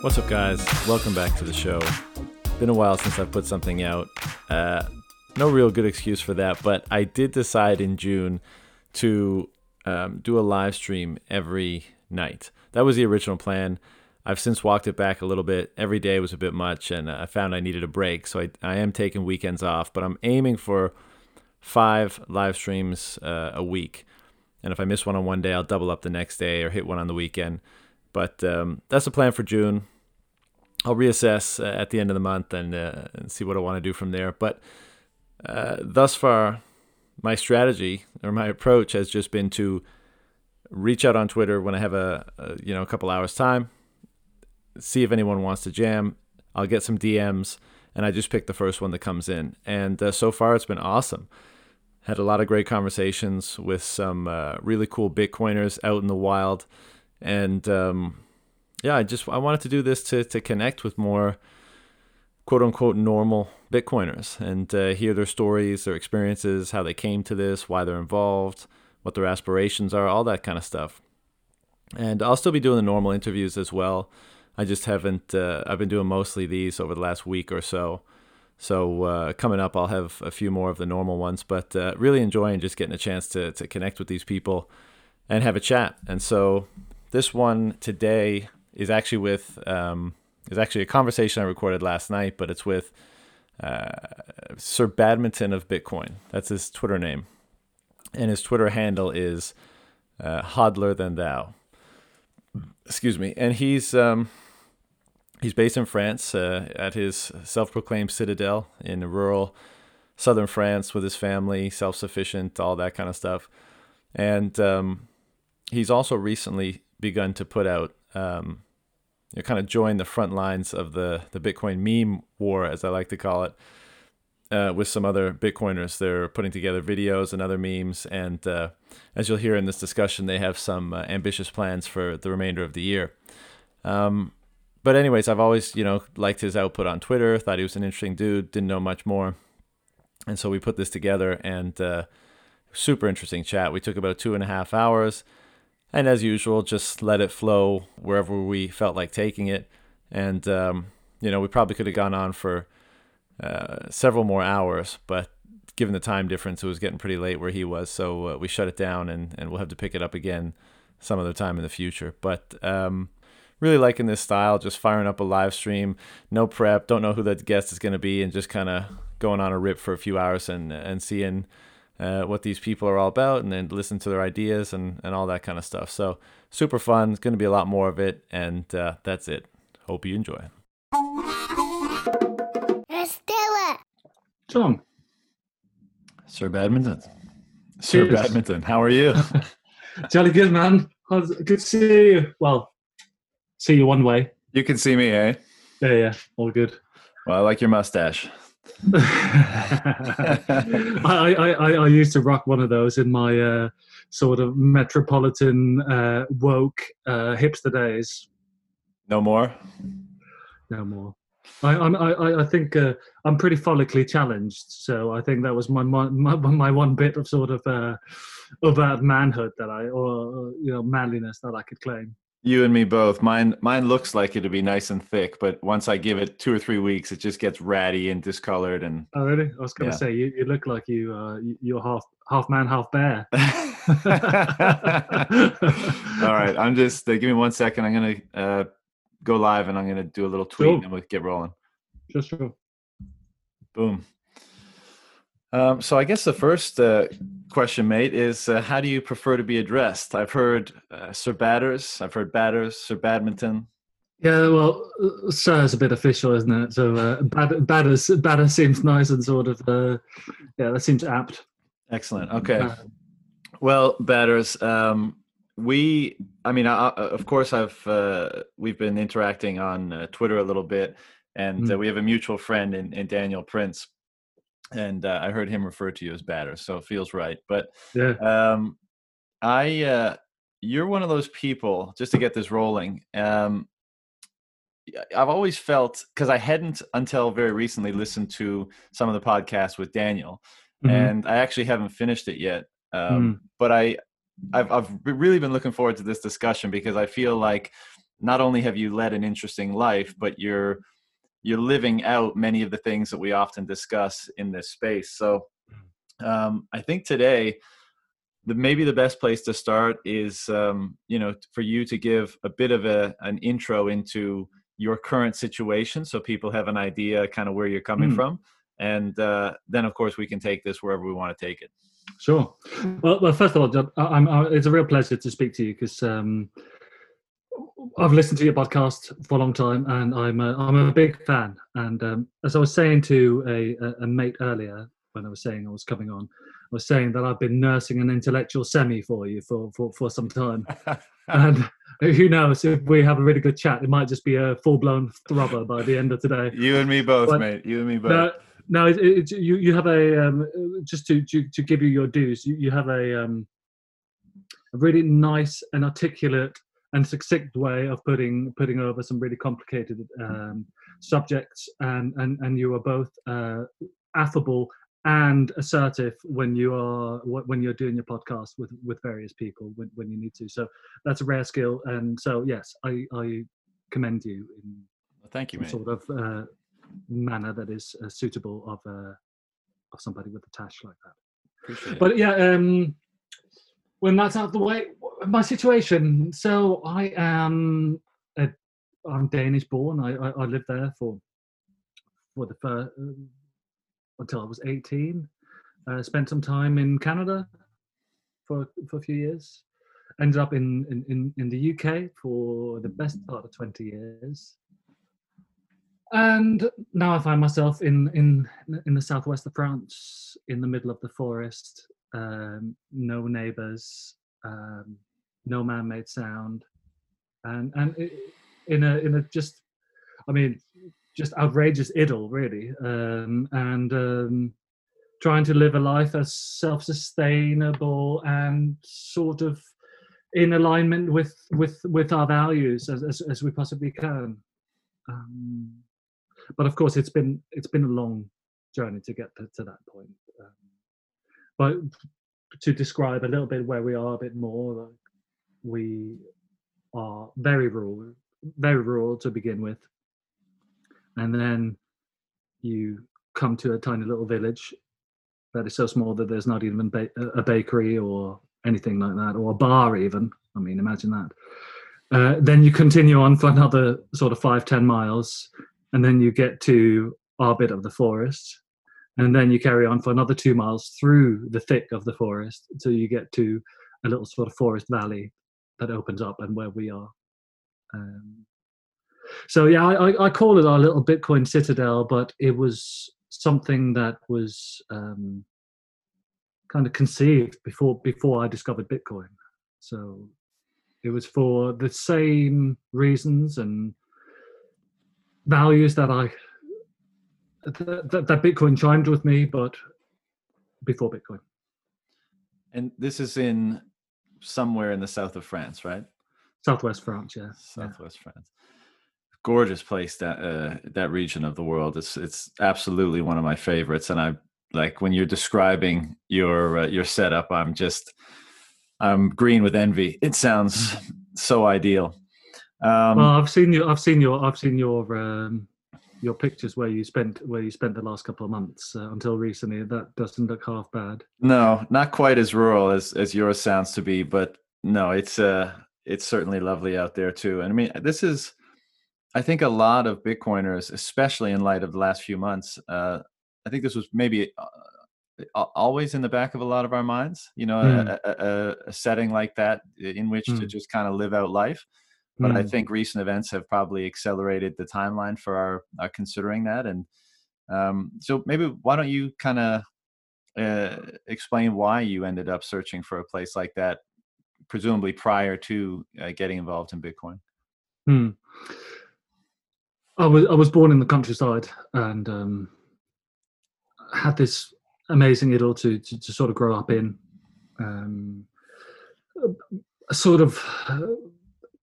What's up, guys? Welcome back to the show. Been a while since I've put something out. Uh, no real good excuse for that, but I did decide in June to um, do a live stream every night. That was the original plan. I've since walked it back a little bit. Every day was a bit much, and I found I needed a break. So I, I am taking weekends off, but I'm aiming for five live streams uh, a week. And if I miss one on one day, I'll double up the next day or hit one on the weekend. But um, that's the plan for June. I'll reassess uh, at the end of the month and, uh, and see what I want to do from there. But uh, thus far, my strategy or my approach has just been to reach out on Twitter when I have a, a you know a couple hours time, see if anyone wants to jam. I'll get some DMs, and I just pick the first one that comes in. And uh, so far, it's been awesome. Had a lot of great conversations with some uh, really cool Bitcoiners out in the wild, and um, yeah, I just I wanted to do this to to connect with more quote unquote normal Bitcoiners and uh, hear their stories, their experiences, how they came to this, why they're involved, what their aspirations are, all that kind of stuff. And I'll still be doing the normal interviews as well. I just haven't. Uh, I've been doing mostly these over the last week or so. So uh, coming up, I'll have a few more of the normal ones. But uh, really enjoying just getting a chance to to connect with these people and have a chat. And so this one today is actually with um, is actually a conversation I recorded last night, but it's with uh, Sir Badminton of Bitcoin. That's his Twitter name, and his Twitter handle is uh, Hodler than thou. Excuse me, and he's um, he's based in France uh, at his self-proclaimed citadel in rural southern France with his family, self-sufficient, all that kind of stuff, and um, he's also recently begun to put out um, you know, kind of join the front lines of the the Bitcoin meme war, as I like to call it, uh, with some other Bitcoiners. They're putting together videos and other memes, and uh, as you'll hear in this discussion, they have some uh, ambitious plans for the remainder of the year. Um, but anyways, I've always you know liked his output on Twitter. Thought he was an interesting dude. Didn't know much more, and so we put this together and uh, super interesting chat. We took about two and a half hours and as usual, just let it flow wherever we felt like taking it. And um, you know, we probably could have gone on for uh, several more hours, but given the time difference, it was getting pretty late where he was, so uh, we shut it down, and and we'll have to pick it up again some other time in the future. But um, really liking this style, just firing up a live stream, no prep, don't know who that guest is going to be, and just kind of going on a rip for a few hours and and seeing uh, what these people are all about and then listen to their ideas and, and all that kind of stuff. So super fun. It's going to be a lot more of it. And uh, that's it. Hope you enjoy. Let's do it. Tom. Sir Badminton. Sir Cheers. Badminton, how are you? Jolly good, man. Good to see you. Well, see you one way. you can see me, eh? Yeah, yeah, all good. Well, I like your mustache. I, I, I, I used to rock one of those in my uh, sort of metropolitan uh, woke uh, hipster days. No more? No more. I, I'm- I, I, think uh, I'm pretty follically challenged, so I think that was my my, my, my one bit of sort of uh, of manhood that I or you know manliness that I could claim. You and me both. Mine mine looks like it'll be nice and thick, but once I give it two or three weeks, it just gets ratty and discolored and Oh, really? I was going to Yeah. say you, you look like you uh, you- you're half half man, half bear. All right, I'm just uh, give me one second. I'm gonna uh, go live and I'm gonna do a little tweet Sure. and we'll get rolling. Just sure. Boom. Um, so I guess the first uh, question, mate, is uh, how do you prefer to be addressed? I've heard uh, Sir Batters, I've heard Batters, Sir Badminton. Yeah, well, sir is a bit official, isn't it? So uh, bad, batter, batter seems nice and sort of uh, yeah, that seems apt. Excellent. Okay. Uh, Well, batters, um, we, I mean, I, of course, I've uh, we've been interacting on uh, Twitter a little bit, and uh, Mm. we have a mutual friend in, in Daniel Prince, and uh, I heard him refer to you as batters, so it feels right. But yeah, um, I, uh, you're one of those people. Just to get this rolling, um, I've always felt because I hadn't until very recently listened to some of the podcasts with Daniel, mhm. and I actually haven't finished it yet. Um, Mm. But I, I've, I've really been looking forward to this discussion because I feel like not only have you led an interesting life, but you're you're living out many of the things that we often discuss in this space. So um, I think today the maybe the best place to start is um, you know for you to give a bit of a an intro into your current situation so people have an idea kind of where you're coming mm. from and uh, then of course we can take this wherever we want to take it sure well, well first of all John, I'm, I'm, it's a real pleasure to speak to you because um, I've listened to your podcast for a long time, and I'm a, I'm a big fan. And um, as I was saying to a, a, mate earlier, when I was saying I was coming on, I was saying that I've been nursing an intellectual semi for you for for, for some time, and who knows if we have a really good chat, it might just be a full blown thrubber by the end of today. You and me both, but, mate. You and me both. No, no it, it, you you have a um, just to, to to give you your dues. You, you have a um, a really nice and articulate and succinct way of putting putting over some really complicated um, subjects, and and and you are both uh, affable and assertive when you are when you're doing your podcast with with various people when, when you need to. So that's a rare skill, and so yes, I I commend you in thank you, sort of uh, manner that is uh, suitable of uh, of somebody with a tash like that. Appreciate but yeah, um, when that's out of the way, my situation. So I am a, I'm Danish born. I, I, I lived there for for the first until I was 18. Uh, spent some time in Canada for for a few years. Ended up in, in, in the UK for the best part of 20 years. And now I find myself in, in, in the southwest of France, in the middle of the forest, um, no neighbors, um, no man-made sound, and and in a in a just, I mean, just outrageous idyll, really, um, and um, trying to live a life as self-sustainable and sort of in alignment with with with our values as as, as we possibly can. Um, but of course, it's been it's been a long journey to get to, to that point. But to describe a little bit where we are a bit more, like we are very rural, very rural to begin with and then you come to a tiny little village that is so small that there's not even ba- a bakery or anything like that, or a bar even. I mean, imagine that. Uh, then you continue on for another sort of five, ten miles, and then you get to our bit of the forest, and then you carry on for another two miles through the thick of the forest until you get to a little sort of forest valley that opens up and where we are. Um, so yeah, I, I call it our little Bitcoin citadel, but it was something that was um, kind of conceived before before I discovered Bitcoin. So it was for the same reasons and values that I that, that Bitcoin chimed with me, but before Bitcoin. And this is in somewhere in the south of France, right? Southwest France, yeah. Southwest yeah. France gorgeous place that uh, that region of the world. It's it's absolutely one of my favorites, and I like when you're describing your uh, your setup. I'm just I'm green with envy. It sounds so ideal. Um, well, I've seen you. I've seen your. I've seen your. Um, your pictures where you spent where you spent the last couple of months uh, until recently that doesn't look half bad no not quite as rural as as yours sounds to be but no it's uh it's certainly lovely out there too and i mean this is I think a lot of Bitcoiners, especially in light of the last few months, uh, I think this was maybe uh, always in the back of a lot of our minds. You know, mm. a, a, a, setting like that in which mm. to just kind of live out life. But mm. I think recent events have probably accelerated the timeline for our, our considering that. And um, so maybe why don't you kind of uh, explain why you ended up searching for a place like that, presumably prior to uh, getting involved in Bitcoin? Hmm. I was I was born in the countryside and um, had this amazing idyll to, to, to sort of grow up in. Um, a sort of uh,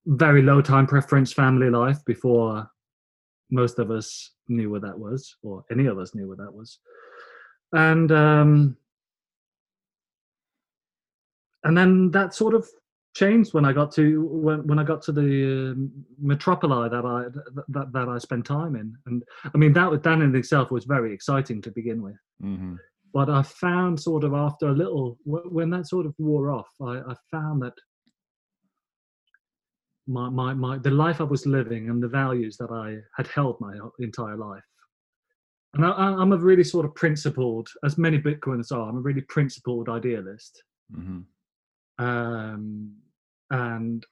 very low time preference family life before most of us knew what that was, or any of us knew what that was, and um, and then that sort of changed when I got to when, when I got to the um, metropoli that I that, that I spent time in, and I mean that with that in itself was very exciting to begin with. Mm-hmm. But I found sort of after a little when that sort of wore off, I, I found that my, my my the life I was living and the values that I had held my entire life. And I, am a really sort of principled, as many Bitcoiners are. I'm a really principled idealist. Mm-hmm. Um, and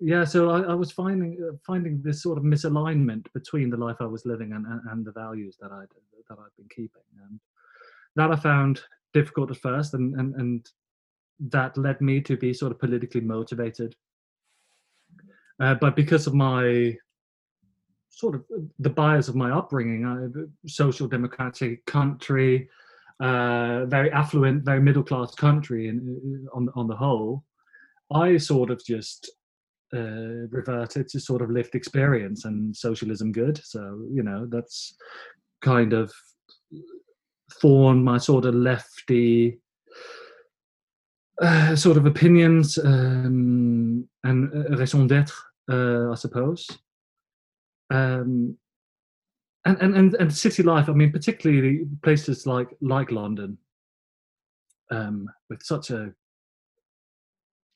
yeah so I, I, was finding uh, finding this sort of misalignment between the life i was living and, and, and the values that i that i've been keeping and that i found difficult at first and, and and that led me to be sort of politically motivated uh, but because of my sort of uh, the bias of my upbringing I, social democratic country uh, very affluent very middle class country in, on on the whole I sort of just uh, reverted to sort of lived experience and socialism good. So, you know, that's kind of formed my sort of lefty uh, sort of opinions um, and uh, raison d'etre, uh, I suppose. Um, and, and, and, and city life, I mean, particularly places like, like London, um, with such a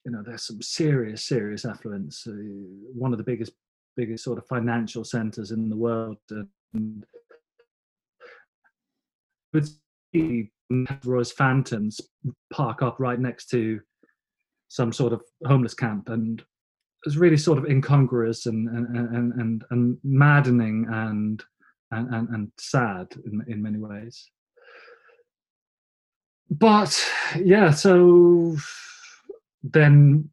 you know there's some serious serious affluence uh, one of the biggest biggest sort of financial centers in the world and with Royce Phantoms park up right next to some sort of homeless camp and it's really sort of incongruous and and and and, and maddening and, and and and sad in in many ways but yeah so then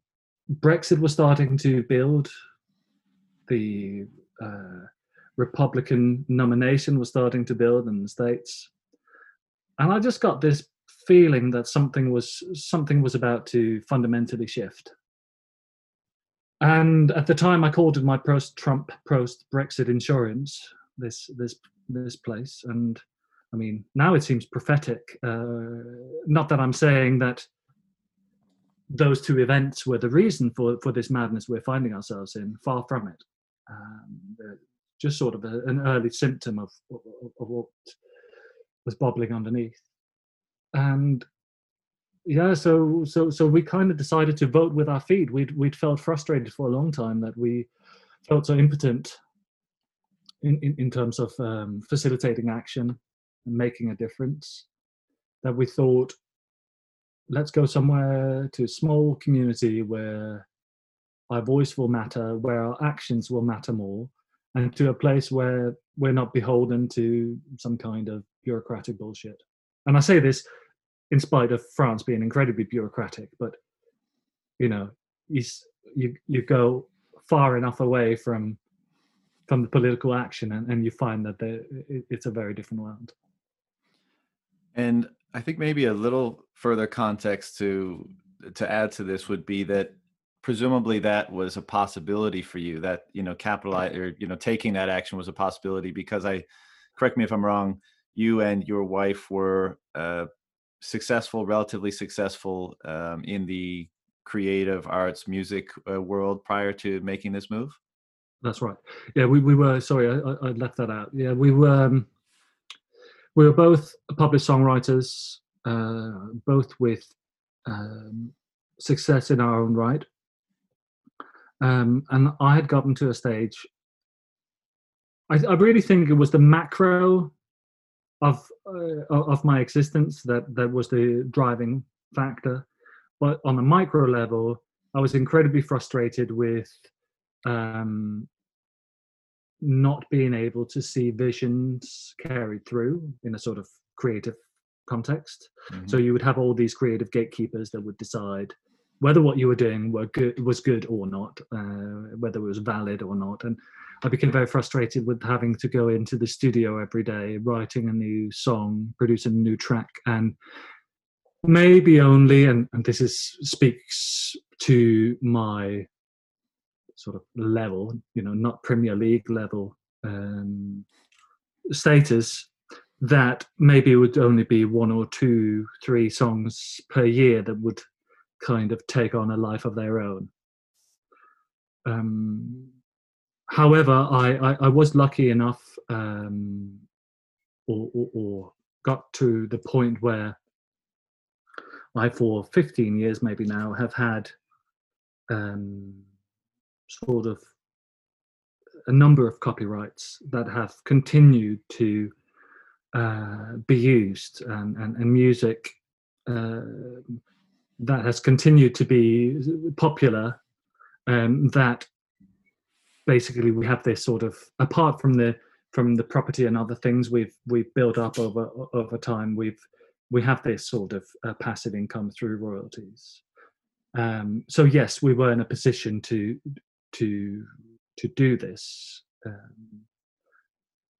Brexit was starting to build. The uh, Republican nomination was starting to build in the states, and I just got this feeling that something was something was about to fundamentally shift. And at the time, I called it my post-Trump, post-Brexit insurance. This this this place, and I mean now it seems prophetic. Uh, not that I'm saying that those two events were the reason for, for this madness we're finding ourselves in. Far from it. Um, just sort of a, an early symptom of, of, of, what was bubbling underneath. And yeah, so so so we kind of decided to vote with our feet. We'd we'd felt frustrated for a long time that we felt so impotent in, in, in terms of um, facilitating action and making a difference that we thought let's go somewhere to a small community where our voice will matter, where our actions will matter more, and to a place where we're not beholden to some kind of bureaucratic bullshit. And I say this in spite of France being incredibly bureaucratic, but you know, you you, you go far enough away from from the political action, and, and you find that it's a very different world. And I think maybe a little further context to to add to this would be that presumably that was a possibility for you that you know capitalize or you know taking that action was a possibility because I correct me if I'm wrong you and your wife were uh, successful relatively successful um, in the creative arts music uh, world prior to making this move that's right yeah we, we were sorry I, I left that out yeah we were um, we were both published songwriters, uh, both with um, success in our own right. Um, and I had gotten to a stage. I, I really think it was the macro of uh, of my existence that that was the driving factor. But on a micro level, I was incredibly frustrated with um, not being able to see visions carried through in a sort of creative context. Mm-hmm. So you would have all these creative gatekeepers that would decide whether what you were doing were good was good or not, uh, whether it was valid or not. And I became very frustrated with having to go into the studio every day, writing a new song, producing a new track, and maybe only, and, and this is speaks to my sort of level, you know, not Premier League level um, status, that maybe it would only be one or two, three songs per year that would kind of take on a life of their own. Um, however, I, I, I, was lucky enough, um, or, or, or got to the point where I, for 15 years maybe now, have had um, sort of a number of copyrights that have continued to uh, be used and, and, and music uh, that has continued to be popular um, that basically we have this sort of apart from the from the property and other things we've we've built up over over time we've we have this sort of uh, passive income through royalties. Um, so yes we were in a position to to to do this um,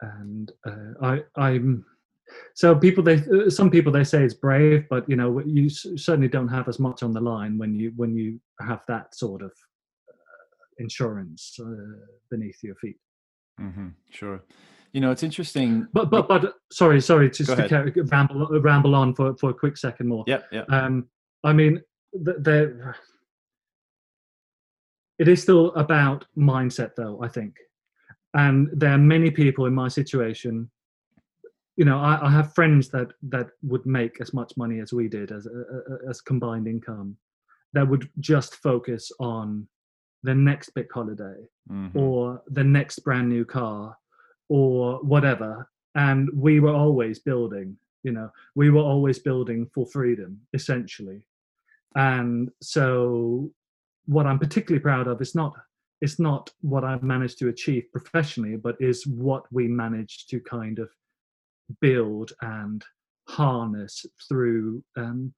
and uh, I I'm so people they uh, some people they say it's brave but you know you certainly don't have as much on the line when you when you have that sort of uh, insurance uh, beneath your feet. Mm-hmm. sure. You know it's interesting but but but sorry sorry just to ramble ramble on for for a quick second more. Yeah yeah um i mean there it is still about mindset though i think. And there are many people in my situation you know I, I, have friends that that would make as much money as we did as as combined income that would just focus on the next big holiday mm-hmm. or the next brand new car or whatever and we were always building you know we were always building for freedom essentially and so what i'm particularly proud of is not it's not what i've managed to achieve professionally but is what we managed to kind of build and harness through um,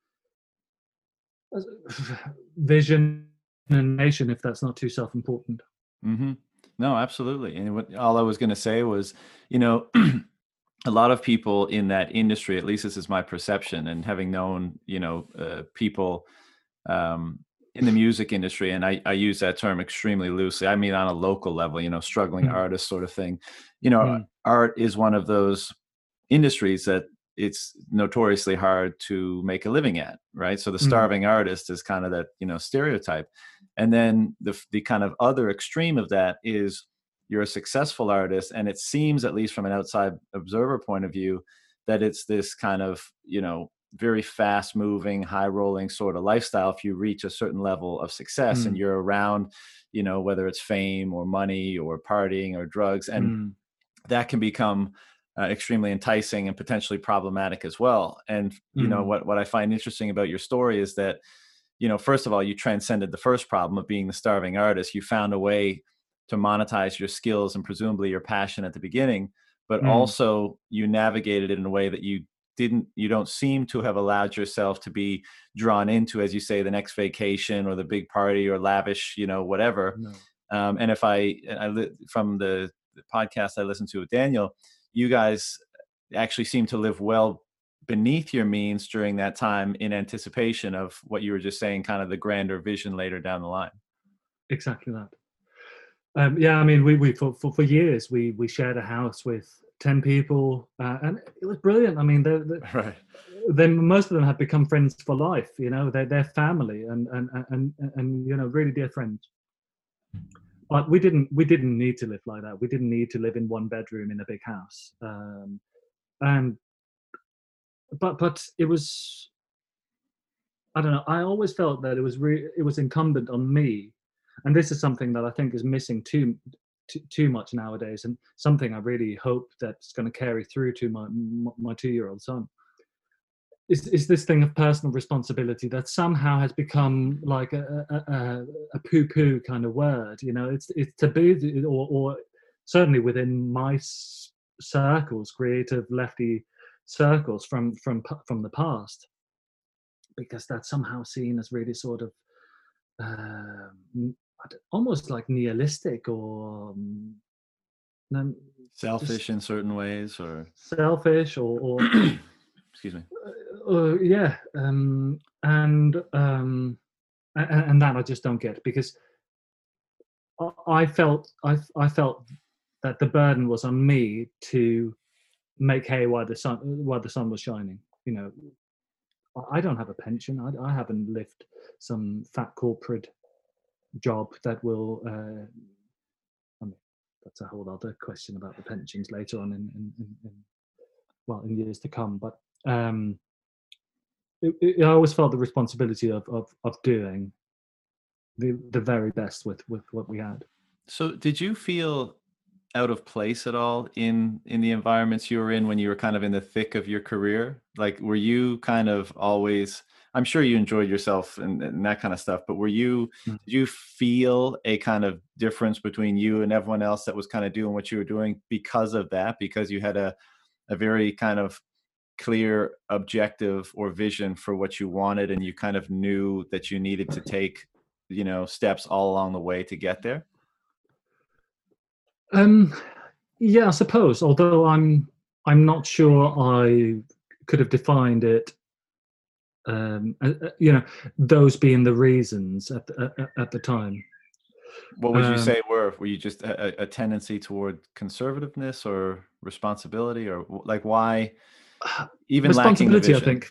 vision and nation if that's not too self-important mm-hmm. no absolutely and what all i was going to say was you know a lot of people in that industry at least this is my perception and having known you know uh, people um, in the music industry and I, I, use that term extremely loosely i mean on a local level you know struggling mm-hmm. artist sort of thing you know mm-hmm. art is one of those industries that it's notoriously hard to make a living at right so the mm. starving mm. artist is kind of that you know stereotype and then the the kind of other extreme of that is you're a successful artist and it seems at least from an outside observer point of view that it's this kind of you know very fast moving high rolling sort of lifestyle if you reach a certain level of success mm. and you're around you know whether it's fame or money or partying or drugs and mm. that can become uh, extremely enticing and potentially problematic as well. And you mm know what what I find interesting about your story is that you know first of all you transcended the first problem of being the starving artist. You found a way to monetize your skills and presumably your passion at the beginning, but mm. also you navigated it in a way that you didn't you don't seem to have allowed yourself to be drawn into as you say the next vacation or the big party or lavish you know whatever no. um, and if i, I from the, the podcast i listened to with daniel you guys actually seem to live well beneath your means during that time in anticipation of what you were just saying kind of the grander vision later down the line. Exactly that. Um, yeah i mean we, we for, for, for years we we shared a house with 10 people uh, and it was brilliant. I mean they're, right. then most of them have become friends for life you know they're, they're family and, and and and and you know really dear friends but we didn't we didn't need to live like that. We didn't need to live in one bedroom in a big house. Um, and but but it was i don't know i always felt that it was re- it was incumbent on me. And this is something that i think is missing too too, too much nowadays and something i really hope that's going to carry through to my my two year old son is, is this thing of personal responsibility that somehow has become like a, a, a, poo-poo kind of word you know? It's it's taboo or, or certainly within my circles creative lefty circles from from from the past. Because that's somehow seen as really sort of uh, almost like nihilistic or um, selfish in certain ways or selfish or, or excuse me uh, yeah, um, and um, and, and that I just don't get because I felt I I felt that the burden was on me to make hay while the sun while the sun was shining. You know, I don't have a pension. I, I haven't lived some fat corporate job that will. Uh, I mean, that's a whole other question about the pensions later on in, in, in, in well in years to come. But um, it, it, I always felt the responsibility of of, of doing the the very best with with what we had. So, did you feel out of place at all in in the environments you were in when you were kind of in the thick of your career? Like, were you kind of always? I'm sure you enjoyed yourself and, and that kind of stuff, but were you? Mm. Did you feel a kind of difference between you and everyone else that was kind of doing what you were doing because of that? Because you had a a very kind of clear objective or vision for what you wanted, and you kind of knew that you needed to take you know steps all along the way to get there? Um yeah i suppose although i'm i'm not sure i could have defined it um uh, uh you know those being the reasons at the, uh, at the time. What would you um, say were? Were you just a, a, tendency toward conservativeness or responsibility or like why even responsibility i think.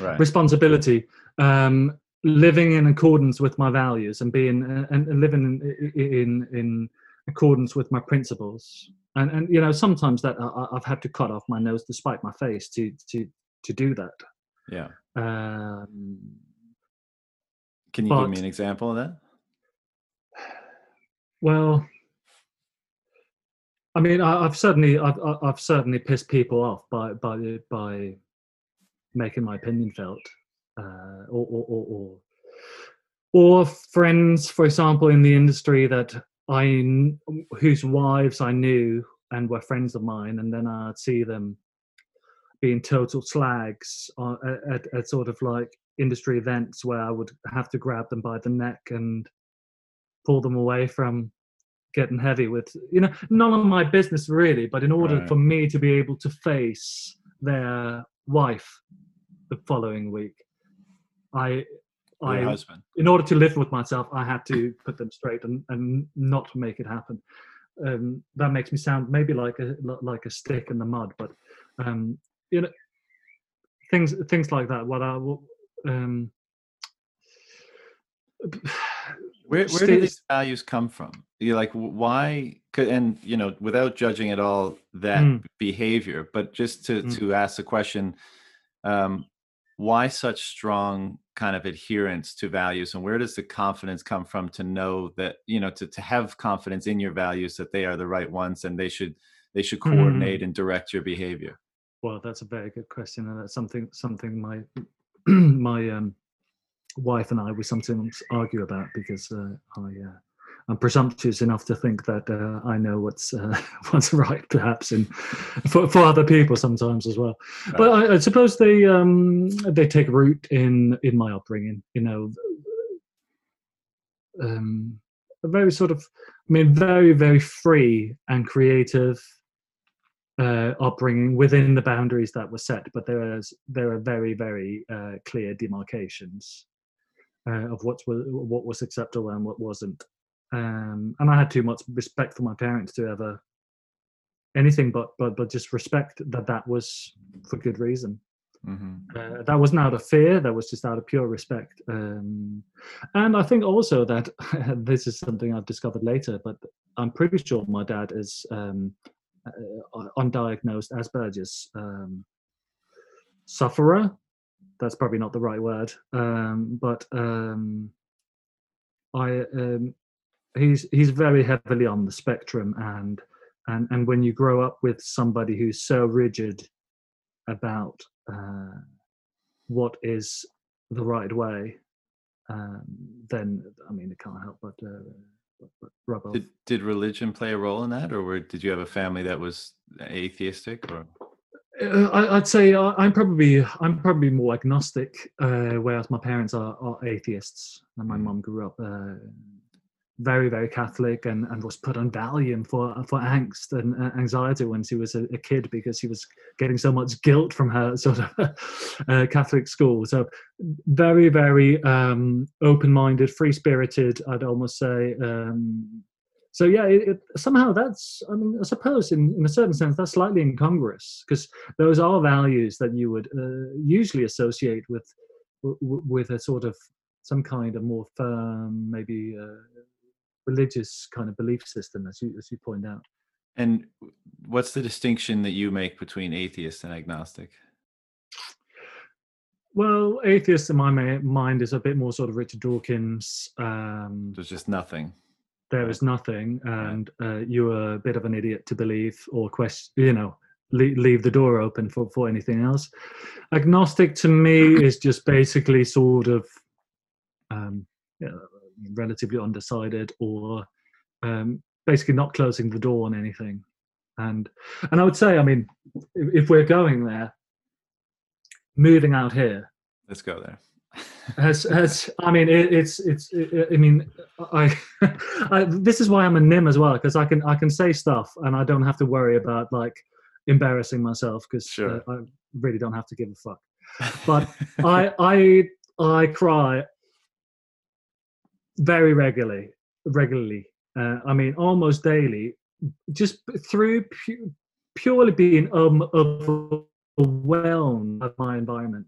Right. responsibility. Um living in accordance with my values and being uh, and, and living in, in in accordance with my principles. And and you know sometimes that I, have had to cut off my nose to spite my face to to to do that. Yeah. Um can you but, give me an example of that? Well i mean I, have certainly I've, I've certainly pissed people off by by by making my opinion felt uh, or, or, or, or friends, for example, in the industry that I whose wives I knew and were friends of mine, and then I'd see them being total slags at, at sort of like industry events where I would have to grab them by the neck and pull them away from getting heavy with you know none of my business really but in order right. for me to be able to face their wife the following week I, I, husband. in order to live with myself, I had to put them straight and, and not make it happen. Um, that makes me sound maybe like a like a stick in the mud, but um, you know, things things like that. What I um, where where do these values come from? You like why? could And you know, without judging at all that mm. behavior, but just to mm. to ask the question, um, why such strong kind of adherence to values and where does the confidence come from to know that you know to, to have confidence in your values that they are the right ones and they should they should coordinate mm. and direct your behavior well that's a very good question and that's something something my my um wife and i we sometimes argue about because uh, i uh, I'm presumptuous enough to think that uh, I know what's uh, what's right, perhaps, and for, for other people sometimes as well. Right. But I, I, suppose they um, they take root in in my upbringing. You know, um, a very sort of, I mean, very very free and creative uh, upbringing within the boundaries that were set. But there is there are very very uh, clear demarcations. Uh, of what was what was acceptable and what wasn't, um, and I had too much respect for my parents to ever anything but but but just respect that that was for good reason. Mm-hmm. Uh, that wasn't out of fear; that was just out of pure respect. Um, and I think also that this is something I've discovered later, but I'm pretty sure my dad is um, uh, undiagnosed Asperger's um, sufferer. That's probably not the right word, um, but um, I um, he's he's very heavily on the spectrum and and and when you grow up with somebody who's so rigid about uh, what is the right way um, then i mean it can't help but, uh. Did, did religion play a role in that or were, did you have a family that was atheistic or uh, I, would say uh, I'm probably I'm probably more agnostic, uh, whereas my parents are, are atheists, and my mm. mum grew up uh, very very catholic and, and was put on valium for for angst and anxiety when she was a, a kid because she was getting so much guilt from her sort of uh, catholic school so very very um, open-minded free-spirited i'd almost say um, so yeah, it, it, somehow that's I mean I suppose in, in a certain sense that's slightly incongruous because those are values that you would uh, usually associate with w- with a sort of some kind of more firm maybe uh, religious kind of belief system as you as you point out. And what's the distinction that you make between atheist and agnostic? Well, atheist in my mind is a bit more sort of Richard Dawkins. Um, There's just nothing. There is nothing, and uh, you're a bit of an idiot to believe or question. You know, leave, leave the door open for for anything else. Agnostic to me is just basically sort of um, you know, relatively undecided or um, basically not closing the door on anything. And and I would say, I mean, if, if we're going there, moving out here. Let's go there. Has has I mean it, it's it's it, I mean I, I, this is why I'm a nim as well because I can I can say stuff and I don't have to worry about like embarrassing myself because sure. uh, I really don't have to give a fuck. But I I I cry very regularly regularly. Uh, I mean almost daily, just through pu- purely being um overwhelmed by my environment.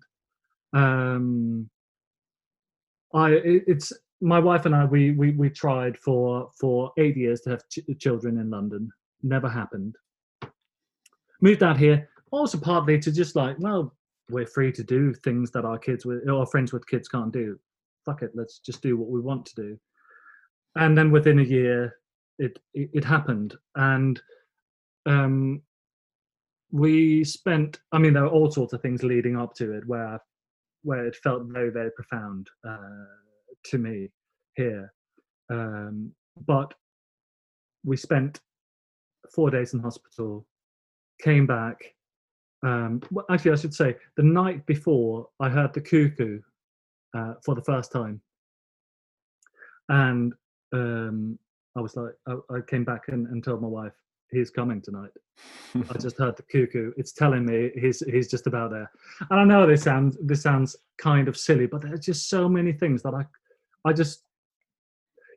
Um, I it's my wife and I we, we we tried for for eight years to have ch- children in London. Never happened. Moved out here also partly to just like well we're free to do things that our kids with our friends with kids can't do. Fuck it, let's just do what we want to do. And then within a year, it it, it happened, and um, we spent i mean there were all sorts of things leading up to it where where it felt very very profound uh, to me here. Um, but we spent four days in hospital came back um, well, actually i should say the night before i heard the cuckoo uh, for the first time. And um, i was like I, I came back and, and told my wife he's coming tonight. I just heard the cuckoo. It's telling me he's he's just about there. And I know this sounds this sounds kind of silly, but there's just so many things that I I just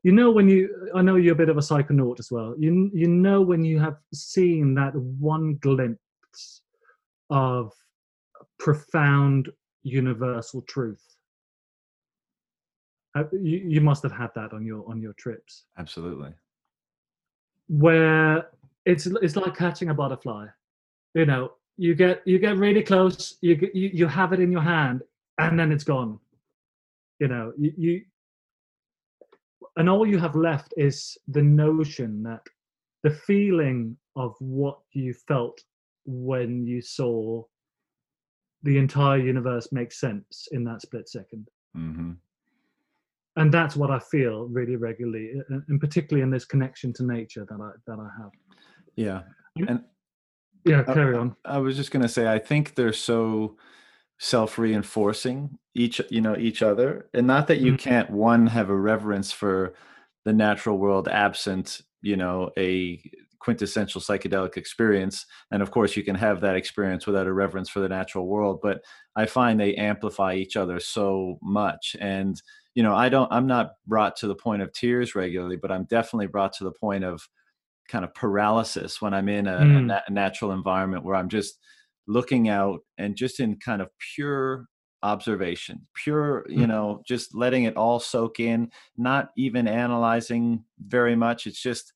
you know when you I know you're a bit of a psychonaut as well. You you know when you have seen that one glimpse of profound universal truth. Uh, you, you must have had that on your on your trips. Absolutely. Where it's it's like catching a butterfly. You know you get you get really close you get, you, you have it in your hand and then it's gone. You know you, you and all you have left is the notion that the feeling of what you felt when you saw the entire universe make sense in that split 2nd mm-hmm. and that's what i feel really regularly and particularly in this connection to nature that i that i have yeah. And yeah, carry on. I, I was just going to say, I think they're so self-reinforcing each, you know, each other, and not that you mm-hmm. can't one have a reverence for the natural world absent, you know, a quintessential psychedelic experience and of course you can have that experience without a reverence for the natural world but i find they amplify each other so much and you know i don't i'm not brought to the point of tears regularly but i'm definitely brought to the point of kind of paralysis when I'm in a, mm. a, na- a natural environment where I'm just looking out and just in kind of pure observation pure you mm. know just letting it all soak in not even analyzing very much it's just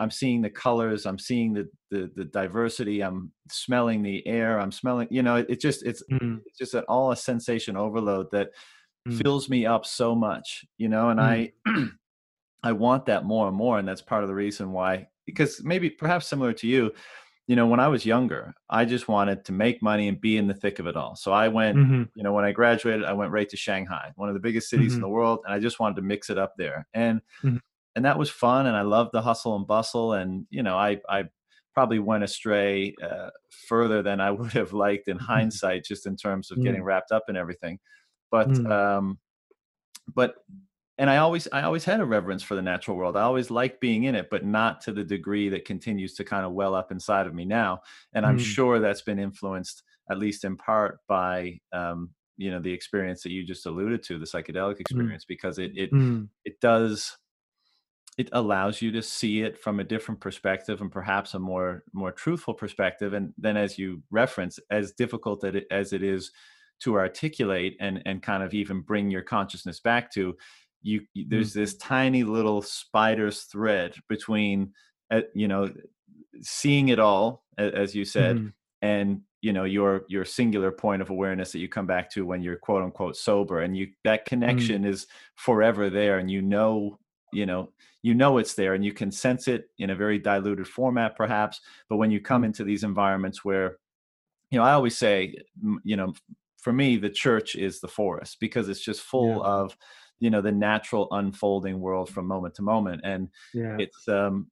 i'm seeing the colors i'm seeing the the, the diversity i'm smelling the air i'm smelling you know it, it just it's, mm. it's just an all a sensation overload that mm. fills me up so much you know and i mm. I want that more and more. And that's part of the reason why, because maybe perhaps similar to you, you know, when I was younger, I just wanted to make money and be in the thick of it all. So I went, mm-hmm. you know, when I graduated, I went right to Shanghai, one of the biggest cities mm-hmm. in the world, and I just wanted to mix it up there. And mm-hmm. and that was fun, and I loved the hustle and bustle. And you know, I I probably went astray uh, further than I would have liked in hindsight, just in terms of getting wrapped up in everything. But mm. um, but and I always I always had a reverence for the natural world. I always liked being in it, but not to the degree that continues to kind of well up inside of me now. And I'm mm. sure that's been influenced, at least in part, by um, you know the experience that you just alluded to, the psychedelic mm. experience, mm. because it it mm. it does it allows you to see it from a different perspective and perhaps a more more truthful perspective and then as you reference as difficult as it is to articulate and and kind of even bring your consciousness back to you there's mm-hmm. this tiny little spider's thread between uh, you know seeing it all as you said mm-hmm. and you know your your singular point of awareness that you come back to when you're quote unquote sober and you that mm-hmm. connection mm-hmm. is forever there and you know you know you know it's there and you can sense it in a very diluted format perhaps but when you come mm-hmm. into these environments where you know i always say you know for me the church is the forest because it's just full yeah. of you know the natural unfolding world from moment to moment and yeah. it's um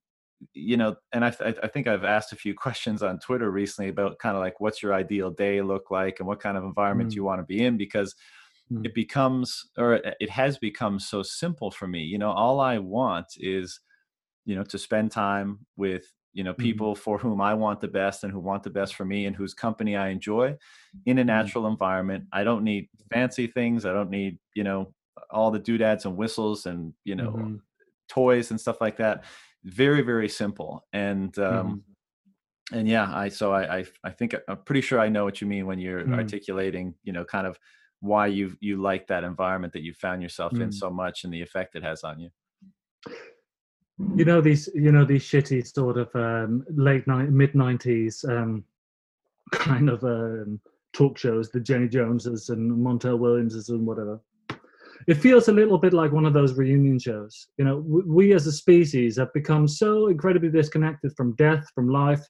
you know and I, I think i've asked a few questions on twitter recently about kind of like what's your ideal day look like and what kind of environment mm. you want to be in because mm. it becomes or it has become so simple for me you know all i want is you know to spend time with you know mm-hmm. people mm-hmm. for whom i want the best and who want the best for me and whose company i enjoy in a mm-hmm. natural environment i don't need fancy things i don't need you know all the doodads and whistles and you know mm-hmm. toys and stuff like that very very simple and um mm-hmm. and yeah i so I, I i think i'm pretty sure i know what you mean when you're mm-hmm. articulating you know kind of why you you like that environment that you found yourself in so much and the effect it has on you you know these you know these shitty sort of um, late night mid 90s um, kind of um, talk shows the jenny joneses and montel williamses and whatever it feels a little bit like one of those reunion shows. You know we as a species have become so incredibly disconnected from death from life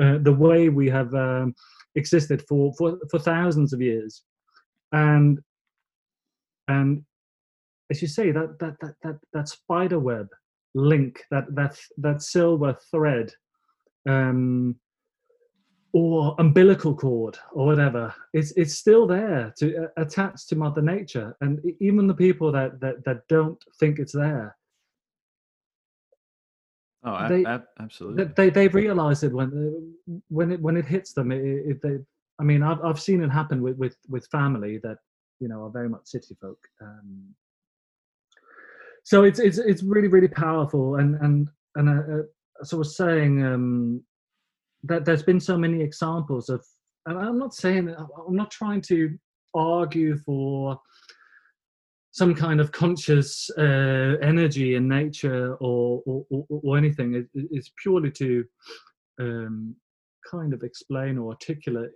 uh, the way we have um, existed for, for for thousands of years. And and as you say that that that that, that spider web link, that that that silver thread, um, or umbilical cord, or whatever. It's it's still there to uh, attach to Mother Nature, and even the people that that that don't think it's there. Oh, they, absolutely. They they realize it when uh, when it when it hits them. It, it, they, I mean, I've I've seen it happen with with with family that you know are very much city folk. Um, so it's it's it's really really powerful and and and uh, uh, so I was saying um, that there's been so many examples of and I'm not saying I'm not trying to argue for some kind of conscious uh, energy in nature or or, or, or anything. It, it's purely to um, kind of explain or articulate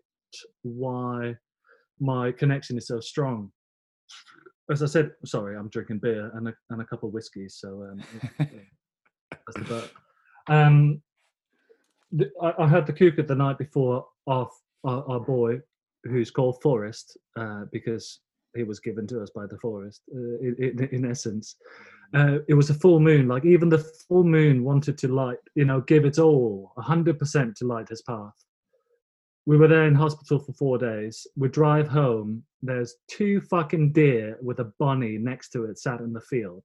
why my connection is so strong as I said, sorry, I'm drinking beer and a, and a couple of whiskeys, so um, that's the. Um, I, had the Cuckoo the night before off our, our, boy, who's called Forest, uh, because he was given to us by the forest. Uh, in, in, essence, uh, it was a full moon. Like even the full moon wanted to light, you know, give it all, hundred percent to light his path we were there in hospital for four days. We drive home. There's two fucking deer with a bunny next to it sat in the field.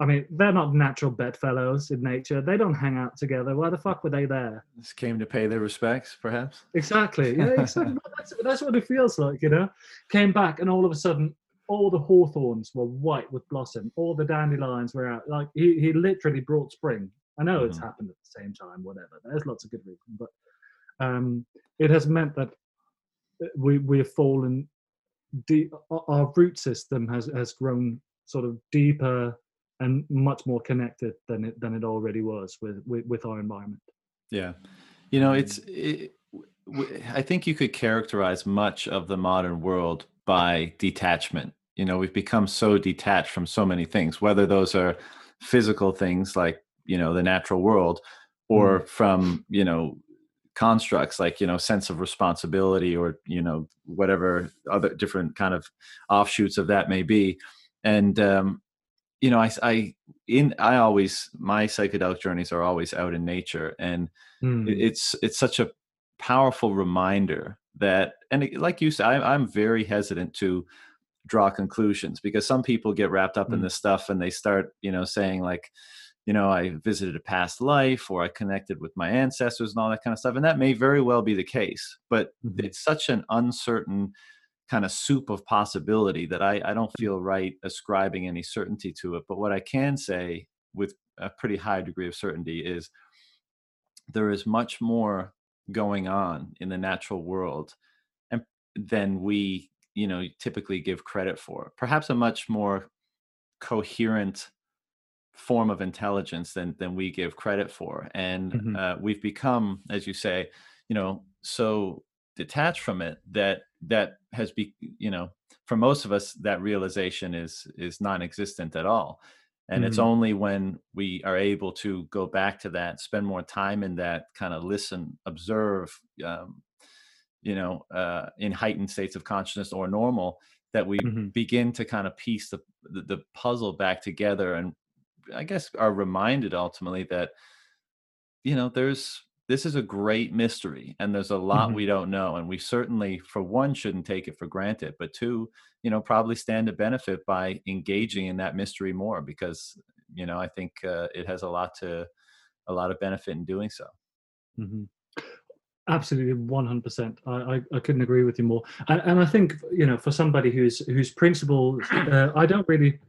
I mean, they're not natural bedfellows in nature. They don't hang out together. Why the fuck were they there? Just came to pay their respects, perhaps. Exactly. Yeah, exactly. that's, that's what it feels like, you know. Came back, and all of a sudden, all the hawthorns were white with blossom. All the dandelions were out. Like he, he literally brought spring. I know mm-hmm. it's happened at the same time. Whatever. There's lots of good reasons, but um, it has meant that we we have fallen deep. Our root system has has grown sort of deeper and much more connected than it than it already was with with, with our environment. Yeah, you know, it's. It, I think you could characterize much of the modern world by detachment. You know, we've become so detached from so many things, whether those are physical things like you know the natural world, or mm. from you know constructs like you know sense of responsibility or you know whatever other different kind of offshoots of that may be and um you know i i in i always my psychedelic journeys are always out in nature and mm. it's it's such a powerful reminder that and like you said I, i'm very hesitant to draw conclusions because some people get wrapped up mm. in this stuff and they start you know saying like you know, I visited a past life or I connected with my ancestors and all that kind of stuff. And that may very well be the case, but mm-hmm. it's such an uncertain kind of soup of possibility that I, I don't feel right ascribing any certainty to it. But what I can say with a pretty high degree of certainty is there is much more going on in the natural world and than we you know typically give credit for perhaps a much more coherent form of intelligence than than we give credit for and mm-hmm. uh, we've become as you say you know so detached from it that that has be you know for most of us that realization is is non-existent at all and mm-hmm. it's only when we are able to go back to that spend more time in that kind of listen observe um, you know uh, in heightened states of consciousness or normal that we mm-hmm. begin to kind of piece the, the, the puzzle back together and i guess are reminded ultimately that you know there's this is a great mystery and there's a lot mm-hmm. we don't know and we certainly for one shouldn't take it for granted but two you know probably stand to benefit by engaging in that mystery more because you know i think uh, it has a lot to a lot of benefit in doing so mm-hmm. absolutely 100% I, I, I couldn't agree with you more and, and i think you know for somebody who's whose principles uh, i don't really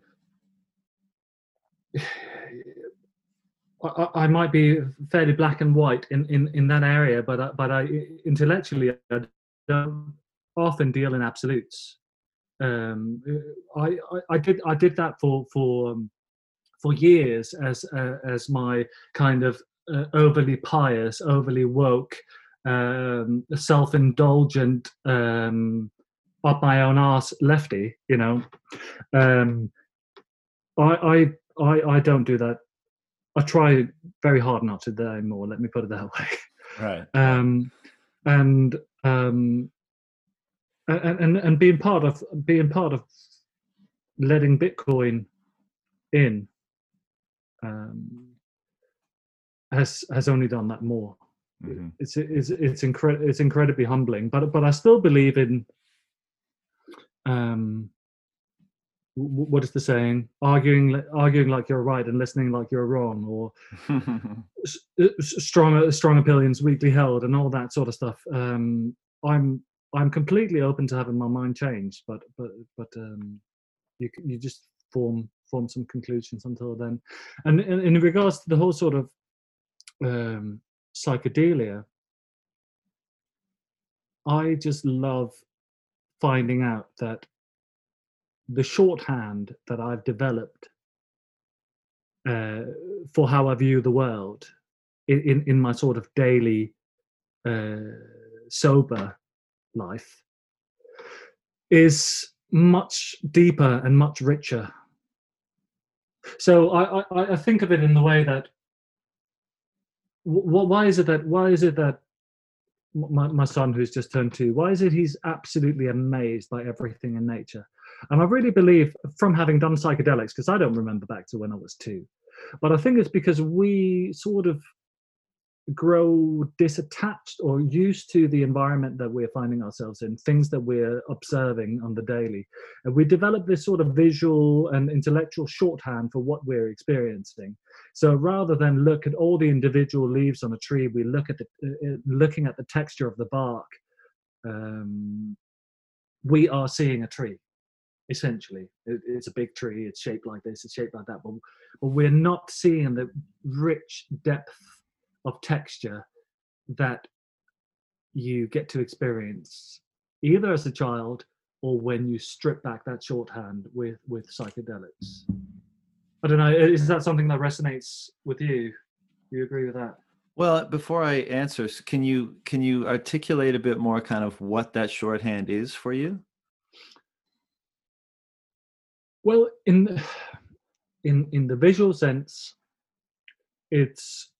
I, I, might be fairly black and white in, in, in that area, but I, but I intellectually I don't often deal in absolutes. Um, I, I, I did I did that for for um, for years as uh, as my kind of uh, overly pious, overly woke, um, self-indulgent, um, up my own ass lefty. You know, um, I, I I I don't do that I try very hard not to there anymore. Let me put it that way. Right. Um, and um, and and and being part of being part of letting Bitcoin in um, has has only done that more. Mm-hmm. It's it's it's incre- it's incredibly humbling. But but I still believe in um what is the saying? Arguing arguing like you're right and listening like you're wrong or uh, strong strong opinions weakly held and all that sort of stuff. Um i'm i'm completely open to having my mind changed but but but um you you just form form some conclusions until then. And in, in regards to the whole sort of um psychedelia i just love finding out that the shorthand that I've developed uh, for how I view the world in, in, my sort of daily uh, sober life is much deeper and much richer. So I, I, I think of it in the way that why is it that why is it that my, my son who's just turned two why is it he's absolutely amazed by everything in nature and I really believe from having done psychedelics, because I don't remember back to when I was two, but I think it's because we sort of grow disattached or used to the environment that we're finding ourselves in, things that we're observing on the daily. And we develop this sort of visual and intellectual shorthand for what we're experiencing. So rather than look at all the individual leaves on a tree, we look at the uh, uh looking at the texture of the bark. Um, we are seeing a tree essentially. It, it's a big tree, it's shaped like this, it's shaped like that, but, but we're not seeing the rich depth of texture that you get to experience either as a child or when you strip back that shorthand with with psychedelics. I don't know is that something that resonates with you? Do you agree with that? Well before i answer can you can you articulate a bit more kind of what that shorthand is for you well, in in in the visual sense, it's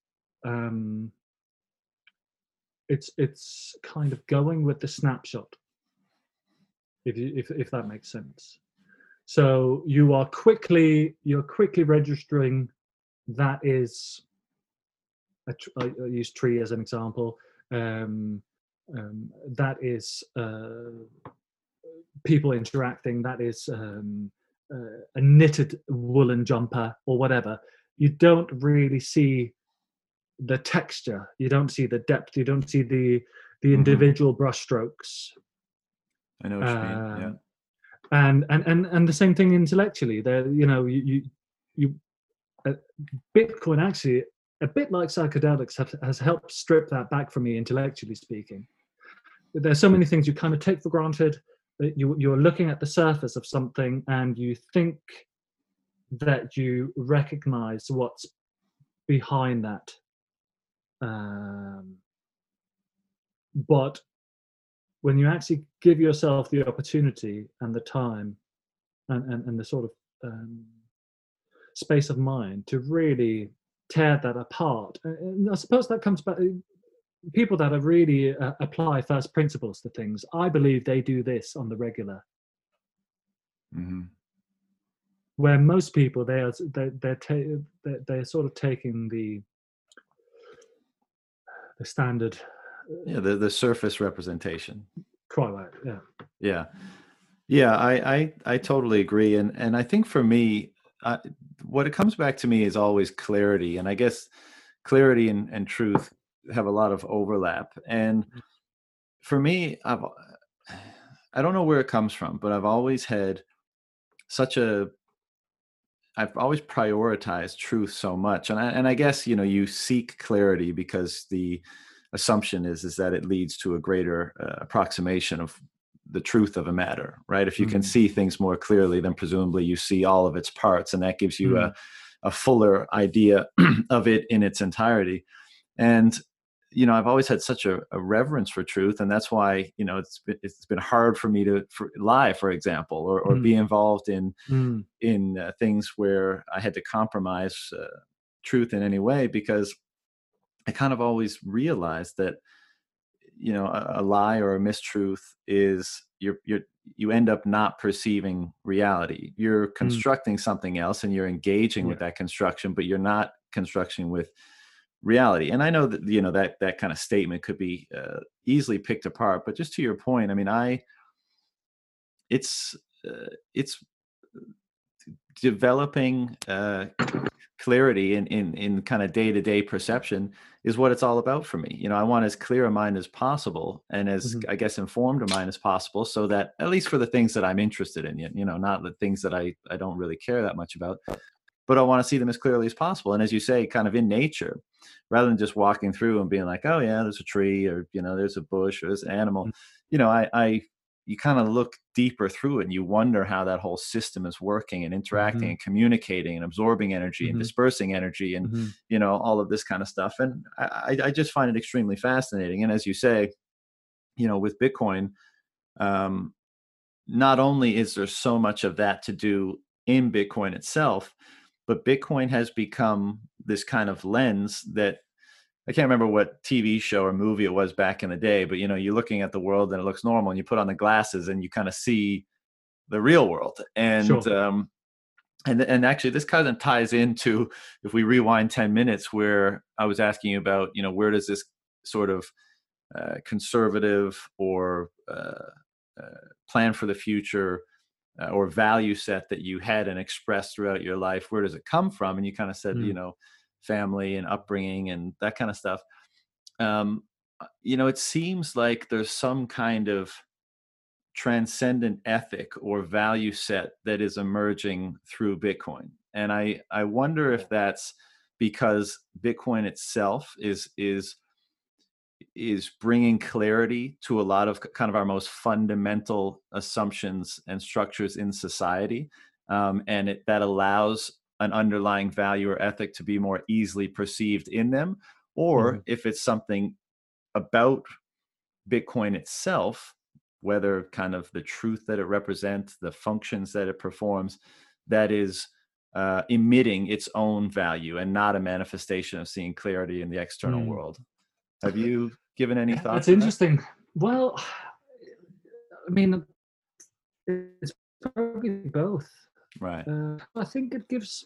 um, it's it's kind of going with the snapshot. If you, if if that makes sense. So you are quickly you're quickly registering that is I, I use tree as an example. Um, um, that is uh, people interacting. That is um, uh, a knitted woolen jumper or whatever, you don't really see the texture. You don't see the depth. You don't see the the mm-hmm. individual mm-hmm. brushstrokes. I know what you mean. Yeah. Um, and, and and and the same thing intellectually. There, you know, you you, you uh, Bitcoin actually, a bit like psychedelics, have, has helped strip that back for me intellectually speaking. There's so many things you kind of take for granted. You, you're looking at the surface of something and you think that you recognize what's behind that. Um, but when you actually give yourself the opportunity and the time and, and, and the sort of um, space of mind to really tear that apart, and I suppose that comes back. People that are really uh, apply first principles to things, I believe they do this on the regular. Mm-hmm. Where most people they are they're they're, ta- they're, they're sort of taking the the standard yeah the, the surface representation. quite right yeah. Yeah. Yeah i i, I totally agree and and i think for me uh, what it comes back to me is always clarity and i guess clarity and, and truth have a lot of overlap and mm-hmm. for me i've i don't know where it comes from but i've always had such a I've always prioritized truth so much, and I, and I guess you know you seek clarity because the assumption is is that it leads to a greater uh, approximation of the truth of a matter, right? If you mm-hmm. can see things more clearly, then presumably you see all of its parts, and that gives you mm-hmm. a a fuller idea of it in its entirety. And you know, I've always had such a, a, reverence for truth, and that's why you know it's been, it's been hard for me to for, lie, for example, or, or mm. be involved in mm. in uh, things where I had to compromise uh, truth in any way because I kind of always realized that you know a, a lie or a mistruth is you're you're you end up not perceiving reality. You're mm. constructing mm. something else, and you're engaging yeah. with that construction, but you're not constructing with reality and i know that you know that that kind of statement could be uh, easily picked apart but just to your point i mean i it's uh, it's developing uh, clarity in in in kind of day-to-day perception is what it's all about for me you know i want as clear a mind as possible and as mm-hmm. i guess informed a mind as possible so that at least for the things that i'm interested in you know not the things that i i don't really care that much about but I want to see them as clearly as possible. And as you say, kind of in nature, rather than just walking through and being like, oh yeah, there's a tree or you know, there's a bush or there's an animal. Mm-hmm. You know, I, I you kind of look deeper through it and you wonder how that whole system is working and interacting mm-hmm. and communicating and absorbing energy mm-hmm. and dispersing energy and mm-hmm. you know all of this kind of stuff and I, I just find it extremely fascinating and as you say you know with bitcoin um, not only is there so much of that to do in bitcoin itself but bitcoin has become this kind of lens that I can't remember what TV show or movie it was back in the day, but you know, you're looking at the world and it looks normal, and you put on the glasses and you kind of see the real world. And sure. um, and and actually, this kind of ties into if we rewind ten minutes, where I was asking you about, you know, where does this sort of uh, conservative or uh, uh, plan for the future uh, or value set that you had and expressed throughout your life where does it come from? And you kind of said mm. you know family and upbringing and that kind of stuff. Um, uh, you know it seems like there's some kind of transcendent ethic or value set that is emerging through bitcoin. And i i wonder if that's because bitcoin itself is is is bringing clarity to a lot of kind of our most fundamental assumptions and structures in society um, and it, that allows an underlying value or ethic to be more easily perceived in them or mm-hmm. if it's something about bitcoin itself whether kind of the truth that it represents the functions that it performs that is uh, emitting its own value and not a manifestation of seeing clarity in the external mm. world have you given any thoughts? That's interesting. That? Well, I mean, it's probably both. Right. Uh, I think it gives.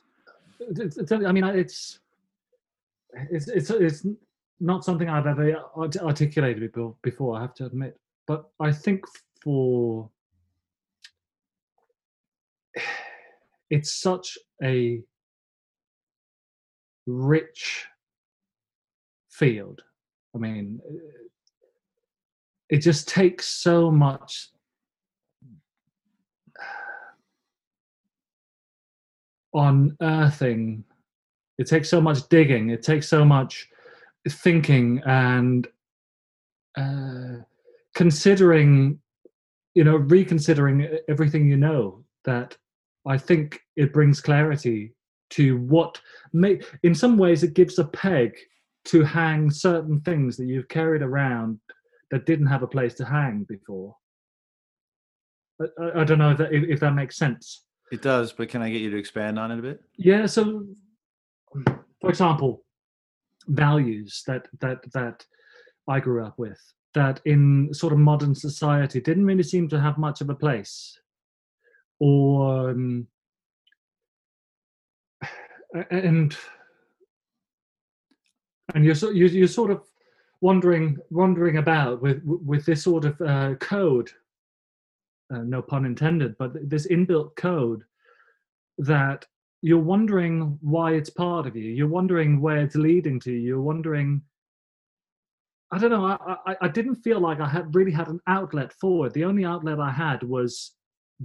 I mean, it's it's it's it's not something I've ever articulated before. I have to admit, but I think for it's such a rich field I mean, it just takes so much unearthing It takes so much digging. It takes so much thinking and uh, considering, you know, reconsidering everything you know. That I think it brings clarity to what may. In some ways, it gives a peg to hang certain things that you've carried around that didn't have a place to hang before. I, I don't know if that, if that makes sense. It does, but can I get you to expand on it a bit? Yeah. So, for example, values that that that I grew up with that in sort of modern society didn't really seem to have much of a place, or um, and and you're so you're, you're sort of wandering wandering about with with this sort of uh, code uh, no pun intended, but this inbuilt code that you're wondering why it's part of you. You're wondering where it's leading to. You're wondering. I don't know. I, I, I didn't feel like I had really had an outlet for it. The only outlet I had was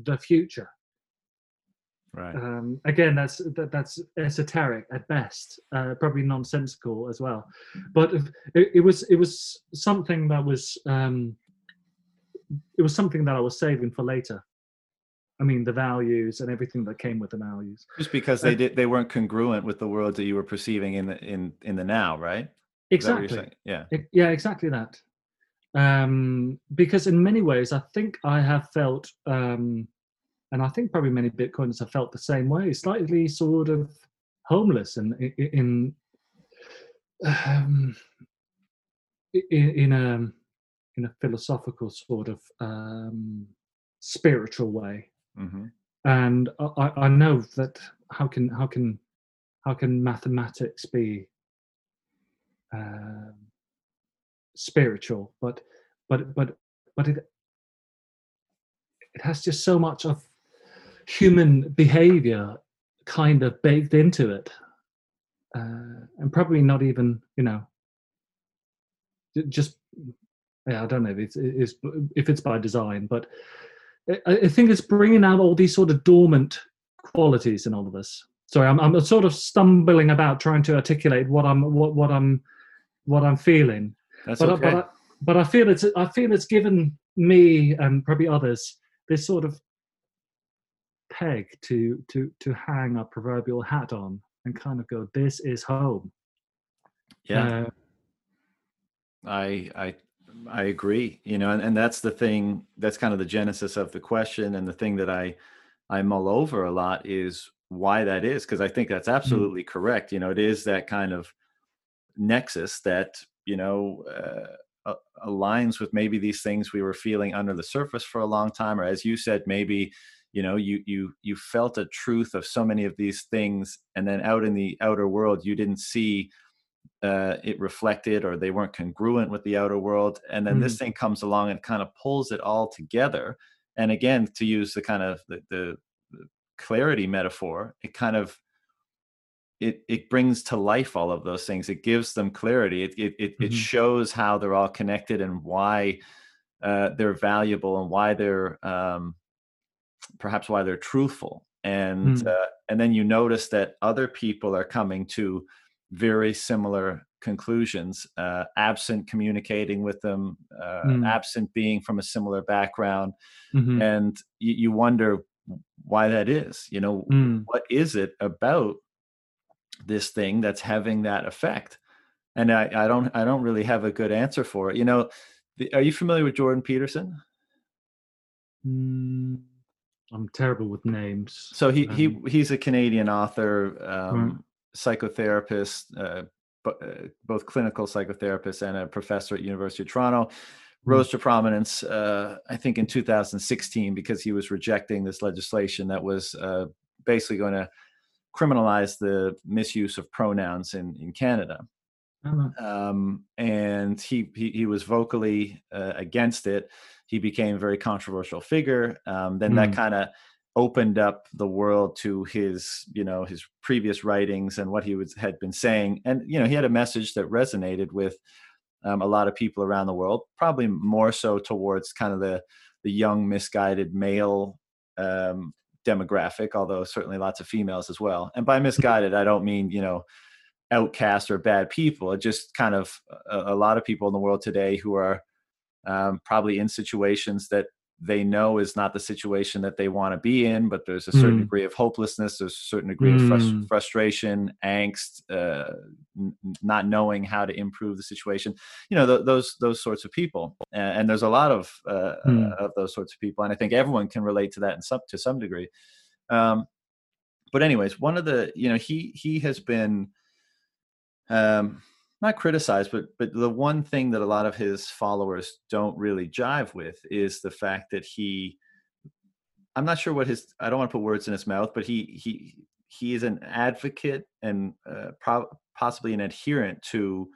the future. Right. Um, again, that's that, that's esoteric at best, uh, probably nonsensical as well. But it, it was it was something that was um, it was something that I was saving for later. I mean, the values and everything that came with the values. Just because they did, they weren't congruent with the world that you were perceiving in the in in the now, right? Exactly. Yeah. It, yeah, exactly that. Um, because in many ways, I think I have felt, um, and I think probably many Bitcoiners have felt the same way, slightly sort of homeless and in, in um, in, in a in a philosophical sort of um, spiritual way. Mm-hmm. And I, I know that how can how can how can mathematics be uh, spiritual? But but but but it it has just so much of human behavior kind of baked into it uh, and probably not even you know just yeah, I don't know if it's, it's if it's by design, but I, think it's bringing out all these sort of dormant qualities in all of us. Sorry, I'm, I'm sort of stumbling about trying to articulate what I'm what, what I'm what I'm feeling. That's but, okay. I, but, I, but I feel it's I feel it's given me and probably others this sort of peg to to to hang a proverbial hat on and kind of go, this is home. Yeah. Uh, I I I agree. You know, and, and that's the thing. That's kind of the genesis of the question, and the thing that I I mull over a lot is why that is, because I think that's mm-hmm. absolutely mm-hmm. correct. You know, it is that kind of nexus that you know uh, aligns with maybe these things we were feeling under the surface for a long time, or as you said, maybe you know you you you felt a truth of so many of these things, and then out in the outer world, you didn't see uh, it reflected or they weren't congruent with the outer world. And then mm. this thing comes along and kind of pulls it all together. And again, to use the kind of the, the, the clarity metaphor, it kind of it it brings to life all of those things. It gives them clarity. It it it, mm-hmm. it shows how they're all connected and why uh, they're valuable and why they're um, perhaps why they're truthful. And mm. uh, and then you notice that other people are coming to very similar conclusions, uh, absent communicating with them, uh, mm. absent being from a similar background. Mm-hmm. And you, you, wonder why that is. You know, mm. what is it about this thing that's having that effect? And I, I don't I don't really have a good answer for it. You know, the, are you familiar with Jordan Peterson? Mm, I'm terrible with names. So he um, he he's a Canadian author. Um, psychotherapist, uh, uh, both clinical psychotherapist and a professor at University of Toronto, hmm. rose to prominence, uh, I think, in 2016 because he was rejecting this legislation that was uh, basically going to criminalize the misuse of pronouns in in Canada. Uh-huh. Um, and he, he, he was vocally uh, against it. He became a very controversial figure. Um, then mm. that hmm. kind of opened up the world to his you know his previous writings and what he was, had been saying and you know he had a message that resonated with um, a lot of people around the world probably more so towards kind of the the young misguided male um, demographic, although certainly lots of females as well. And by misguided, I don't mean you know outcast or bad people. It just kind of a, a lot of people in the world today who are um, probably in situations that they know is not the situation that they want to be in, but there's a certain mm. degree of hopelessness, there's a certain degree mm. of frust- frustration, angst, uh, n- not knowing how to improve the situation. You know, th- those those sorts of people, and, and there's a lot of uh, mm. uh, of those sorts of people, and I think everyone can relate to that in some to some degree. Um, but anyways, one of the you know he he has been um, not criticized, but but the one thing that a lot of his followers don't really jive with is the fact that he I'm not sure what his I don't want to put words in his mouth, but he he he is an advocate and uh, pro- possibly an adherent to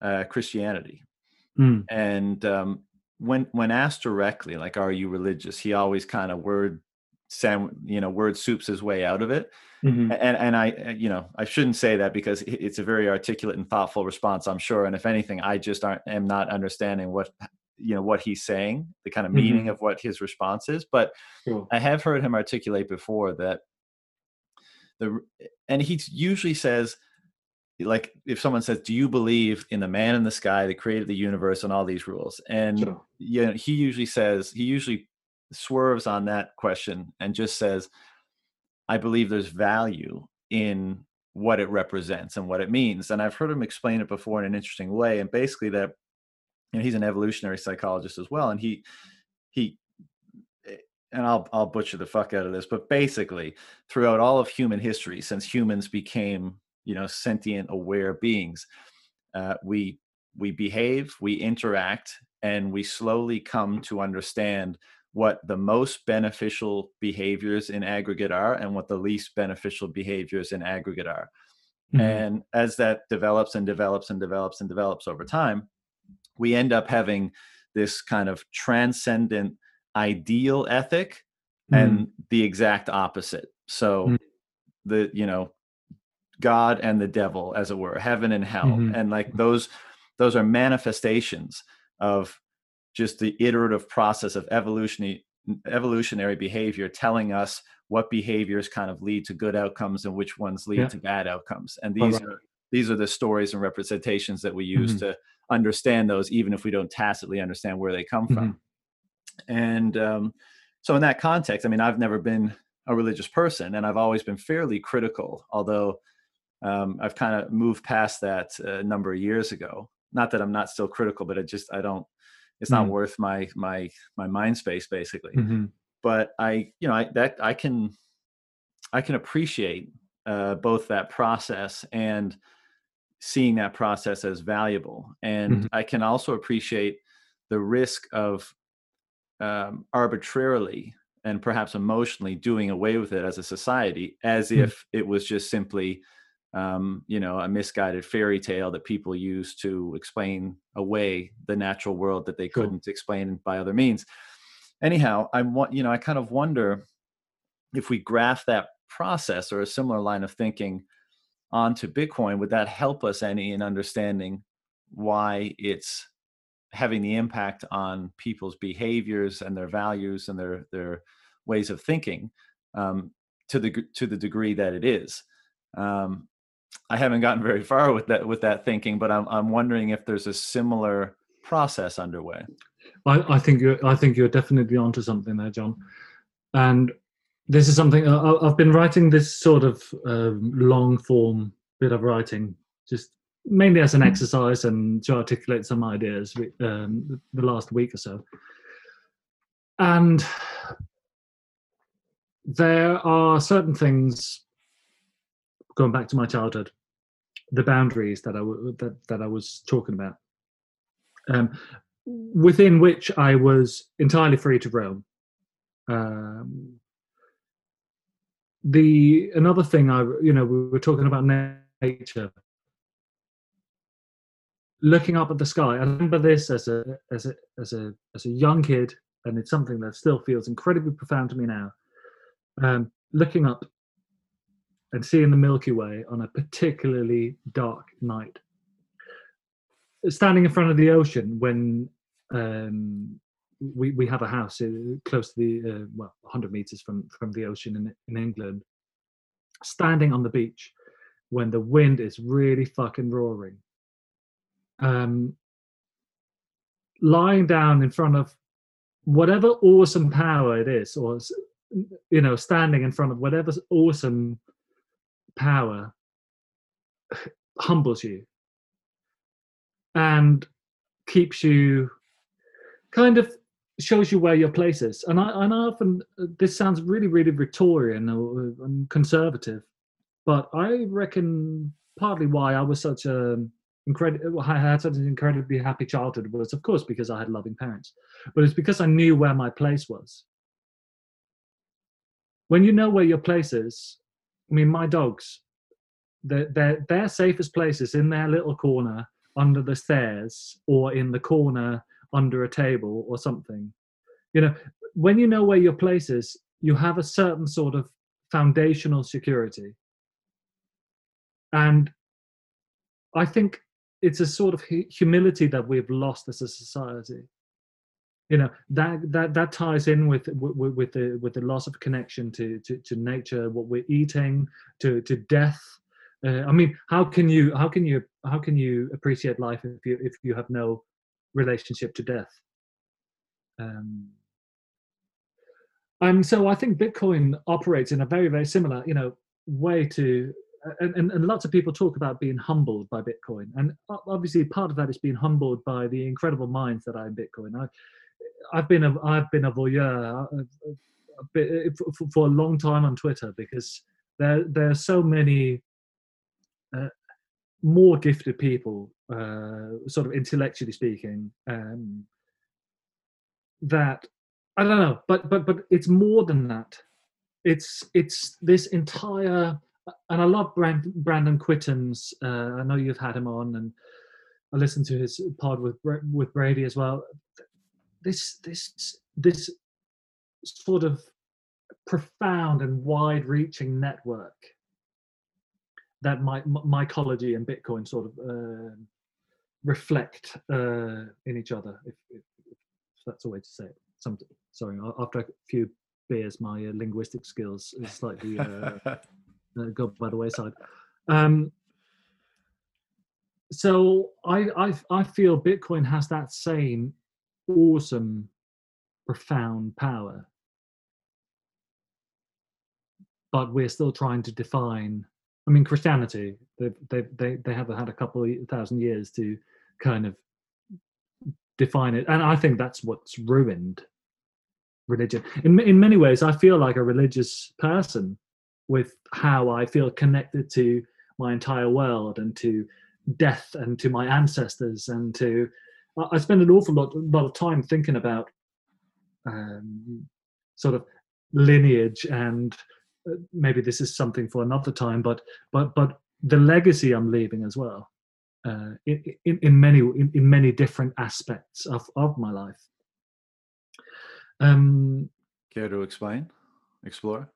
uh, Christianity. Mm. And um, when when asked directly, like, "Are you religious?" he always kind of word sand, you know, word soups his way out of it. Mm-hmm. And and I, uh, you know, I shouldn't say that because it's a very articulate and thoughtful response, I'm sure. And if anything, I just aren't am not understanding what you know what he's saying, the kind of meaning mm-hmm. of what his response is. But cool. I have heard him articulate before that the and he usually says like if someone says do you believe in the man in the sky that created the universe and all these rules and sure. you know he usually says he usually swerves on that question and just says, I believe there's value in what it represents and what it means. And I've heard him explain it before in an interesting way. And basically that, you know, he's an evolutionary psychologist as well. And he, he, eh, and I'll, I'll butcher the fuck out of this, but basically throughout all of human history, since humans became, you know, sentient aware beings, uh, we, we behave, we interact, and we slowly come to understand what the most beneficial behaviors in aggregate are and what the least beneficial behaviors in aggregate are. Mm-hmm. And as that develops and develops and develops and develops over time, we end up having this kind of transcendent ideal ethic mm-hmm. and the exact opposite. So mm-hmm. the, you know, God and the devil, as it were, heaven and hell. Mm-hmm. And like those, those are manifestations of just the iterative process of evolutionary evolutionary behavior telling us what behaviors kind of lead to good outcomes and which ones lead yeah. to bad outcomes and these right. are these are the stories and representations that we use mm-hmm. to understand those even if we don't tacitly understand where they come from mm-hmm. and um, so in that context i mean i've never been a religious person and i've always been fairly critical although um, i've kind of moved past that a number of years ago not that i'm not still critical but i just i don't it's not mm worth my my my mind space basically mm-hmm. but i you know i that i can i can appreciate uh, both that process and seeing that process as valuable and mm-hmm. i can also appreciate the risk of um, arbitrarily and perhaps emotionally doing away with it as a society as mm if it was just simply um, you know, a misguided fairy tale that people use to explain away the natural world that they cool. couldn't explain by other means. Anyhow, I want you know, I kind of wonder if we graph that process or a similar line of thinking onto Bitcoin, would that help us any in understanding why it's having the impact on people's behaviors and their values and their their ways of thinking um, to the to the degree that it is. Um, I haven't gotten very far with that with that thinking, but I'm I'm wondering if there's a similar process underway. I, I think you're I think you're definitely onto something there, John. And this is something I, have been writing this sort of um, long form bit of writing, just mainly as an exercise and to articulate some ideas um, the last week or so. And there are certain things going back to my childhood, the boundaries that I that that I was talking about, um, within which I was entirely free to roam. Um, the another thing I you know we were talking about nature looking up at the sky. I remember this as a as a as a as a young kid, and it's something that still feels incredibly profound to me now. Um, looking up and seeing the Milky Way on a particularly dark night. Standing in front of the ocean when um, we we have a house uh, close to the uh, well 100 meters from from the ocean in in England. Standing on the beach when the wind is really fucking roaring. Um, lying down in front of whatever awesome power it is, or you know, standing in front of whatever awesome power humbles you and keeps you kind of shows you where your place is. And I, and I often, this sounds really, really Victorian or uh, conservative, but I reckon partly why I was such a incredible, I had such an incredibly happy childhood was, of course, because I had loving parents, but it's because I knew where my place was. When you know where your place is, I mean, my dogs, their their their safest places in their little corner under the stairs or in the corner under a table or something. You know, when you know where your place is, you have a certain sort of foundational security. And I think it's a sort of humility that we've lost as a society. You know that that that ties in with with, with the with the loss of connection to, to to nature, what we're eating, to to death. Uh, I mean, how can you how can you how can you appreciate life if you if you have no relationship to death? Um, and so I think Bitcoin operates in a very very similar you know way to and, and, and, lots of people talk about being humbled by Bitcoin, and obviously part of that is being humbled by the incredible minds that are in Bitcoin. I, I've been a I've been a voyeur a bit, for, for, a long time on Twitter because there there are so many uh, more gifted people, uh, sort of intellectually speaking, um, that I don't know, but but but it's more than that. It's it's this entire and I love Brand, Brandon Quittem's. Uh, I know you've had him on, and I listened to his pod with with Brady as well. This this this sort of profound and wide-reaching network that my, mycology and Bitcoin sort of uh, reflect uh, in each other, if, if, if, that's a way to say it. Some, sorry, after a few beers, my uh, linguistic skills is slightly uh, uh, go by the wayside. Um, so I, I I feel Bitcoin has that same awesome, profound power, but we're still trying to define. I mean, Christianity they they they they have had a couple of thousand years to kind of define it, and I think that's what's ruined religion. In in many ways, I feel like a religious person with how I feel connected to my entire world and to death and to my ancestors and to I spend an awful lot, lot of time thinking about um, sort of lineage and uh, maybe this is something for another time but but but the legacy I'm leaving as well uh, in, in, in many in, in, many different aspects of, of my life. Um, Care to explain, explore?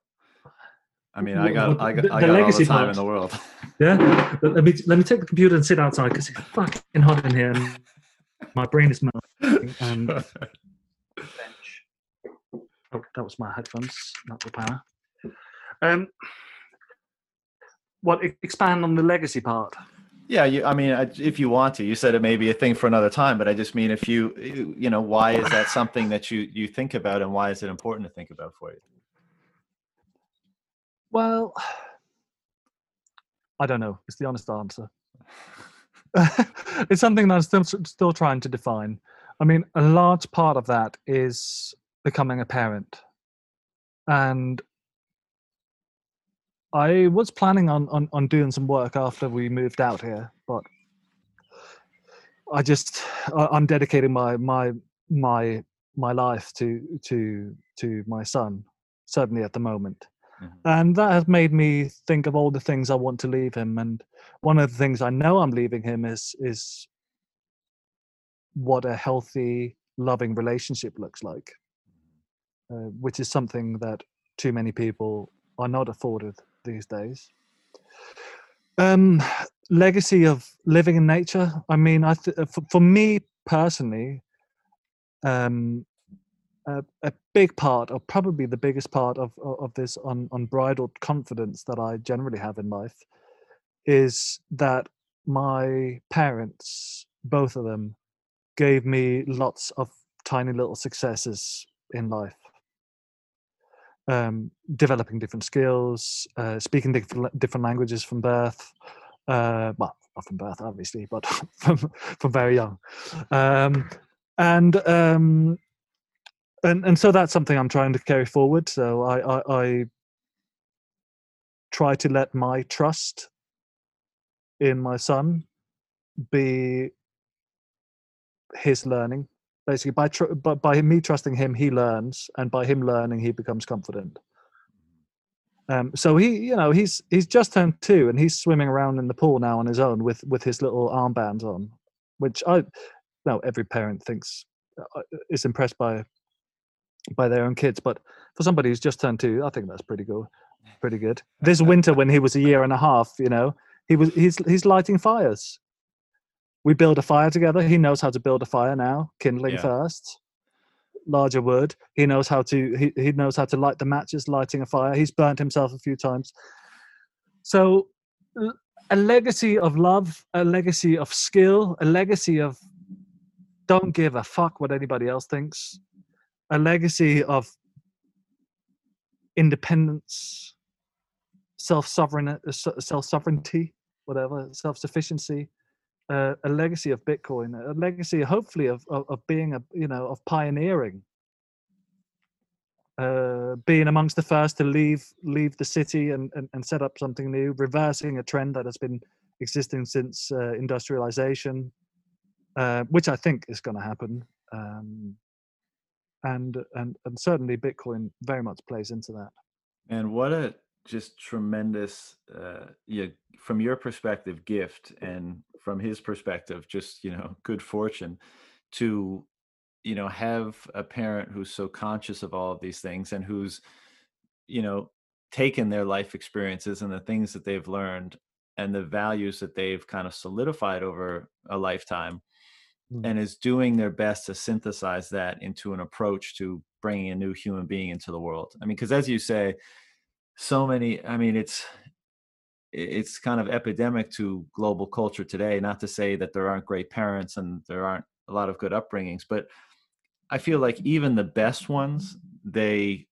I mean, I got, I got, the, I got all the time part. in the world. yeah, let me let me take the computer and sit outside because it's fucking hot in here. And my brain is melting. And oh, that was my headphones, not the power. Um, what expand on the legacy part? Yeah, you, I mean, if you want to, you said it may be a thing for another time, but I just mean if you, you know, why is that something that you you think about, and why is it important to think about for you? Well, I don't know. It's the honest answer. it's something that I'm still still trying to define. I mean, a large part of that is becoming a parent, and I was planning on, on, on doing some work after we moved out here, but I just I'm dedicating my my my my life to to to my son certainly at the moment Mm-hmm. And that has made me think of all the things I want to leave him. And one of the things I know I'm leaving him is is what a healthy, loving relationship looks like, uh, which is something that too many people are not afforded these days. Um, legacy of living in nature. I mean, I th- for, for me personally, um, a, big part, or probably the biggest part of of this un, unbridled confidence that I generally have in life, is that my parents, both of them, gave me lots of tiny little successes in life. Um, developing different skills, uh, speaking different, different languages from birth. Uh, well, not from birth, obviously, but from from very young. Um, and um, and and so that's something I'm trying to carry forward. So I, I, I try to let my trust in my son be his learning. Basically, by tr- by, by me trusting him, he learns, and by him learning, he becomes confident. Um, so he, you know, he's he's just turned two, and he's swimming around in the pool now on his own with with his little armbands on, which I, no, every parent thinks uh, is impressed by by their own kids. But for somebody who's just turned two, I think that's pretty good. Pretty good. This winter, when he was a year and a half, you know, he was he's he's lighting fires. We build a fire together. He knows how to build a fire now, kindling Yeah. first, larger wood. He knows how to he, he knows how to light the matches, lighting a fire. He's burnt himself a few times. So a legacy of love, a legacy of skill, a legacy of don't give a fuck what anybody else thinks, a legacy of independence, self sovereign, self sovereignty, whatever, self sufficiency, uh, a legacy of Bitcoin, a legacy, hopefully, of, of of being a you know of pioneering, uh, being amongst the first to leave leave the city and, and, and set up something new, reversing a trend that has been existing since uh, industrialization, uh, which I think is going to happen. Um, and and and certainly Bitcoin very much plays into that. And what a just tremendous, uh, yeah, from your perspective, gift, and from his perspective, just you know, good fortune to, you know, have a parent who's so conscious of all of these things and who's, you know, taken their life experiences and the things that they've learned and the values that they've kind of solidified over a lifetime Mm. and is doing their best to synthesize that into an approach to bringing a new human being into the world. I mean, because as you say, so many. I mean, it's it's kind of epidemic to global culture today. Not to say that there aren't great parents and there aren't a lot of good upbringings, but I feel like even the best ones, they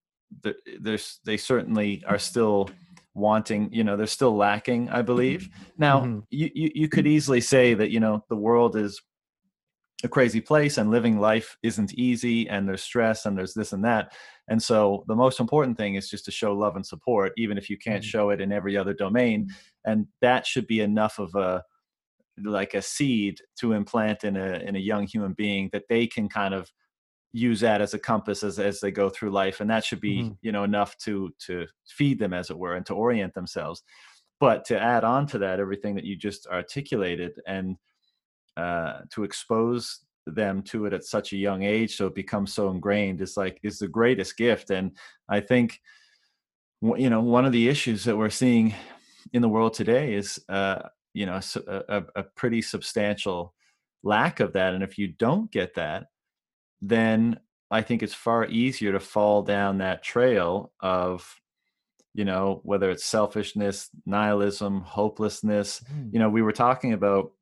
there's they certainly are still wanting you know they're still lacking i believe now Mhm. you, you you could easily say that you know the world is a crazy place and living life isn't easy and there's stress and there's this and that. And so the most important thing is just to show love and support even if you can't Mhm. show it in every other domain. And that should be enough of a like a seed to implant in a in a young human being that they can kind of use that as a compass as as they go through life. And that should be Mhm. you know enough to to feed them as it were and to orient themselves. But to add on to that everything that you just articulated and uh, to expose them to it at such a young age so it becomes so ingrained is like is the greatest gift and i think you know one of the issues that we're seeing in the world today is uh, you know a pretty substantial lack of that and if you don't get that then i think it's far easier to fall down that trail of you know whether it's selfishness nihilism hopelessness you know we were talking about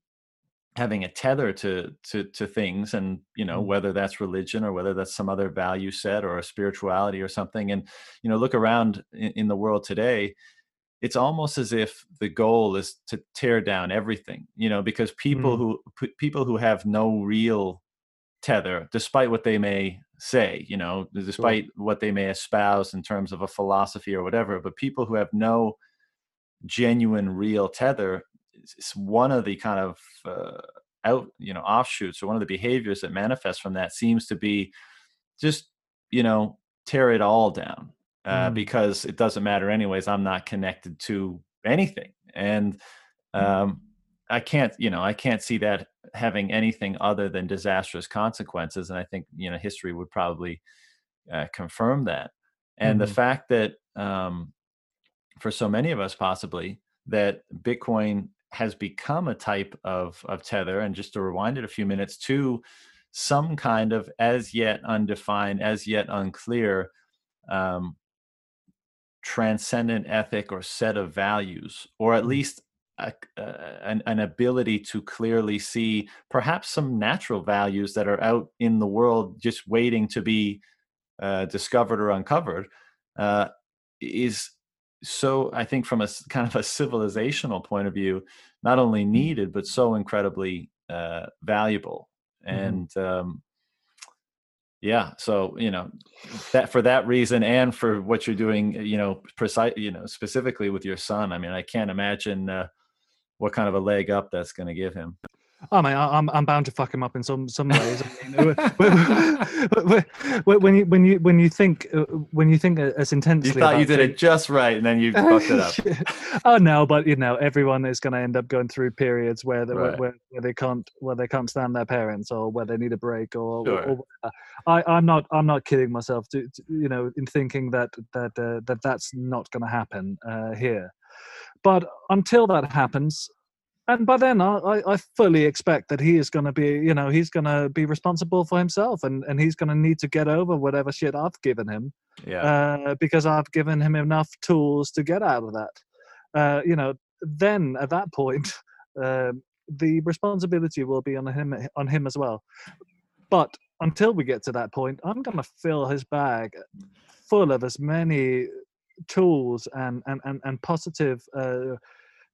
having a tether to to to things and you know Mm. whether that's religion or whether that's some other value set or a spirituality or something and you know look around in, in the world today it's almost as if the goal is to tear down everything you know because people Mm. who p- people who have no real tether despite what they may say you know despite what they may espouse in terms of a philosophy or whatever but people who have no genuine real tether it's one of the kind of uh, out you know offshoots or one of the behaviors that manifests from that seems to be just you know tear it all down uh, Mm. because it doesn't matter anyways i'm not connected to anything and um, i can't you know i can't see that having anything other than disastrous consequences and i think you know history would probably uh, confirm that and the Mhm. fact that um, for so many of us possibly that bitcoin has become a type of of tether and just to rewind it a few minutes to some kind of as yet undefined, as yet unclear um, transcendent ethic or set of values, or at least a, uh, an, an, ability to clearly see perhaps some natural values that are out in the world just waiting to be uh, discovered or uncovered uh, is so i think from a kind of a civilizational point of view not only mm-hmm. needed but so incredibly uh, valuable mm-hmm. and mm-hmm. um, yeah so you know that for that reason and for what you're doing you know precise you know specifically with your son i mean i can't imagine uh, what kind of a leg up that's going to give him. Oh man, I'm I'm bound to fuck him up in some some ways. I mean, when you when you when you think uh, when you think as intensely, you thought you did it just right, and then you fucked it up. oh no, but you know, everyone is going to end up going through periods where they, right. where, where they can't where they can't stand their parents or where they need a break or. Sure. or, or I I'm not I'm not kidding myself. To, to, you know, in thinking that that uh, that that's not going to happen uh, here. But until that happens, and by then I, I fully expect that he is going to be, you know, he's going to be responsible for himself, and and he's going to need to get over whatever shit I've given him, yeah, uh, because I've given him enough tools to get out of that. Uh, you know, then at that point, uh, the responsibility will be on him on him as well. But until we get to that point, I'm going to fill his bag full of as many tools and and and, and positive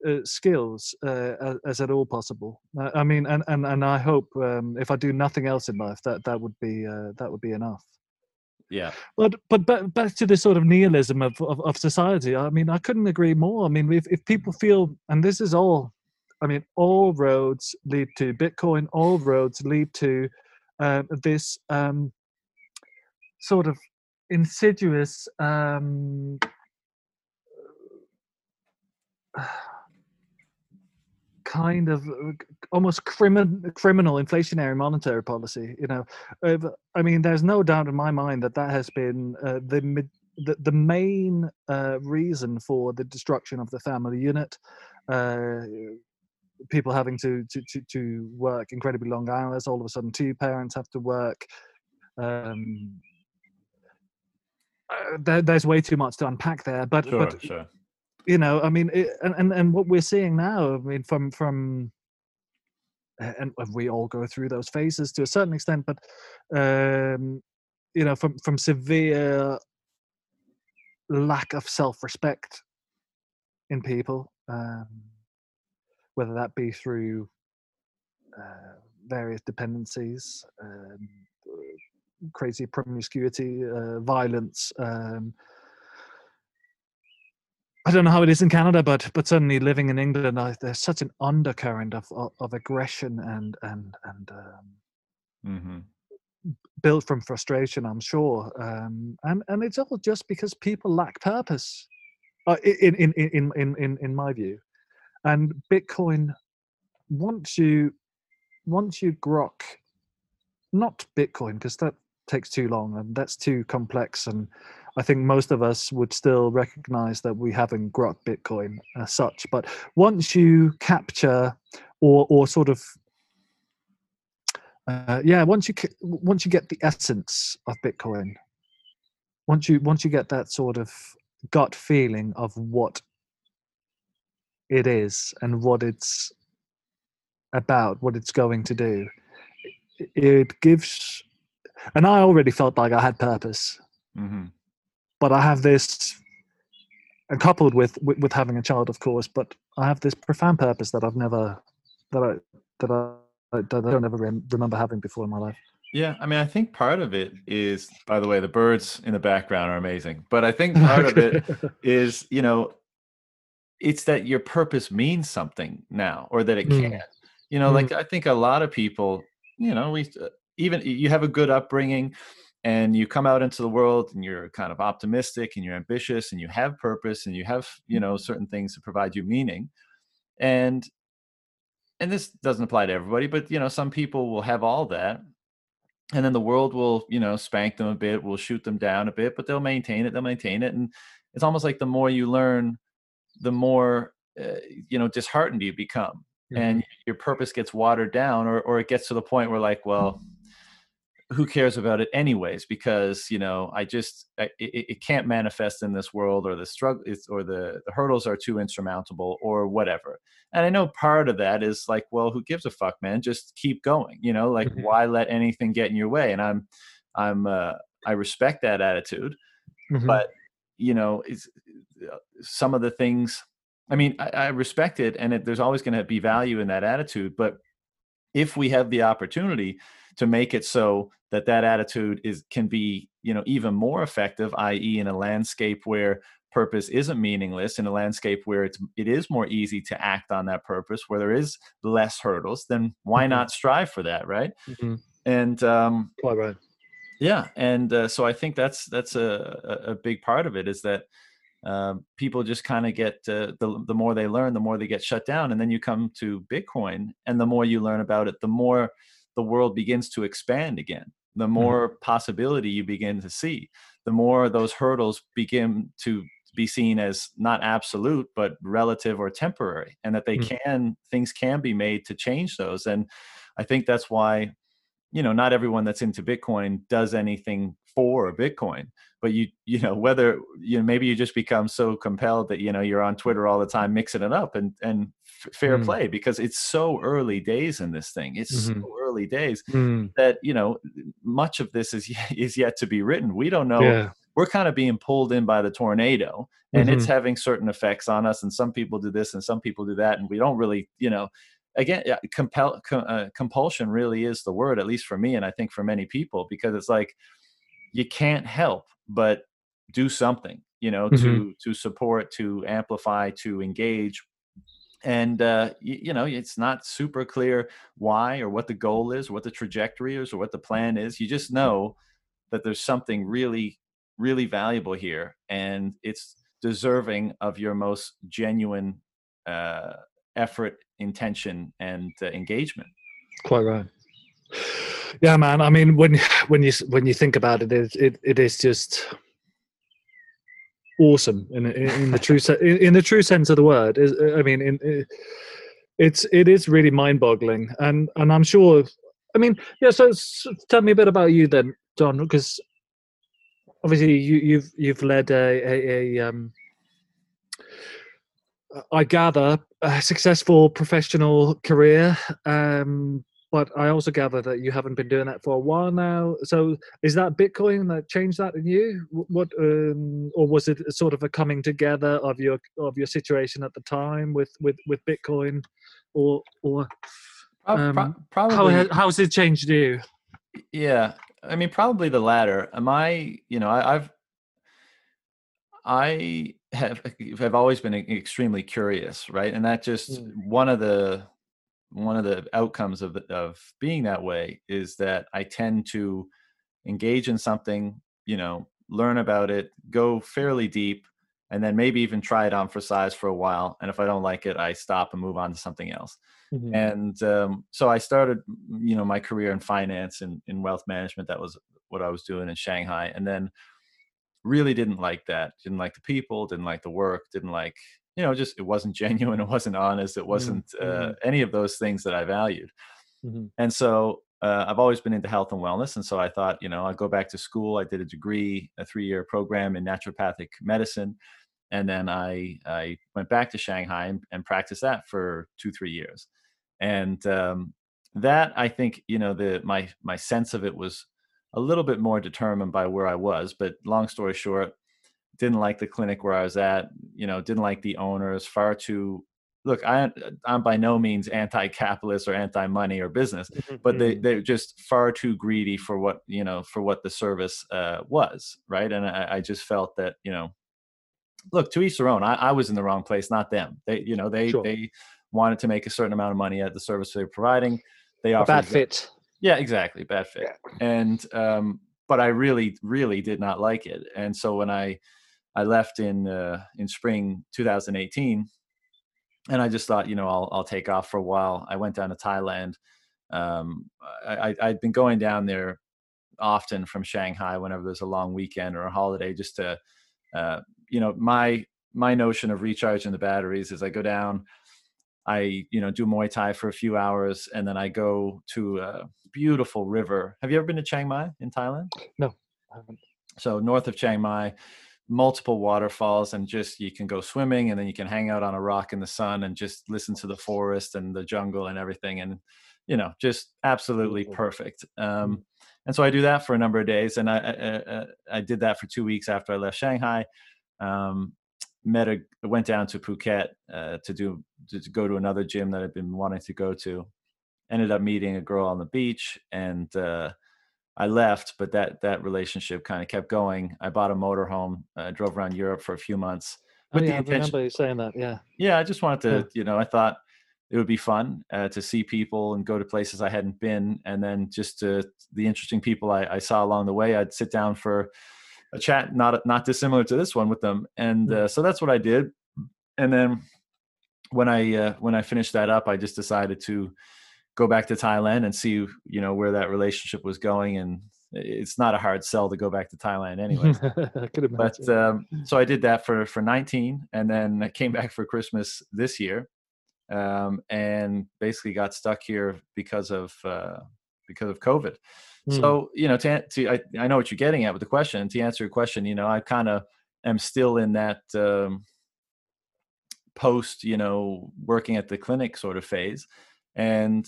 uh, skills uh, as, as, at all possible. Uh, I mean, and and and I hope um, if I do nothing else in life, that that would be uh, that would be enough. Yeah. But but back, back to this sort of nihilism of, of, of society. I mean, I couldn't agree more. I mean, if if people feel, and this is all, I mean, all roads lead to Bitcoin. All roads lead to uh, this um, sort of insidious um, kind of uh, almost criminal criminal inflationary monetary policy you know? I mean there's no doubt in my mind that that has been uh, the the, the main uh, reason for the destruction of the family unit uh, people having to, to, to, to, work incredibly long hours. All of a sudden two parents have to work. Um, uh, there, there's way too much to unpack there, but sure, but sure. You know, I mean, it, and, and what we're seeing now, I mean, from from and we all go through those phases to a certain extent, but um, you know, from from severe lack of self-respect in people, um, whether that be through uh, various dependencies, um, crazy promiscuity, uh, violence. Um, I don't know how it is in Canada, but but certainly living in England, I, there's such an undercurrent of of, of aggression and and and um, mm-hmm. built from frustration. I'm sure, um, and and it's all just because people lack purpose, uh, in, in in in in in my view, and Bitcoin once you once you grok not Bitcoin because that takes too long and that's too complex and i think most of us would still recognize that we haven't got bitcoin as such but once you capture or or sort of uh, yeah once you once you get the essence of bitcoin once you once you get that sort of gut feeling of what it is and what it's about what it's going to do it gives and I already felt like I had purpose. Mm-hmm. But I have this, and coupled with, with, with having a child, of course. But I have this profound purpose that I've never that I that I that I don't ever rem- remember having before in my life. Yeah, I mean, I think part of it is, by the way, the birds in the background are amazing. But I think part of it is, you know, it's that your purpose means something now, or that it mm. can. You know, mm. like I think a lot of people, you know, we uh, even you have a good upbringing and you come out into the world and you're kind of optimistic and you're ambitious and you have purpose and you have you know certain things to provide you meaning and and this doesn't apply to everybody but you know some people will have all that and then the world will you know spank them a bit will shoot them down a bit but they'll maintain it they'll maintain it and it's almost like the more you learn the more uh, you know disheartened you become mm-hmm. and your purpose gets watered down or or it gets to the point where like well who cares about it anyways because you know i just I, it, it can't manifest in this world or the struggle or the, the hurdles are too insurmountable or whatever and i know part of that is like well who gives a fuck man just keep going you know like Mhm. why let anything get in your way and i'm i'm uh, i respect that attitude Mhm. but you know it's uh, some of the things i mean i, I respect it and it, there's always going to be value in that attitude but if we have the opportunity to make it so that that attitude is can be you know even more effective i.e in a landscape where purpose isn't meaningless in a landscape where it's it is more easy to act on that purpose where there is less hurdles then why Mhm. not strive for that right Mhm. and um Quite right. yeah and uh, so i think that's that's a, a a big part of it is that um, people just kind of get uh, the the more they learn the more they get shut down and then you come to bitcoin and the more you learn about it the more the world begins to expand again the more possibility you begin to see the more those hurdles begin to be seen as not absolute but relative or temporary and that they Mm. can things can be made to change those and i think that's why you know not everyone that's into bitcoin does anything for bitcoin but you you know whether you know maybe you just become so compelled that you know you're on twitter all the time mixing it up and and fair Mm. play because it's so early days in this thing it's Mhm. so early days Mm. that you know much of this is is yet to be written we don't know Yeah. we're kind of being pulled in by the tornado and it's Mhm. having certain effects on us and some people do this and some people do that and we don't really you know again compel co- uh, compulsion really is the word at least for me and i think for many people because it's like you can't help but do something you know Mhm. to to support to amplify to engage and uh, you, you know it's not super clear why or what the goal is what the trajectory is or what the plan is you just know that there's something really really valuable here and it's deserving of your most genuine uh, effort intention and uh, engagement Quite right. Yeah, man. I mean, when when you when you think about it, it it, it is just awesome in in, in the true se- in, in the true sense of the word. Is I mean, in, it's it is really mind boggling, and and I'm sure. I mean, yeah. So, s tell me a bit about you then, John, because obviously you, you've you've led a, a, a um, I gather a successful professional career, um, but I also gather that you haven't been doing that for a while now. So, is that Bitcoin that changed that in you? What, um, or was it sort of a coming together of your of your situation at the time with with with Bitcoin, or or pro- Um, probably how has, how has it changed you? yeah i mean probably the latter am i you know I, i've i have have always been extremely curious right and that just Mm. one of the one of the outcomes of of being that way is that i tend to engage in something you know learn about it go fairly deep and then maybe even try it on for size for a while and if i don't like it i stop and move on to something else Mhm. and um, so I started, you know, my career in finance and in wealth management. That was what I was doing in Shanghai, and then really didn't like that. Didn't like the people. Didn't like the work. Didn't like, you know, just it wasn't genuine. It wasn't honest. It wasn't uh, mm. any of those things that I valued. Mhm. And so uh, I've always been into health and wellness, and so I thought, you know, I'll go back to school. I did a degree, a three-year program in naturopathic medicine, and then I I went back to Shanghai and, and practiced that for two three years, and um, that I think you know the my my sense of it was a little bit more determined by where I was. But long story short, didn't like the clinic where I was at. You know, didn't like the owners. Far too look. I I'm by no means anti-capitalist or anti-money or business, but they Mhm. they're just far too greedy for what you know for what the service uh, was, right? And I, I just felt that you know look to each their own I, I was in the wrong place not them they you know they Sure. they wanted to make a certain amount of money at the service they're providing they a offered bad fit. Yeah exactly bad fit. And um but i really really did not like it. And so when i i left in uh in spring 2018 and i just thought you know i'll i'll take off for a while. I went down to thailand um i, I i'd been going down there often from shanghai whenever there's a long weekend or a holiday just to uh, you know my my notion of recharging the batteries is i go down I, you know, do Muay Thai for a few hours, and then I go to a beautiful river. Have you ever been to Chiang Mai in Thailand? No, I haven't. So north of Chiang Mai, multiple waterfalls, and just you can go swimming, and then you can hang out on a rock in the sun and just listen to the forest and the jungle and everything, and you know, just absolutely perfect. Um, and so I do that for a number of days, and I I, I, I did that for two weeks after I left Shanghai. Um, met a went down to Phuket uh, to do to, to go to another gym that I'd been wanting to go to. Ended up meeting a girl on the beach, and uh, I left, but that that relationship kind of kept going. I bought a motorhome, uh, drove around Europe for a few months Oh, with the yeah, I remember you saying that. Yeah. Yeah, I just wanted to, Yeah. you know, I thought it would be fun uh, to see people and go to places I hadn't been, and then just to the interesting people I, I saw along the way. I'd sit down for a chat, not not dissimilar to this one with them, and uh, so that's what I did. And then when I uh, when I finished that up, I just decided to go back to Thailand and see, you know, where that relationship was going. And it's not a hard sell to go back to Thailand anyway. I could imagine. but um, so I did that for for 19, and then I came back for Christmas this year, um, and basically got stuck here because of uh, because of COVID. Hmm. So you know, to, to I, I know what you're getting at with the question. To answer your question, you know, I kind of am still in that um, post, you know, working at the clinic sort of phase, and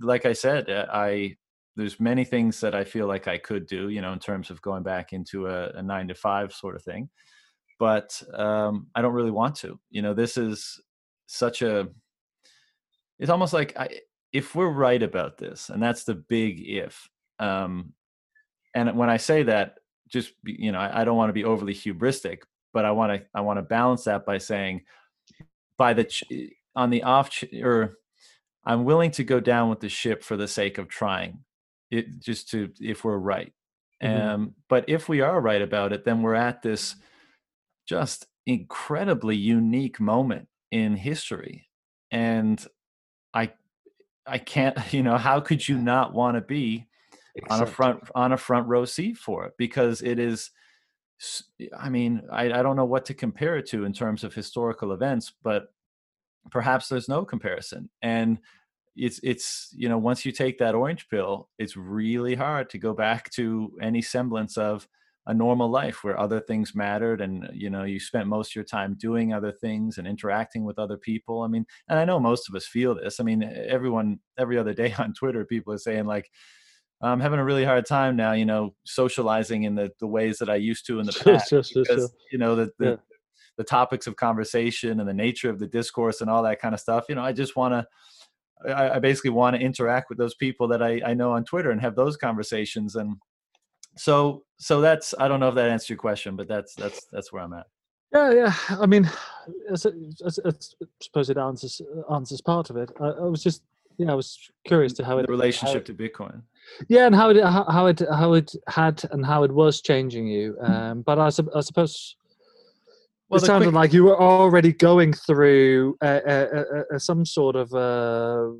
like I said, uh, I there's many things that I feel like I could do, you know, in terms of going back into a, a nine to five sort of thing, but um, I don't really want to. You know, this is such a. It's almost like I, if we're right about this, and that's the big if. Um, and when I say that, just you know, I, I don't want to be overly hubristic, but I want to I want to balance that by saying, by the ch- on the off ch- or I'm willing to go down with the ship for the sake of trying it just to if we're right. Mhm. Um, but if we are right about it, then we're at this just incredibly unique moment in history. And I I can't, you know, how could you not want to be on a front on a front row seat for it? Because it is i mean, I, I don't know what to compare it to in terms of historical events, but perhaps there's no comparison. And it's it's you know once you take that orange pill, it's really hard to go back to any semblance of a normal life where other things mattered and you know you spent most of your time doing other things and interacting with other people i mean and i know most of us feel this i mean everyone every other day on twitter people are saying like i'm having a really hard time now you know socializing in the, the ways that i used to in the past sure, sure, because sure. you know the, the Yeah. the topics of conversation and the nature of the discourse and all that kind of stuff you know i just want to I, I basically want to interact with those people that I, I know on twitter and have those conversations and so so that's i don't know if that answers your question but that's that's that's where i'm at Yeah, yeah. I mean, as, I suppose it answers answers part of it. I, I was just, yeah, I was curious mm, to how it the relationship how to bitcoin it- yeah, and how it how, it how it had and how it was changing you. Um, but I, I suppose Well, it sounded quick- like you were already going through uh, uh, uh, uh, some sort of uh,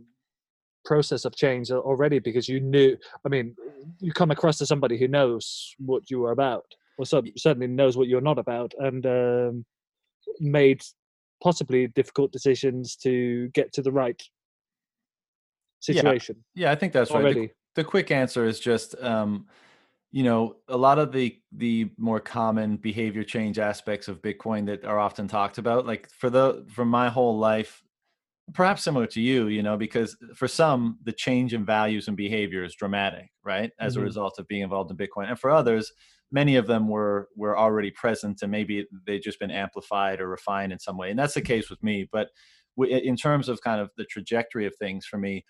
process of change already because you knew. I mean, you come across as somebody who knows what you are about, or cer- certainly knows what you're not about, and um, made possibly difficult decisions to get to the right situation yeah i think that's right The- quick answer is just um, you know a lot of the the more common behavior change aspects of bitcoin that are often talked about like for the for my whole life perhaps similar to you you know because for some the change in values and behavior is dramatic right as Mhm. a result of being involved in bitcoin and for others many of them were were already present and maybe they've just been amplified or refined in some way and that's the case with me but in terms of kind of the trajectory of things for me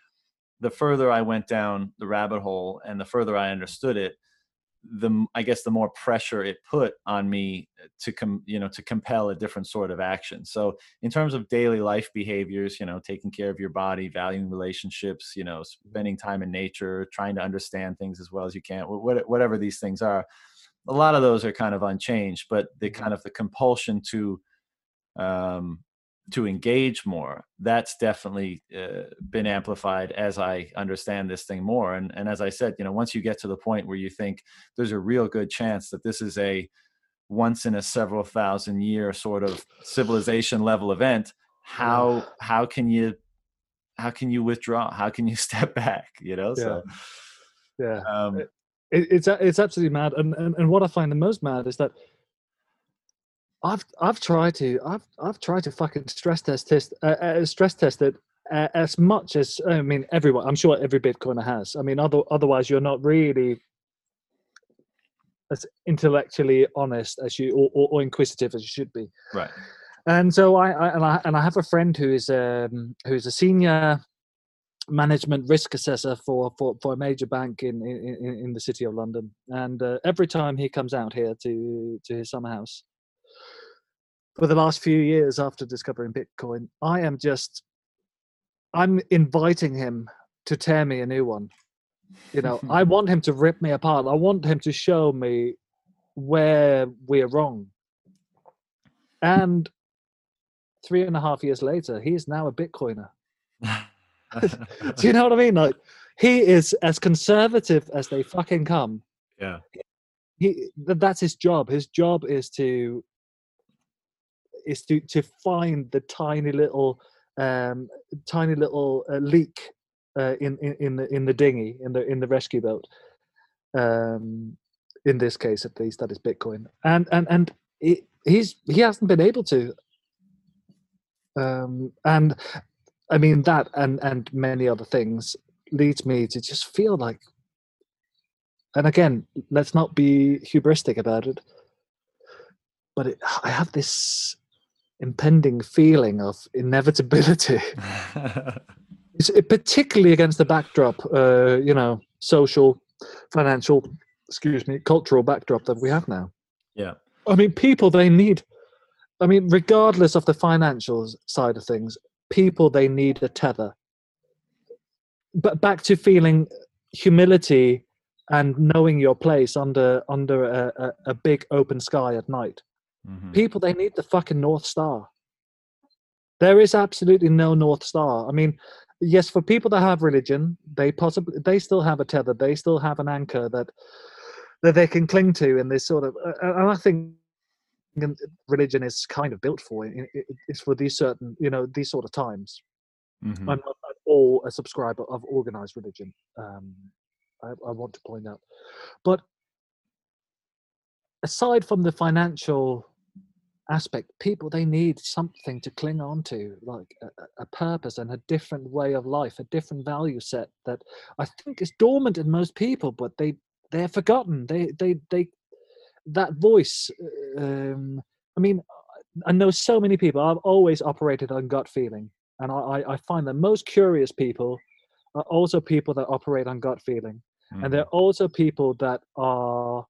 the further I went down the rabbit hole and the further I understood it, the I guess the more pressure it put on me to com you know to compel a different sort of action. So in terms of daily life behaviors, you know, taking care of your body, valuing relationships, you know, spending time in nature, trying to understand things as well as you can, whatever these things are, a lot of those are kind of unchanged. But the kind of the compulsion to um, to engage more that's definitely uh, been amplified as i understand this thing more and and as i said you know once you get to the point where you think there's a real good chance that this is a once in a several thousand year sort of civilization level event how how can you how can you withdraw? How can you step back? You know, so Yeah, um, it, it's it's absolutely mad. And, and and what I find the most mad is that I've I've tried to I've I've tried to fucking stress test test uh, uh, stress test it uh, as much as I mean everyone. I'm sure every Bitcoiner has. I mean, other, otherwise you're not really as intellectually honest as you or, or, or inquisitive as you should be. right. And so I, I and I and I have a friend who is um who's a senior management risk assessor for for, for a major bank in, in in the city of London. And uh, every time he comes out here to to his summer house for the last few years after discovering Bitcoin, I am just I'm inviting him to tear me a new one. You know, I want him to rip me apart. I want him to show me where we're wrong. And three and a half years later, he is now a Bitcoiner. Do you know what I mean? Like, he is as conservative as they fucking come. yeah. He that's his job. His job is to is to to find the tiny little um tiny little uh, leak uh, in, in in the in the dinghy in the in the rescue boat. Um, in this case, at least, that is Bitcoin, and and and he, he's he hasn't been able to. Um, and I mean that and and many other things leads me to just feel like and again let's not be hubristic about it but it, i have this impending feeling of inevitability it, particularly against the backdrop uh, you know social financial excuse me cultural backdrop that we have now yeah. I mean, people they need. I mean, regardless of the financial side of things, people they need a tether. But back to feeling humility and knowing your place under under a, a, a big open sky at night. Mhm. People they need the fucking north star. There is absolutely no north star. I mean, yes, for people that have religion, they possibly they still have a tether. They still have an anchor that that they can cling to in this sort of. Uh, and I think religion is kind of built for it. it- It's for these certain, you know, these sort of times. Mhm. I'm not at all a subscriber of organized religion. Um, I, I want to point out, but aside from the financial aspect, people they need something to cling on to, like a, a- purpose and a different way of life, a different value set that I think is dormant in most people, but they they're forgotten. They they they that voice. Um, I mean, I know so many people. I've always operated on gut feeling, and I, I- I find that most curious people are also people that operate on gut feeling, and they're also people that are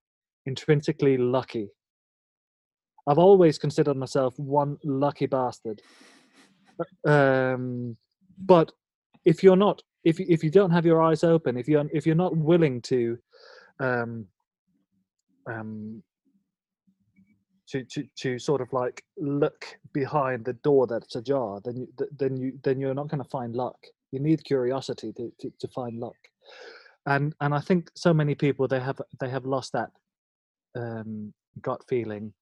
intrinsically lucky. I've always considered myself one lucky bastard. Um, but if you're not, if if you don't have your eyes open, if you're if you're not willing to, um, um, to, to, to sort of like look behind the door that's ajar, then you, then you then you're not going to find luck. You need curiosity to, to, to find luck, and and I think so many people they have they have lost that um, gut feeling,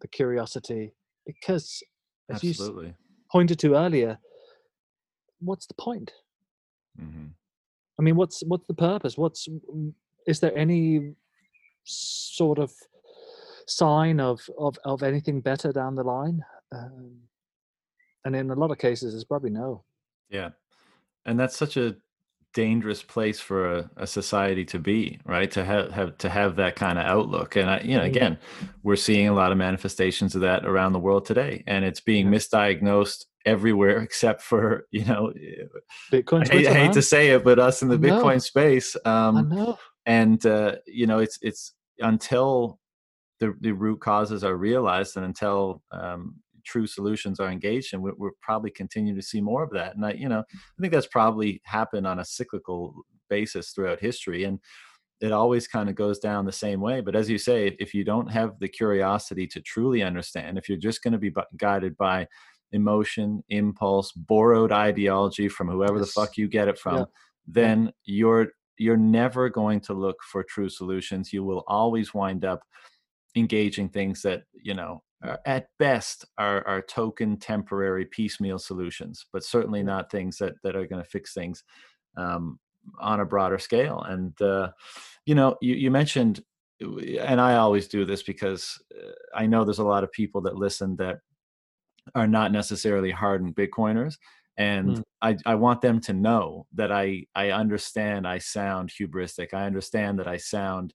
the curiosity, because as you pointed to earlier, what's the point? hmm I mean, what's what's the purpose? What's is there any sort of sign of of of anything better down the line? Um, and in a lot of cases, it's probably no. Yeah. And that's such a dangerous place for a, a society to be, right? To have, have to have that kind of outlook. And I, you know, Mhm. again, we're seeing a lot of manifestations of that around the world today. And it's being misdiagnosed everywhere except for, you know, Bitcoin. I hate, I hate to say it, but us in the. Bitcoin space. I Um, know. and uh, you know it's it's until the, the root causes are realized and until um, true solutions are engaged and we, we'll probably continue to see more of that. And i you know i think that's probably happened on a cyclical basis throughout history and it always kind of goes down the same way. But as you say if you don't have the curiosity to truly understand if you're just going to be guided by emotion impulse borrowed ideology from whoever the fuck you get it from Yeah. then you're you're never going to look for true solutions. You will always wind up engaging things that you know are at best are, are token temporary piecemeal solutions but certainly not things that that are going to fix things um, on a broader scale. And uh, you know you, you mentioned and i always do this because uh, i know there's a lot of people that listen that are not necessarily hardened bitcoiners and mm. I, I want them to know that i i understand i sound hubristic. I understand that i sound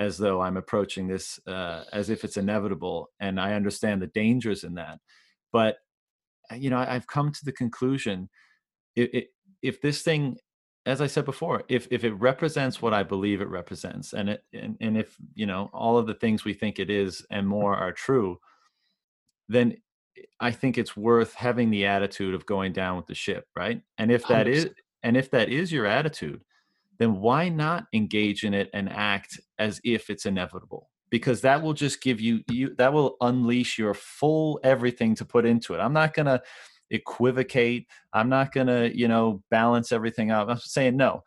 as though I'm approaching this uh, as if it's inevitable, and I understand the dangers in that. But uh, you know, I, have come to the conclusion: it, it, if this thing, as I said before, if if it represents what I believe it represents, and it and, and if you know all of the things we think it is and more are true, then I think it's worth having the attitude of going down with the ship, right? And if that 100%. is and if that is your attitude, then why not engage in it and act as if it's inevitable? Because that will just give you, you that will unleash your full everything to put into it. I'm not gonna equivocate. I'm not gonna, you know, balance everything out. I'm saying no.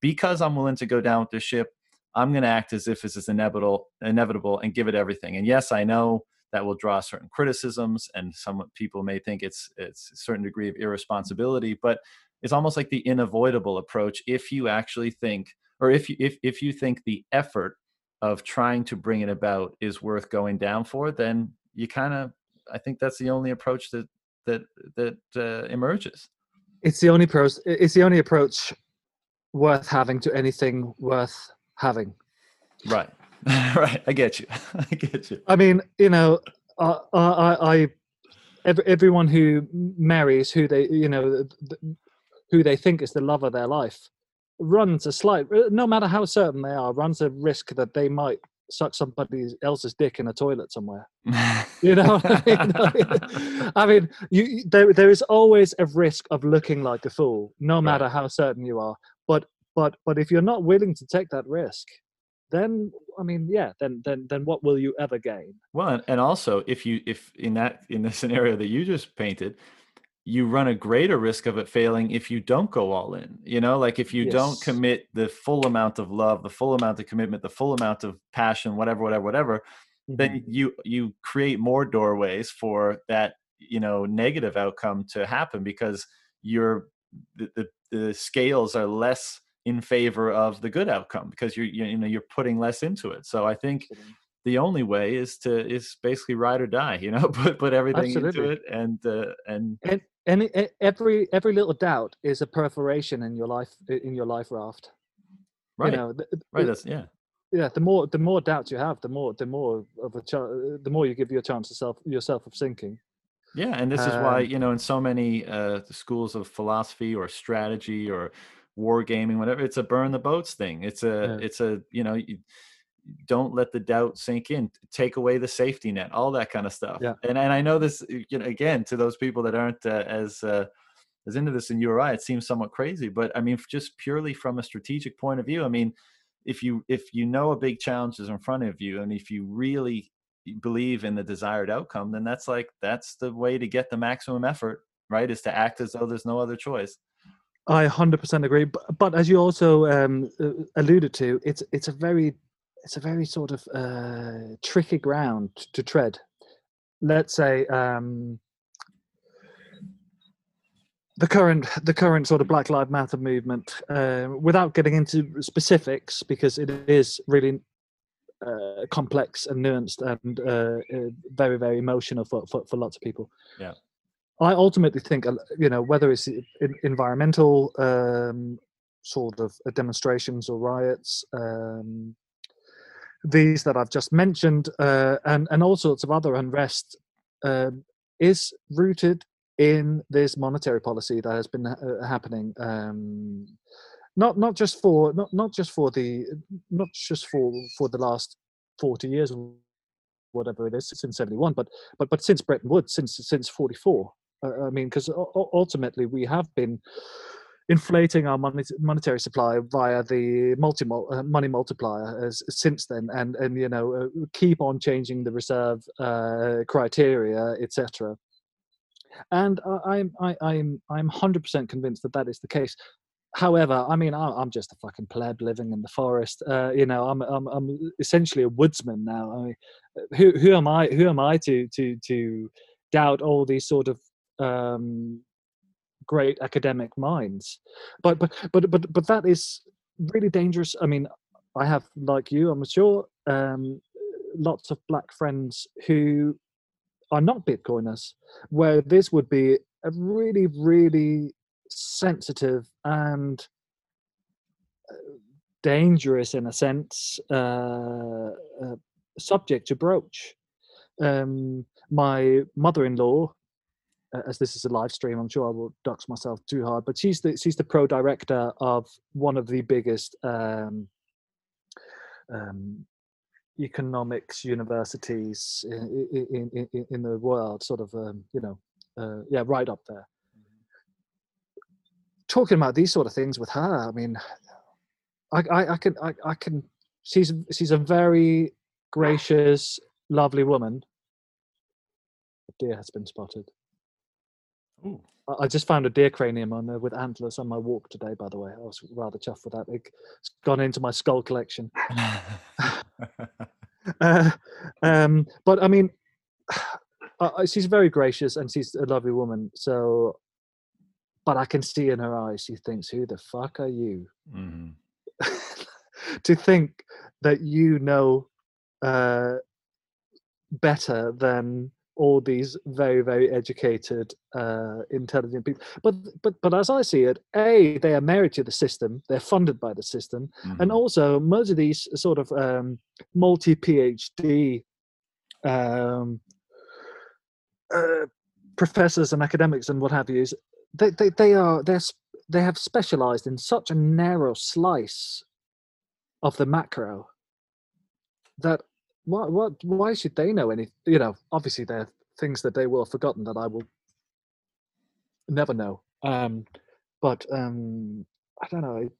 Because I'm willing to go down with the ship, I'm gonna act as if this is inevitable, inevitable, and give it everything. And yes, I know that will draw certain criticisms, and some people may think it's it's a certain degree of irresponsibility, but it's almost like the unavoidable approach if you actually think or if you if, if you think the effort of trying to bring it about is worth going down for then you kind of i think that's the only approach that that that uh, emerges. It's the only approach it's the only approach worth having to anything worth having. Right. Right. I get you. I get you. I mean you know uh, I, I every, everyone who marries who they you know who they think is the love of their life runs a slight uh, no matter how certain they are runs a risk that they might suck somebody else's dick in a toilet somewhere. You know I mean, I mean you, there, there is always a risk of looking like a fool no matter right. how certain you are. But but but if you're not willing to take that risk then i mean yeah then then then what will you ever gain? Well and also if you if in that in the scenario that you just painted you run a greater risk of it failing if you don't go all in you know like if you yes. don't commit the full amount of love the full amount of commitment the full amount of passion whatever whatever whatever mm-hmm. then you you create more doorways for that you know negative outcome to happen because you're the, the, the scales are less in favor of the good outcome because you're you know you're putting less into it so i think the only way is to is basically ride or die you know put put everything Absolutely. into it and uh, and, and and every every little doubt is a perforation in your life in your life raft. Right. you know, the, right that's yeah. Yeah the more the more doubts you have the more the more of a ch- the more you give your chance yourself yourself of sinking. Yeah and this um, is why um you know in so many uh schools of philosophy or strategy or war gaming whatever it's a burn the boats thing. It's a yeah. it's a you know you, don't let the doubt sink in. Take away the safety net all that kind of stuff. Yeah. and and i know this you know again to those people that aren't uh, as uh, as into this in uri it seems somewhat crazy but i mean just purely from a strategic point of view i mean if you if you know a big challenge is in front of you and if you really believe in the desired outcome then that's like that's the way to get the maximum effort right is to act as though there's no other choice. I 100% agree, but, but as you also um, uh, alluded to, it's it's a very it's a very sort of uh, tricky ground to tread. Let's say um, the current the current sort of Black Lives Matter movement, uh, without getting into specifics, because it is really uh, complex and nuanced and uh, uh very very emotional for, for, for lots of people. Yeah, I ultimately think uh, you know whether it's environmental um, sort of demonstrations or riots. Um, these that I've just mentioned, uh, and and all sorts of other unrest, uh, is rooted in this monetary policy that has been uh, happening. Um, not not just for not not just for the not just for for the last forty years, whatever it is, since seventy one, but but but since Bretton Woods, since since forty four. Uh, I mean, because ultimately we have been inflating our monetary supply via the multi uh, money multiplier as, since then, and and you know uh, keep on changing the reserve uh, criteria, etc. And I'm I, I'm I'm hundred percent convinced that that is the case. however, I mean, I'm just a fucking pleb living in the forest. Uh, you know, I'm, I'm I'm essentially a woodsman now. I mean, who who am I? Who am I to to to doubt all these sort of um, great academic minds? But but but but but that is really dangerous. I mean, I have like you, I'm sure, um, lots of black friends who are not Bitcoiners, where this would be a really really sensitive and uh, dangerous in a sense uh, uh, subject to broach. Um, my mother-in-law, as this is a live stream, I'm sure I will dox myself too hard, but she's the she's the pro director of one of the biggest um, um, economics universities in, in, in, in, the world, sort of, um, you know, uh, yeah, right up there talking about these sort of things with her, I mean, I, I, I can, I, I can. She's she's a very gracious, lovely woman. A deer has been spotted. Ooh. I just found a deer cranium on uh, with antlers on my walk today. By the way, I was rather chuffed with that. It's gone into my skull collection. uh, um, but I mean, uh, she's very gracious and she's a lovely woman. So but I can see in her eyes she thinks, "Who the fuck are you?" Mm-hmm. to think that you know uh, better than all these very very educated uh, intelligent people but but but as i see it a they are married to the system they're funded by the system Mm-hmm. and also most of these sort of um, multi phd um, uh, professors and academics and what have you they, they, they are they're they have specialized in such a narrow slice of the macro that what what why should they know any you know obviously there are things that they will have forgotten that i will never know. Um but um i don't know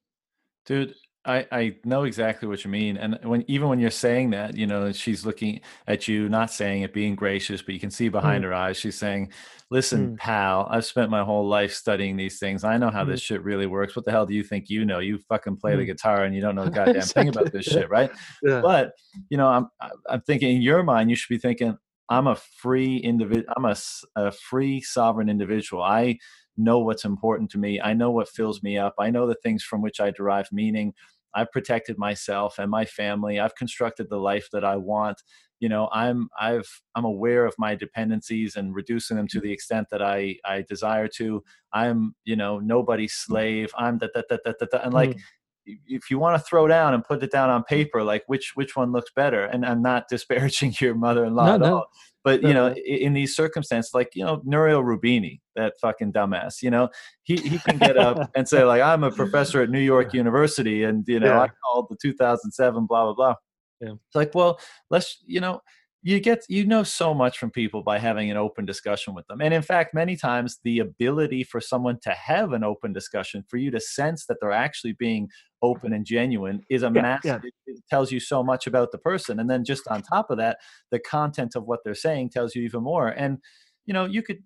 dude I, I know exactly what you mean. And when even when you're saying that, you know, she's looking at you, not saying it, being gracious, but you can see behind Mm. her eyes, she's saying, Listen, Mm. pal, I've spent my whole life studying these things. I know how Mm. this shit really works. What the hell do you think you know? You fucking play the Mm. guitar and you don't know a goddamn thing about this shit, right? yeah But you know, I'm I'm thinking in your mind, you should be thinking, I'm a free individual. I'm a, a free sovereign individual. I know what's important to me. I know what fills me up. I know the things from which I derive meaning. I've protected myself and my family. I've constructed the life that I want. You know, I'm I've I'm aware of my dependencies and reducing them to the extent that I I desire to. I'm you know nobody's slave. I'm that that that that that, and like Mm. If you want to throw down and put it down on paper, like which which one looks better? And I'm not disparaging your mother-in-law No, at no. all, but No, you know, no. in these circumstances, like you know, Nouriel Roubini, that fucking dumbass, you know, he he can get up and say like, I'm a professor at New York University, and you know, I Yeah. called the 2007 blah blah blah. Yeah. It's like, well, let's you know. You get you know so much from people by having an open discussion with them. And in fact, many times the ability for someone to have an open discussion, for you to sense that they're actually being open and genuine is a Yeah, massive yeah. it, tells you so much about the person and then just on top of that the content of what they're saying tells you even more and you know you could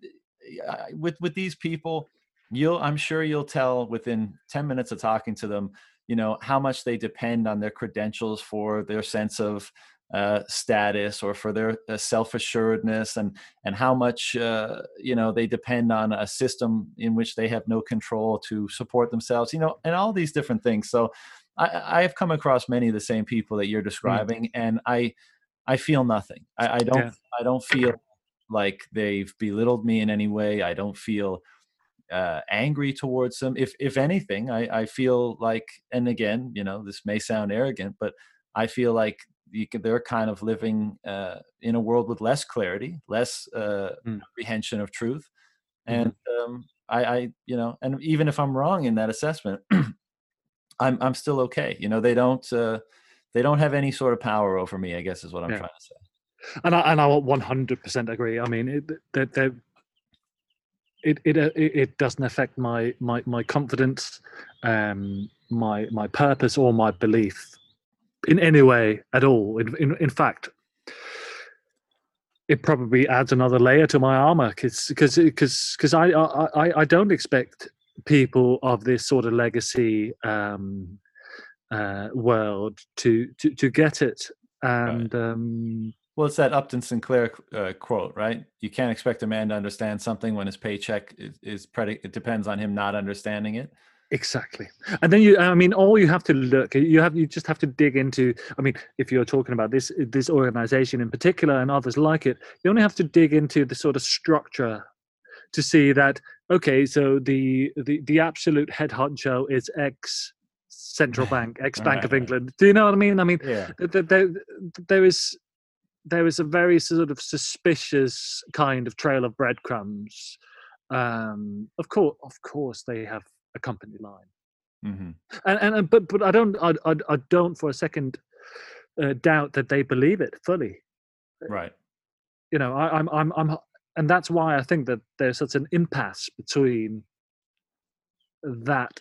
uh, with with these people you'll i'm sure you'll tell within 10 minutes of talking to them you know how much they depend on their credentials for their sense of uh, status or for their uh, self-assuredness and and how much uh, you know they depend on a system in which they have no control to support themselves you know and all these different things so i i have come across many of the same people that you're describing and i i feel nothing i, I don't Yeah. i don't feel like they've belittled me in any way i don't feel uh, angry towards them. If if anything, I, I feel like, and again, you know, this may sound arrogant, but I feel like can, they're kind of living uh, in a world with less clarity, less uh, Mm. apprehension of truth, and um, I, I, you know, and even if I'm wrong in that assessment, I'm I'm still okay. You know, they don't uh, they don't have any sort of power over me. I guess is what I'm Yeah. trying to say. and I and I 100% agree. I mean, it it it uh, it it doesn't affect my my my confidence, um, my my purpose or my belief in any way at all. In in, in fact, it probably adds another layer to my armor because because because I, I I don't expect people of this sort of legacy um, uh, world to, to to get it. And um, Well, it's that Upton Sinclair uh, quote, right? You can't expect a man to understand something when his paycheck is, is predi- it depends on him not understanding it. Exactly. And then you I mean all you have to look you have you just have to dig into I mean if you're talking about this this organization in particular and others like it you only have to dig into the sort of structure to see that okay so the the, the absolute head honcho is ex central bank ex bank Right, of england do you know what i mean i mean Yeah. th- th- there, there is there is a very sort of suspicious kind of trail of breadcrumbs um of course of course they have a company line hmm and and, and but but I don't I, I, I don't for a second uh, doubt that they believe it fully. Right. You know, I, I'm I'm I'm and that's why I think that there's such an impasse between that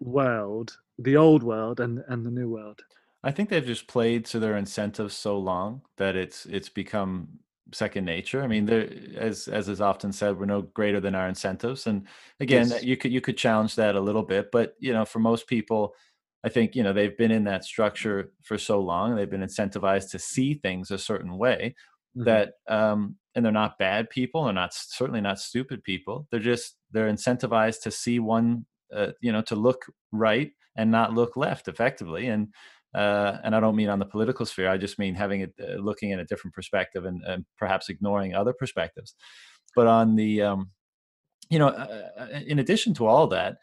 world, the old world, and and the new world. I think they've just played to their incentives so long that it's it's become second nature. I mean, there as as is often said, we're no greater than our incentives. And again, Yes. you could you could challenge that a little bit, but you know, for most people, I think you know they've been in that structure for so long. They've been incentivized to see things a certain way Mhm. that, um, and they're not bad people. They're not certainly not stupid people. They're just they're incentivized to see one, uh, you know, to look right and not look left effectively. And uh, and I don't mean on the political sphere. I just mean having it, uh, looking at a different perspective and, and perhaps ignoring other perspectives. But on the, um, you know, uh, uh, in addition to all that,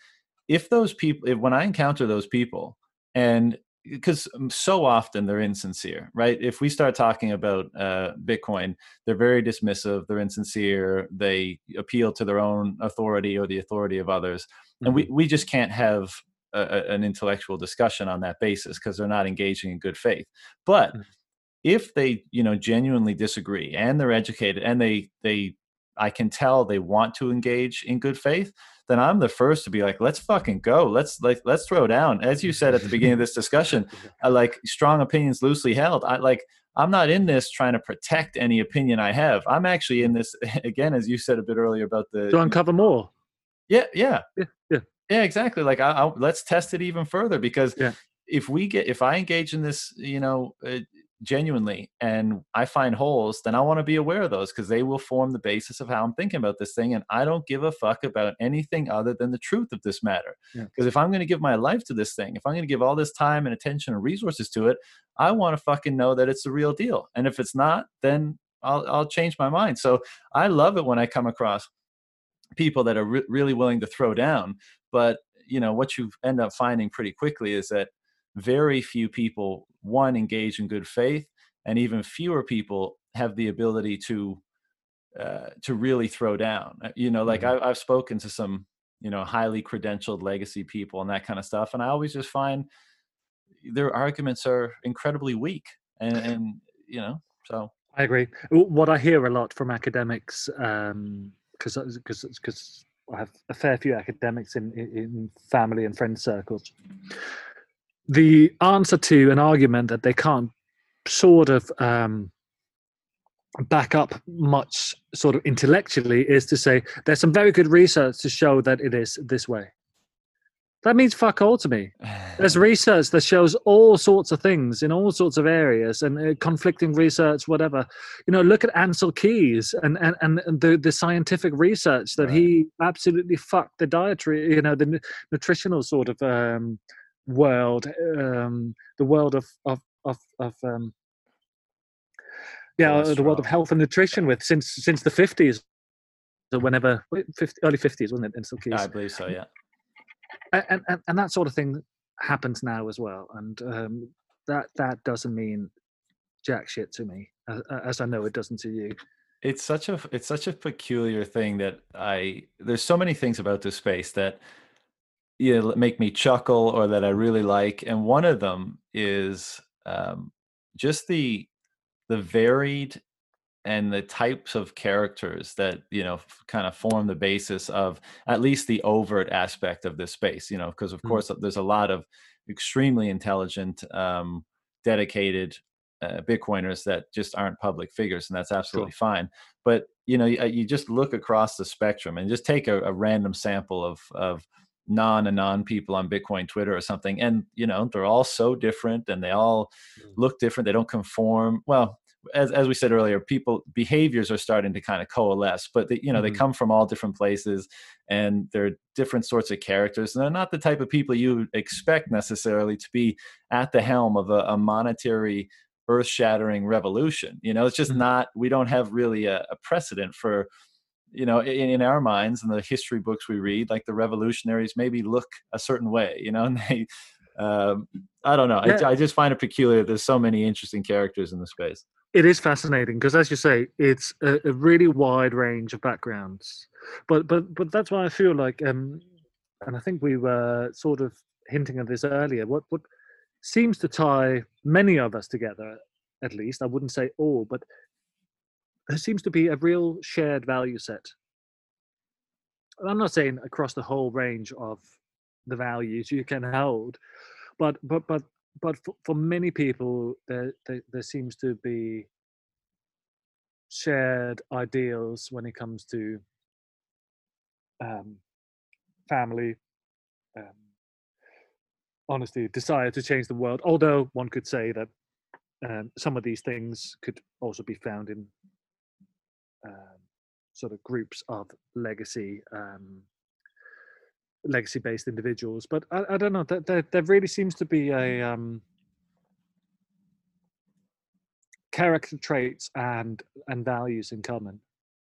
if those people, if when I encounter those people, and because so often they're insincere, right? If we start talking about uh, Bitcoin, they're very dismissive, they're insincere, they appeal to their own authority or the authority of others, and we we just can't have a, an intellectual discussion on that basis because they're not engaging in good faith. But Mhm. if they, you know, genuinely disagree and they're educated and they they I can tell they want to engage in good faith, then I'm the first to be like, let's fucking go. Let's like let's throw down. As you said at the beginning of this discussion, I like strong opinions loosely held. I like I'm not in this trying to protect any opinion I have. I'm actually in this again, as you said a bit earlier about the to uncover more. yeah, yeah, Yeah, yeah. Yeah, exactly. Like, I, I, let's test it even further because Yeah. if we get, if I engage in this, you know, uh, genuinely, and I find holes, then I want to be aware of those because they will form the basis of how I'm thinking about this thing, and I don't give a fuck about anything other than the truth of this matter. Yeah. Because if I'm going to give my life to this thing, if I'm going to give all this time and attention and resources to it, I want to fucking know that it's the real deal. And if it's not, then I'll I'll change my mind. So I love it when I come across people that are re- really willing to throw down but you know what you end up finding pretty quickly is that very few people one engage in good faith and even fewer people have the ability to uh, to really throw down Uh, you know like Mhm. I, i've spoken to some you know highly credentialed legacy people and that kind of stuff and i always just find their arguments are incredibly weak and, and you know so I agree. What I hear a lot from academics, because because because I have a fair few academics in, in family and friend circles. The answer to an argument that they can't sort of um, back up much sort of intellectually is to say there's some very good research to show that it is this way. That means fuck all to me. There's research that shows all sorts of things in all sorts of areas and uh, conflicting research, whatever. You know, look at Ancel Keys and and, and the, the scientific research that Right. he absolutely fucked the dietary, you know, the nu- nutritional sort of um, world, um, the world of of of, of um, yeah, the world of health and nutrition with since since the fifties. So whenever 50, early fifties, wasn't it? Ancel Keys i believe so yeah and, and and that sort of thing happens now as well and um that that doesn't mean jack shit to me as, i know it doesn't to you. It's such a it's such a peculiar thing that I there's so many things about this space that you know, make me chuckle or that I really like, and one of them is um, just the the varied and the types of characters that you know kind of form the basis of at least the overt aspect of this space. You know, because of Mm. course there's a lot of extremely intelligent, um, dedicated uh, Bitcoiners that just aren't public figures, and that's absolutely sure. fine. But you know, you, uh, you, just look across the spectrum and just take a, a random sample of of non anon people on Bitcoin Twitter or something, and you know, they're all so different, and they all mm. look different. They don't conform. Well, as, as we said earlier, people behaviors are starting to kind of coalesce, but they, you know, mm-hmm. they come from all different places and they're different sorts of characters. And they're not the type of people you expect necessarily to be at the helm of a, a monetary earth shattering revolution. You know, it's just mm-hmm. not, we don't have really a, a precedent for, you know, in, in, our minds and the history books we read, like the revolutionaries maybe look a certain way, you know, and they, um, I don't know. Yeah. I, I just find it peculiar. There's so many interesting characters in the space. It is fascinating because, as you say, it's a, a, really wide range of backgrounds. But but but that's why I feel like, um, and I think we were sort of hinting at this earlier. What what seems to tie many of us together, at least I wouldn't say all, but there seems to be a real shared value set. And I'm not saying across the whole range of the values you can hold, but but but but for, for many people, there, there, there seems to be shared ideals when it comes to um, family, um, honesty, desire to change the world. Although one could say that um, some of these things could also be found in um, sort of groups of legacy um, legacy based individuals. But I, I don't know. There, there, there, really seems to be a um, character traits and and values in common.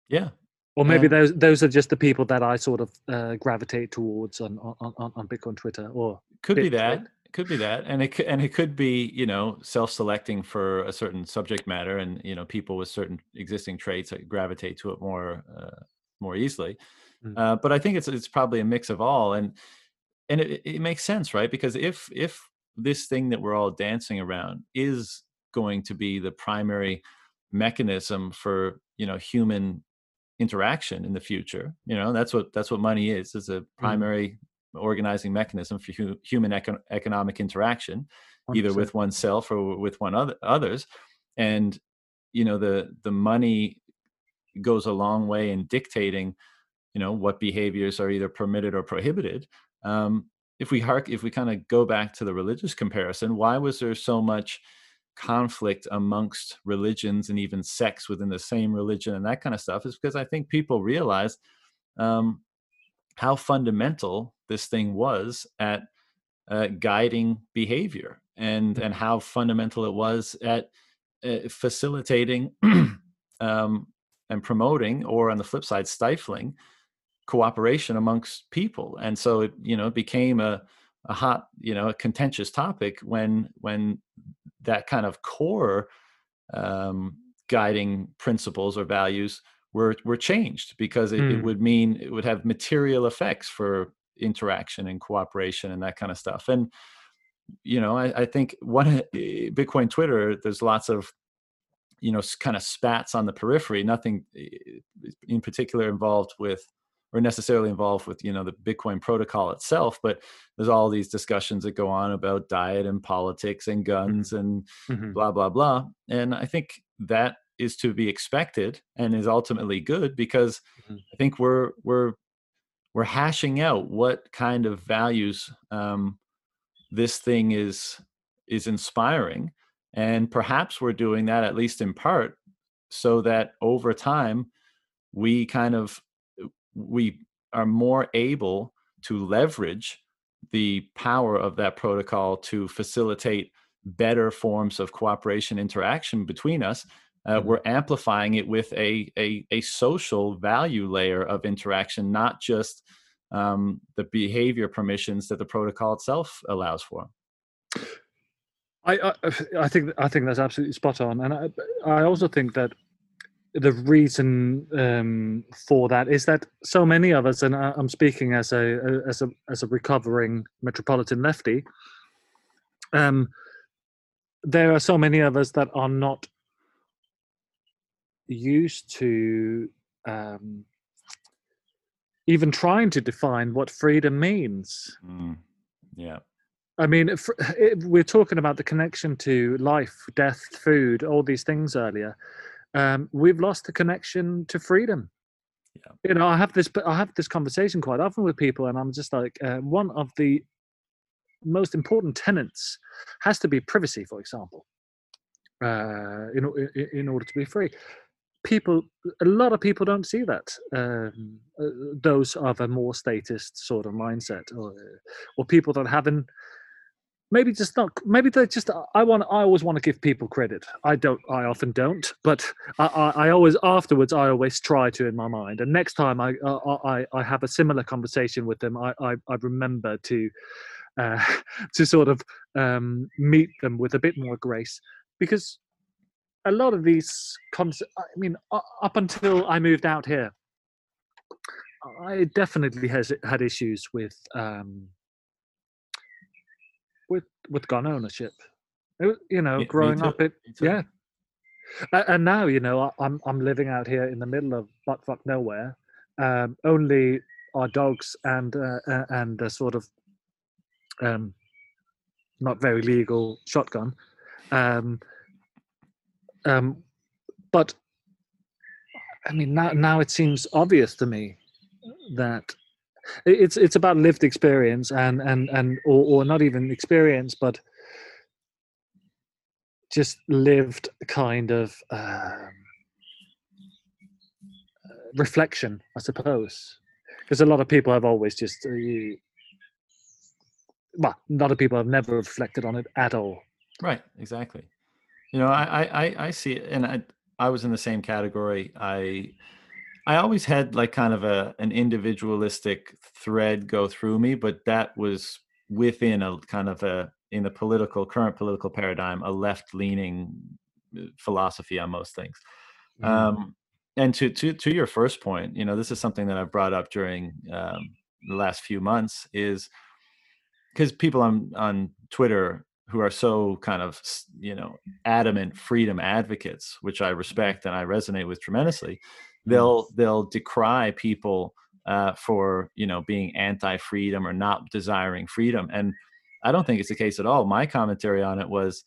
Yeah. Or maybe those those are just the people that I sort of uh, gravitate towards on, on on on Bitcoin Twitter. Or could be that. Could be that, and it could, and it could be you know self-selecting for a certain subject matter, and you know people with certain existing traits gravitate to it more uh, more easily. Mm-hmm. Uh, but I think it's it's probably a mix of all, and and it, it makes sense, right? Because if if this thing that we're all dancing around is going to be the primary mechanism for you know human interaction in the future you know that's what that's what money is is a mm-hmm. primary mm. organizing mechanism for hu- human econ- economic interaction 100%. either with oneself or with one other others and you know the the money goes a long way in dictating you know what behaviors are either permitted or prohibited um, if we hark if we kind of go back to the religious comparison why was there so much conflict amongst religions and even sects within the same religion and that kind of stuff? Is because i think people realized um, how fundamental this thing was at uh, guiding behavior and and how fundamental it was at uh, facilitating um, and promoting or on the flip side stifling cooperation amongst people and so it you know it became a a hot you know a contentious topic when when that kind of core um, guiding principles or values were were changed because it, mm. it, hmm. would mean it would have material effects for interaction and cooperation and that kind of stuff and you know i, I think one eh, bitcoin twitter there's lots of you know kind of spats on the periphery nothing eh, in particular involved with or necessarily involved with you know the bitcoin protocol itself but there's all these discussions that go on about diet and politics and mm-hmm. guns mm-hmm. and mm-hmm. blah blah blah and i think that is to be expected and is ultimately good because mm-hmm. i think we're we're we're hashing out what kind of values um, this thing is is inspiring and perhaps we're doing that at least in part so that over time we kind of we are more able to leverage the power of that protocol to facilitate better forms of cooperation interaction between us uh, mm-hmm. we're amplifying it with a, a, a social value layer of interaction not just um, the behavior permissions that the protocol itself allows for I, I, I think I think that's absolutely spot on, and I I also think that the reason um, for that is that so many of us, and I'm speaking as a as a as a recovering metropolitan lefty, um, there are so many of us that are not used to um, even trying to define what freedom means. Mm, yeah. I mean, we're talking about the connection to life, death, food, all these things earlier. Um, we've lost the connection to freedom. Yeah. You know, I have this, I have this conversation quite often with people, and I'm just like, uh, one of the most important tenets has to be privacy, for example, uh, in, in, order to be free. People, a lot of people don't see that. Um, uh, those of a more statist sort of mindset, or or people that haven't maybe just not maybe they just i want i always want to give people credit. I don't i often don't but I, I, I always afterwards i always try to in my mind. And next time i i i have a similar conversation with them i i, I remember to uh, to sort of um, meet them with a bit more grace. Because a lot of these concepts i mean up until i moved out here i definitely has had issues with um, with with gun ownership. It, you know, growing up, it yeah. And now, you know, I- I'm I'm living out here in the middle of butt fuck nowhere. Um, only our dogs and uh, and a sort of um, not very legal shotgun. Um, um, but I mean, now now it seems obvious to me that it's it's about lived experience and and and or, or not even experience but just lived kind of um, uh, reflection i suppose because a lot of people have always just uh, well a lot of people have never reflected on it at all Right, exactly. You know, I, I, I- I see it, and I, I was in the same category. I, I always had like kind of a an individualistic thread go through me, but that was within a kind of a in the political current political paradigm, a left leaning philosophy on most things. Um, and to to to your first point, you know, this is something that I've brought up during um, the last few months is because people on on Twitter who are so kind of you know adamant freedom advocates, which I respect and I resonate with tremendously, they'll they'll decry people uh, for you know being anti-freedom or not desiring freedom, and I don't think it's the case at all. My commentary on it was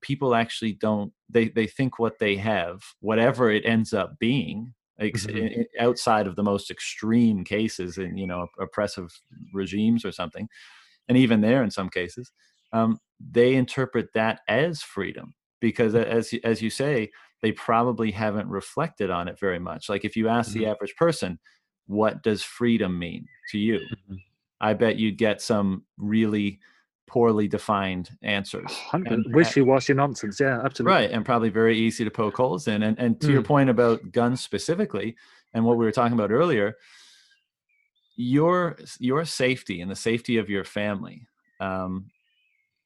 people actually don't they they think what they have, whatever it ends up being. ex- Mhm. i- outside of the most extreme cases in you know oppressive regimes or something and even there in some cases um, they interpret that as freedom because as as you say they probably haven't reflected on it very much. Like if you ask the average person what does freedom mean to you? Mhm. i bet you'd get some really poorly defined answers Hundred And perha- wishy-washy nonsense yeah absolutely. Right and probably very easy to poke holes in and and to your Mm. point about guns specifically and what we were talking about earlier your your safety and the safety of your family um,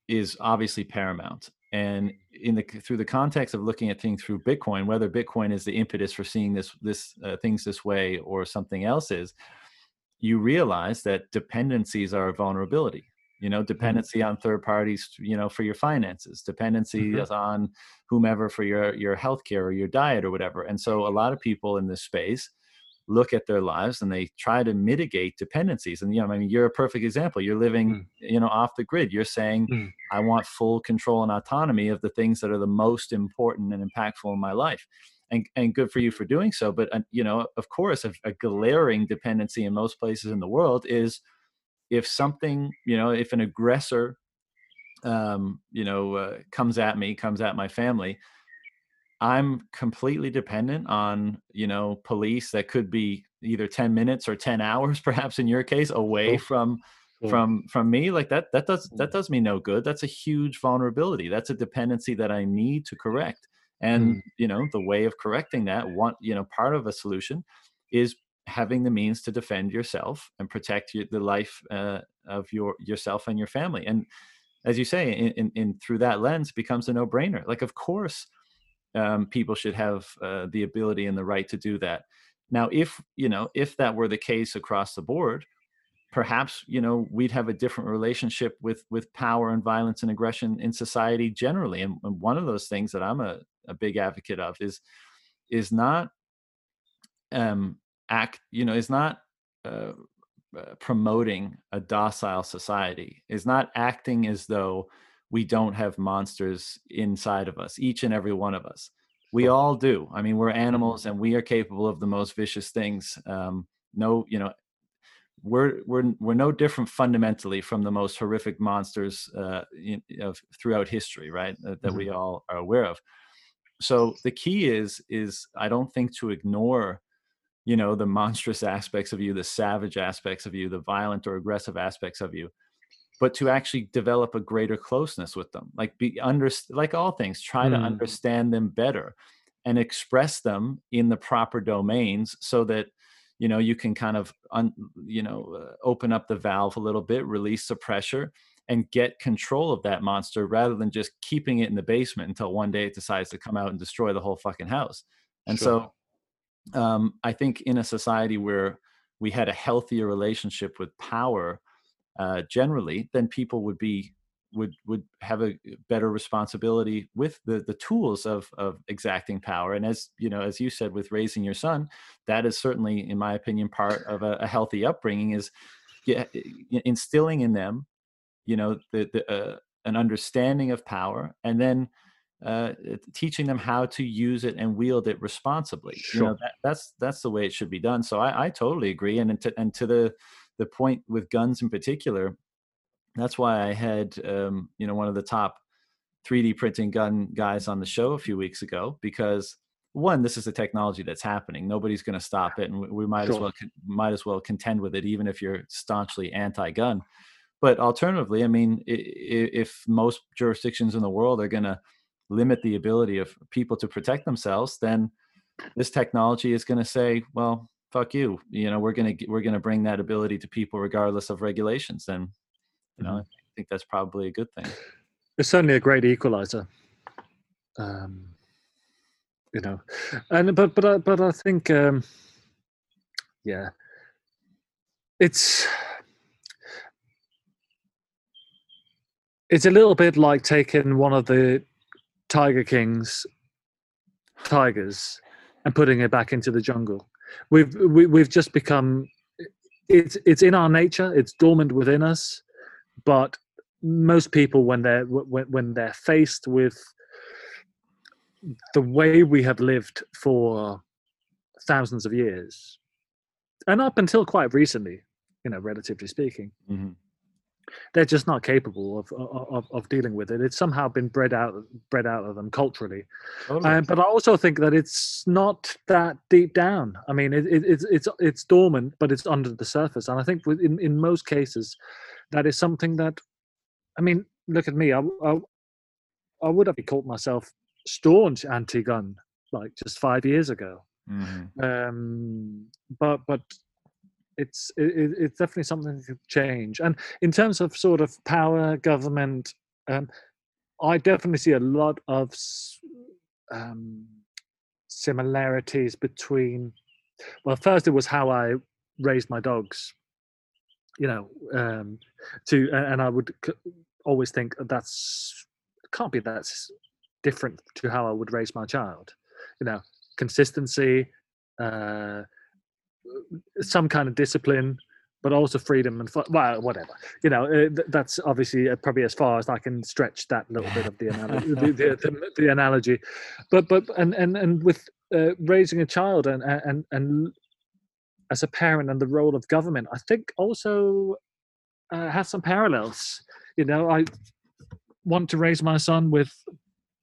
is obviously paramount and in the through the context of looking at things through bitcoin whether bitcoin is the impetus for seeing this this uh, things this way or something else is you realize that dependencies are a vulnerability you know dependency on third parties you know for your finances dependency Mhm. on whomever for your your healthcare or your diet or whatever and so a lot of people in this space look at their lives and they try to mitigate dependencies. And you know i mean you're a perfect example. You're living Mm. you know off the grid. You're saying Mm. i want full control and autonomy of the things that are the most important and impactful in my life. And and good for you for doing so. But uh, you know of course a, a glaring dependency in most places in the world is if something you know if an aggressor um you know uh, comes at me comes at my family i'm completely dependent on you know police that could be either 10 minutes or 10 hours perhaps in your case away Sure. from Sure. from from me like that that does that does me no good that's a huge vulnerability that's a dependency that i need to correct and Mm. you know the way of correcting that one you know part of a solution is having the means to defend yourself and protect your, the life uh, of your yourself and your family and as you say in, in, in through that lens becomes a no-brainer like of course um, people should have uh, the ability and the right to do that. Now if you know if that were the case across the board perhaps you know we'd have a different relationship with with power and violence and aggression in society generally. And, and one of those things that i'm a, a big advocate of is is not um act you know is not uh, uh, promoting a docile society. Is not acting as though we don't have monsters inside of us each and every one of us. We all do. I mean we're animals and we are capable of the most vicious things um, no you know we're we're we're no different fundamentally from the most horrific monsters uh, in, of throughout history right that, that mm-hmm. we all are aware of. So the key is is i don't think to ignore you know the monstrous aspects of you the savage aspects of you the violent or aggressive aspects of you but to actually develop a greater closeness with them like be under like all things try mm. to understand them better and express them in the proper domains so that you know you can kind of un, you know uh, open up the valve a little bit release the pressure and get control of that monster rather than just keeping it in the basement until one day it decides to come out and destroy the whole fucking house and sure. so um, i think in a society where we had a healthier relationship with power uh, generally, then people would be would would have a better responsibility with the the tools of of exacting power. And as you know, as you said, with raising your son, that is certainly, in my opinion, part of a, a healthy upbringing is instilling in them, you know, the, the uh, an understanding of power, and then uh, teaching them how to use it and wield it responsibly. Sure. You know, that, that's that's the way it should be done. So I, I totally agree. And to, and to the the point with guns in particular, that's why I had um, you know one of the top 3D printing gun guys on the show a few weeks ago because one, this is a technology that's happening. Nobody's going to stop it, and we, we might sure. as well might as well contend with it, even if you're staunchly anti-gun. But alternatively, I mean, if most jurisdictions in the world are going to limit the ability of people to protect themselves, then this technology is going to say, well, fuck you you know we're gonna we're gonna bring that ability to people regardless of regulations then you know mm-hmm. i think that's probably a good thing it's certainly a great equalizer um you know and but but I, but i think um yeah it's it's a little bit like taking one of the tiger king's tigers and putting it back into the jungle we've we, we have just become it's it's in our nature it's dormant within us but most people when they're when, when they're faced with the way we have lived for thousands of years and up until quite recently you know relatively speaking mm-hmm they're just not capable of, of, of dealing with it. It's somehow been bred out bred out of them culturally. Totally. Um, but I also think that it's not that deep down. I mean, it, it, it's it's it's dormant, but it's under the surface. And I think in in most cases, that is something that, I mean, look at me. I I, I would have called myself staunch anti-gun like just five years ago. Mm-hmm. Um, but but it's it, it's definitely something that could change. And in terms of sort of power, government, um, I definitely see a lot of um, similarities between. Well, first it was how I raised my dogs. You know, um, to and I would always think that's can't be that's different to how I would raise my child. You know, consistency, uh, some kind of discipline, but also freedom and well, whatever. You know, uh, that's obviously uh, probably as far as I can stretch that little bit of the analogy. the, the, the, the, analogy, but but and and and with uh, raising a child and and and as a parent and the role of government, I think also uh, has some parallels. You know, I want to raise my son with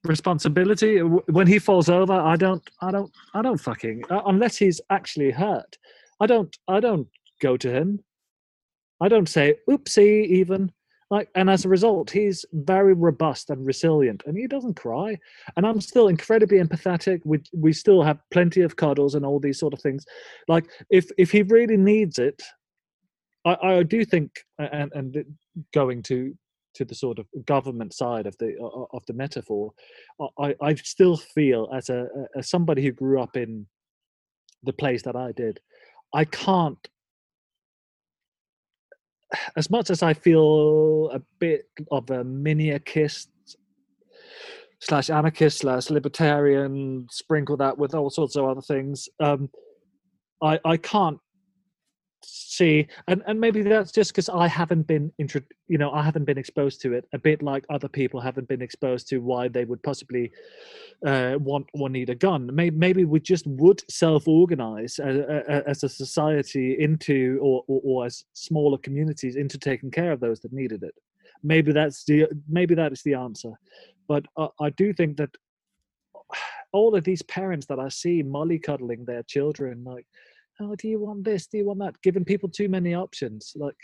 responsibility when he falls over i don't i don't i don't fucking uh, unless he's actually hurt I don't I don't go to him. I don't say oopsie even. Like and as a result, he's very robust and resilient and he doesn't cry. And I'm still incredibly empathetic. We we still have plenty of cuddles and all these sort of things. Like if if he really needs it, I, I do think and and going to to the sort of government side of the of the metaphor, I, I still feel as a as somebody who grew up in the place that I did, I can't as much as I feel a bit of a minarchist slash anarchist slash libertarian, sprinkle that with all sorts of other things. Um, I I can't see and and maybe that's just because i haven't been intro you know i haven't been exposed to it a bit like other people haven't been exposed to why they would possibly uh, want or need a gun. Maybe, maybe we just would self-organize as, as a society into or, or, or as smaller communities into taking care of those that needed it. Maybe that's the maybe that is the answer. But uh, i do think that all of these parents that i see mollycoddling their children like oh, do you want this? Do you want that? Giving people too many options. Like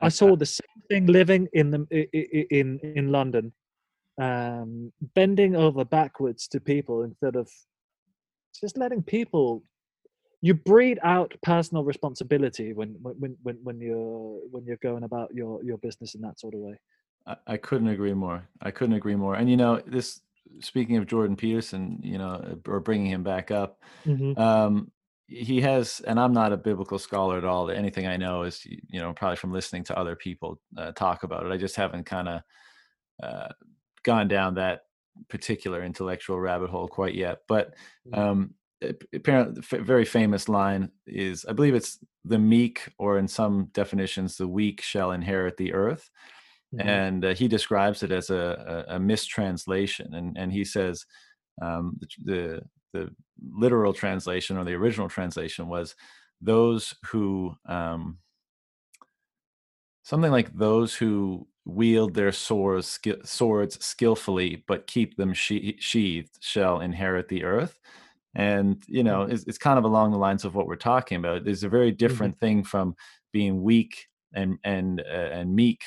I saw the same thing living in the in in London, um, bending over backwards to people instead of just letting people. You breed out personal responsibility when when when when you're when you're going about your your business in that sort of way. I, I couldn't agree more. I couldn't agree more. And you know this. Speaking of Jordan Peterson, you know, or bringing him back up, mm-hmm. um, he has and i'm not a biblical scholar at all anything i know is you know probably from listening to other people uh, talk about it i just haven't kind of uh, gone down that particular intellectual rabbit hole quite yet but mm. um apparently the very famous line is i believe it's the meek or in some definitions the weak shall inherit the earth mm-hmm. and uh, he describes it as a, a, a, mistranslation and and he says um, the, the the literal translation or the original translation was those who um, something like those who wield their swords swords skillfully but keep them she- sheathed shall inherit the earth and you know mm-hmm. it's, it's, kind of along the lines of what we're talking about there's a very mm-hmm. different mm-hmm. thing from being weak and and uh, and meek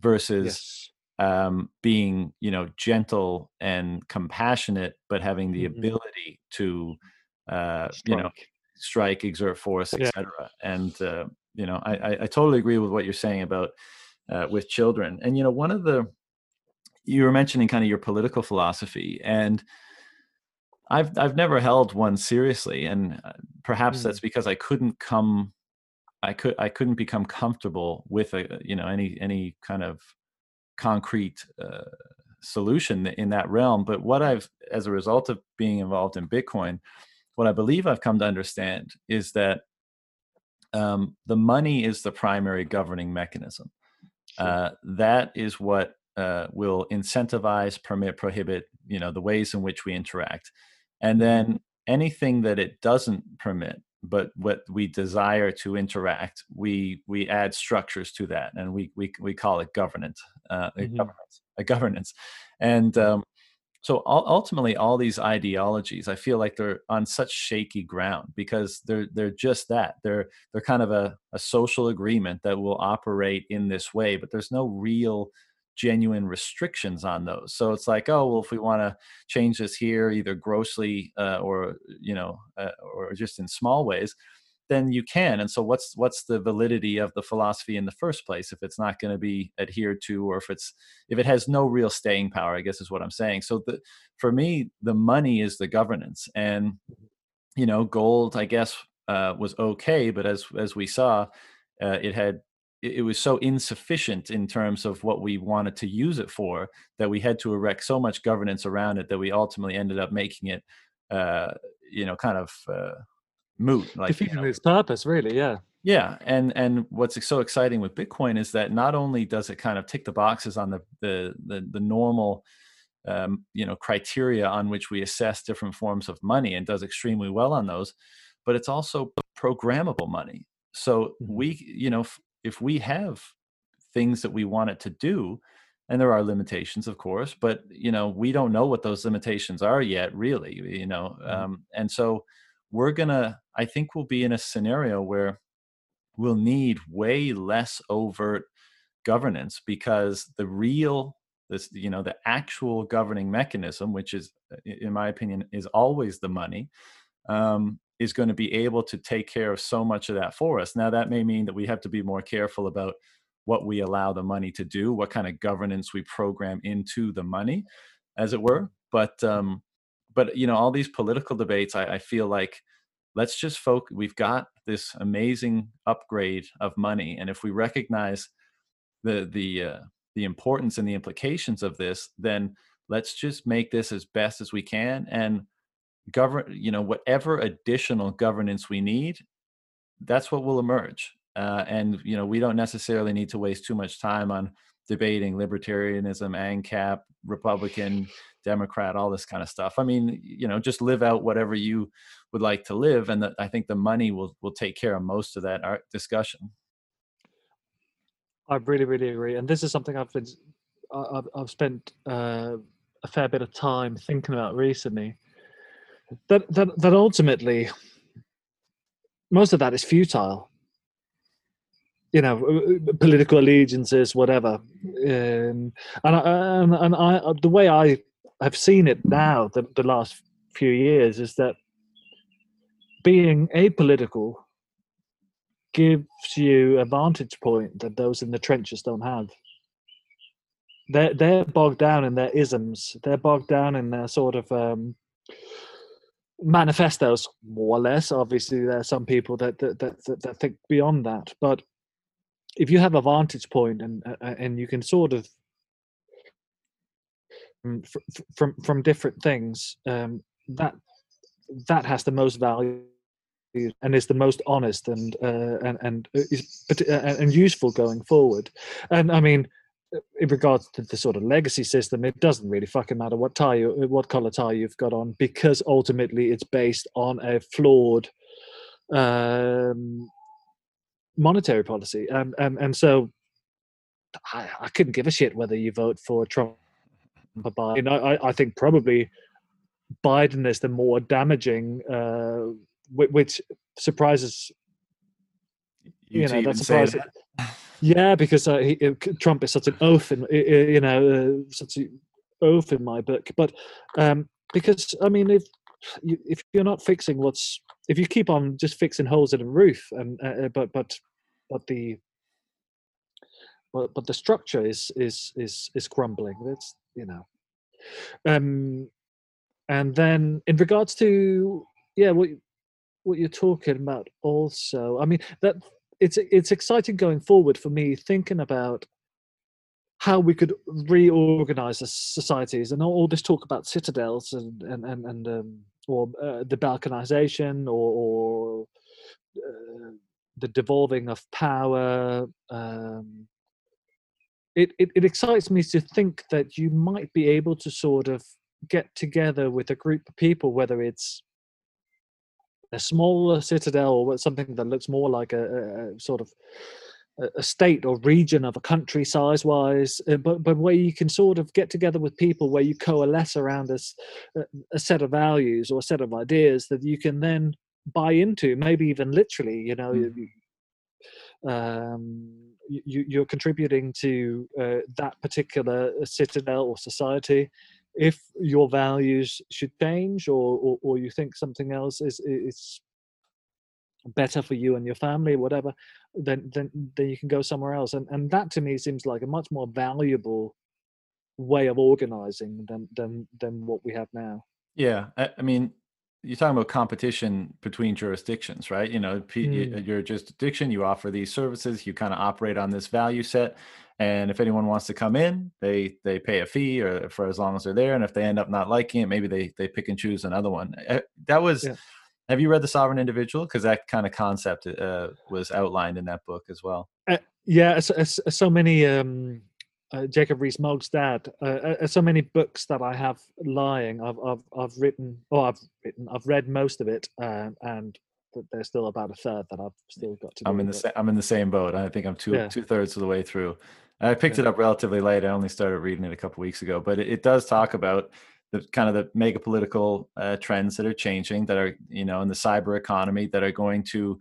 versus yes um, being you know gentle and compassionate but having the mm-hmm. ability to uh, you know strike exert force yeah. etc and uh, you know I, I, I totally agree with what you're saying about uh, with children and you know one of the you were mentioning kind of your political philosophy and I've I've never held one seriously, and uh, perhaps mm. that's because I couldn't come, I could I couldn't become comfortable with a you know any any kind of concrete uh, solution in that realm. But what I've, as a result of being involved in Bitcoin, what I believe I've come to understand is that um, the money is the primary governing mechanism. Uh, that is what uh, will incentivize, permit, prohibit, you know, the ways in which we interact. And then mm-hmm. anything that it doesn't permit but what we desire to interact we we add structures to that and we we, we call it governance uh, mm-hmm. a governance a governance. And um, so ultimately all these ideologies i feel like they're on such shaky ground because they're they're just that. They're they're kind of a, a social agreement that will operate in this way but there's no real genuine restrictions on those. So it's like, oh, well, if we want to change this here, either grossly uh, or you know, uh, or just in small ways, then you can. And so, what's what's the validity of the philosophy in the first place if it's not going to be adhered to, or if it's if it has no real staying power? I guess is what I'm saying. So, the, for me, the money is the governance, and you know, gold, I guess, uh, was okay, but as as we saw, uh, it had it was so insufficient in terms of what we wanted to use it for that we had to erect so much governance around it that we ultimately ended up making it uh, you know kind of uh, moot like defeating you know. its purpose really yeah yeah and and what's so exciting with bitcoin is that not only does it kind of tick the boxes on the the the, the normal um, you know criteria on which we assess different forms of money and does extremely well on those but it's also programmable money so mm-hmm. we you know if we have things that we want it to do and there are limitations of course but you know we don't know what those limitations are yet really you know mm-hmm. um, and so we're gonna i think we'll be in a scenario where we'll need way less overt governance because the real this you know the actual governing mechanism which is in my opinion is always the money um, is going to be able to take care of so much of that for us. Now, that may mean that we have to be more careful about what we allow the money to do, what kind of governance we program into the money, as it were. But um, but you know, all these political debates, I, I feel like let's just focus. We've got this amazing upgrade of money, and if we recognize the the uh, the importance and the implications of this, then let's just make this as best as we can and govern you know whatever additional governance we need that's what will emerge uh, and you know we don't necessarily need to waste too much time on debating libertarianism, ANCAP, Republican, Democrat, all this kind of stuff. I mean, you know, just live out whatever you would like to live, and the, I think the money will will take care of most of that art discussion. I really, really agree, and this is something I've been I've, I've spent uh, a fair bit of time thinking about recently. That that that ultimately, most of that is futile. You know uh, uh, political allegiances whatever. Um, and and, and I uh, the way I have seen it now the, the last few years is that being apolitical gives you a vantage point that those in the trenches don't have. They're they're bogged down in their isms. They're bogged down in their sort of um, manifestos more or less. Obviously there are some people that that, that that think beyond that. But if you have a vantage point and uh, uh and you can sort of from from, from different things um, that that has the most value and is the most honest and uh, and and uh, is and useful going forward. And i mean in regards to the sort of legacy system it doesn't really fucking matter what tie you what color tie you've got on because ultimately it's based on a flawed um monetary policy. Um, um, and so I, I, couldn't give a shit whether you vote for Trump or Biden. I, I think probably Biden is the more damaging, uh, which surprises. You, you know, that surprises. That. Yeah, because uh, he, Trump is such an oath, in you know, uh, such an oath in my book. But um, because I mean, if you, if you're not fixing what's if you keep on just fixing holes in the roof and uh, uh but but but the but but the structure is is is is crumbling it's you know um and then in regards to yeah what what you're talking about also i mean that it's it's exciting going forward for me thinking about how we could reorganize the societies and all this talk about citadels and and and, and um, or uh, the balkanization or, or uh, the devolving of power. Um, it, it, it excites me to think that you might be able to sort of get together with a group of people, whether it's a smaller citadel or something that looks more like a, a sort of a state or region of a country size wise uh, but but where you can sort of get together with people where you coalesce around a, a set of values or a set of ideas that you can then buy into maybe even literally you know mm. um, you, you're contributing to uh, that particular uh, citadel or society if your values should change or, or, or you think something else is is better for you and your family whatever then then then you can go somewhere else. And and that to me seems like a much more valuable way of organizing than than than what we have now. Yeah i, I mean you're talking about competition between jurisdictions right you know mm. your jurisdiction you offer these services you kind of operate on this value set and if anyone wants to come in they they pay a fee or for as long as they're there and if they end up not liking it maybe they they pick and choose another one eh, that was yeah. Have you read The Sovereign Individual? Because that kind of concept uh, was outlined in that book as well. Uh, yeah, so, so many. Um, uh, Jacob Rees-Mogg's dad. Uh, uh, so many books that I have lying. I've I've I've written. Oh, I've written. I've read most of it, um, and there's still about a third that I've still got to. I'm in the sa- I'm in the same boat. I think I'm two yeah. two thirds of the way through. I picked yeah. it up relatively late. I only started reading it a couple weeks ago, but it, it does talk about the kind of the mega political uh, trends that are changing that are you know in the cyber economy that are going to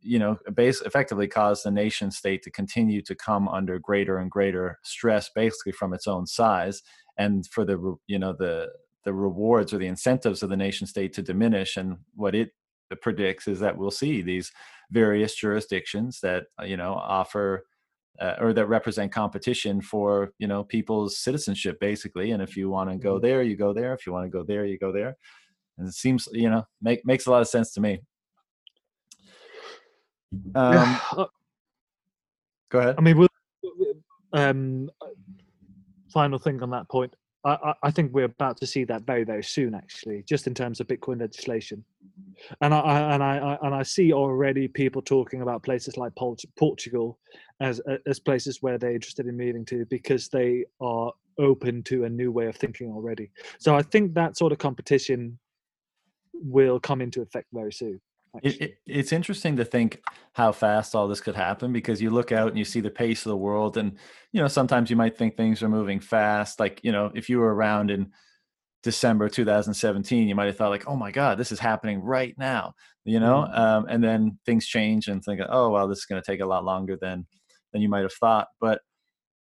you know base effectively cause the nation state to continue to come under greater and greater stress basically from its own size and for the you know the the rewards or the incentives of the nation state to diminish. And what it predicts is that we'll see these various jurisdictions that you know offer uh, or that represent competition for you know people's citizenship basically. And if you want to go mm-hmm. there you go there. If you want to go there you go there. And it seems you know make makes a lot of sense to me um, go ahead. I mean we'll, um final thing on that point. I, I- think we're about to see that very very soon actually just in terms of bitcoin legislation. And i, I and I, I and i see already people talking about places like Port- portugal as as places where they're interested in moving to because they are open to a new way of thinking already. So i think that sort of competition will come into effect very soon It, it, it's interesting to think how fast all this could happen because you look out and you see the pace of the world, and you know sometimes you might think things are moving fast. Like you know, if you were around in December 2017, you might have thought like, "Oh my God, this is happening right now," you know. Mm. Um, and then things change and think, "Oh well, this is going to take a lot longer than than you might have thought." But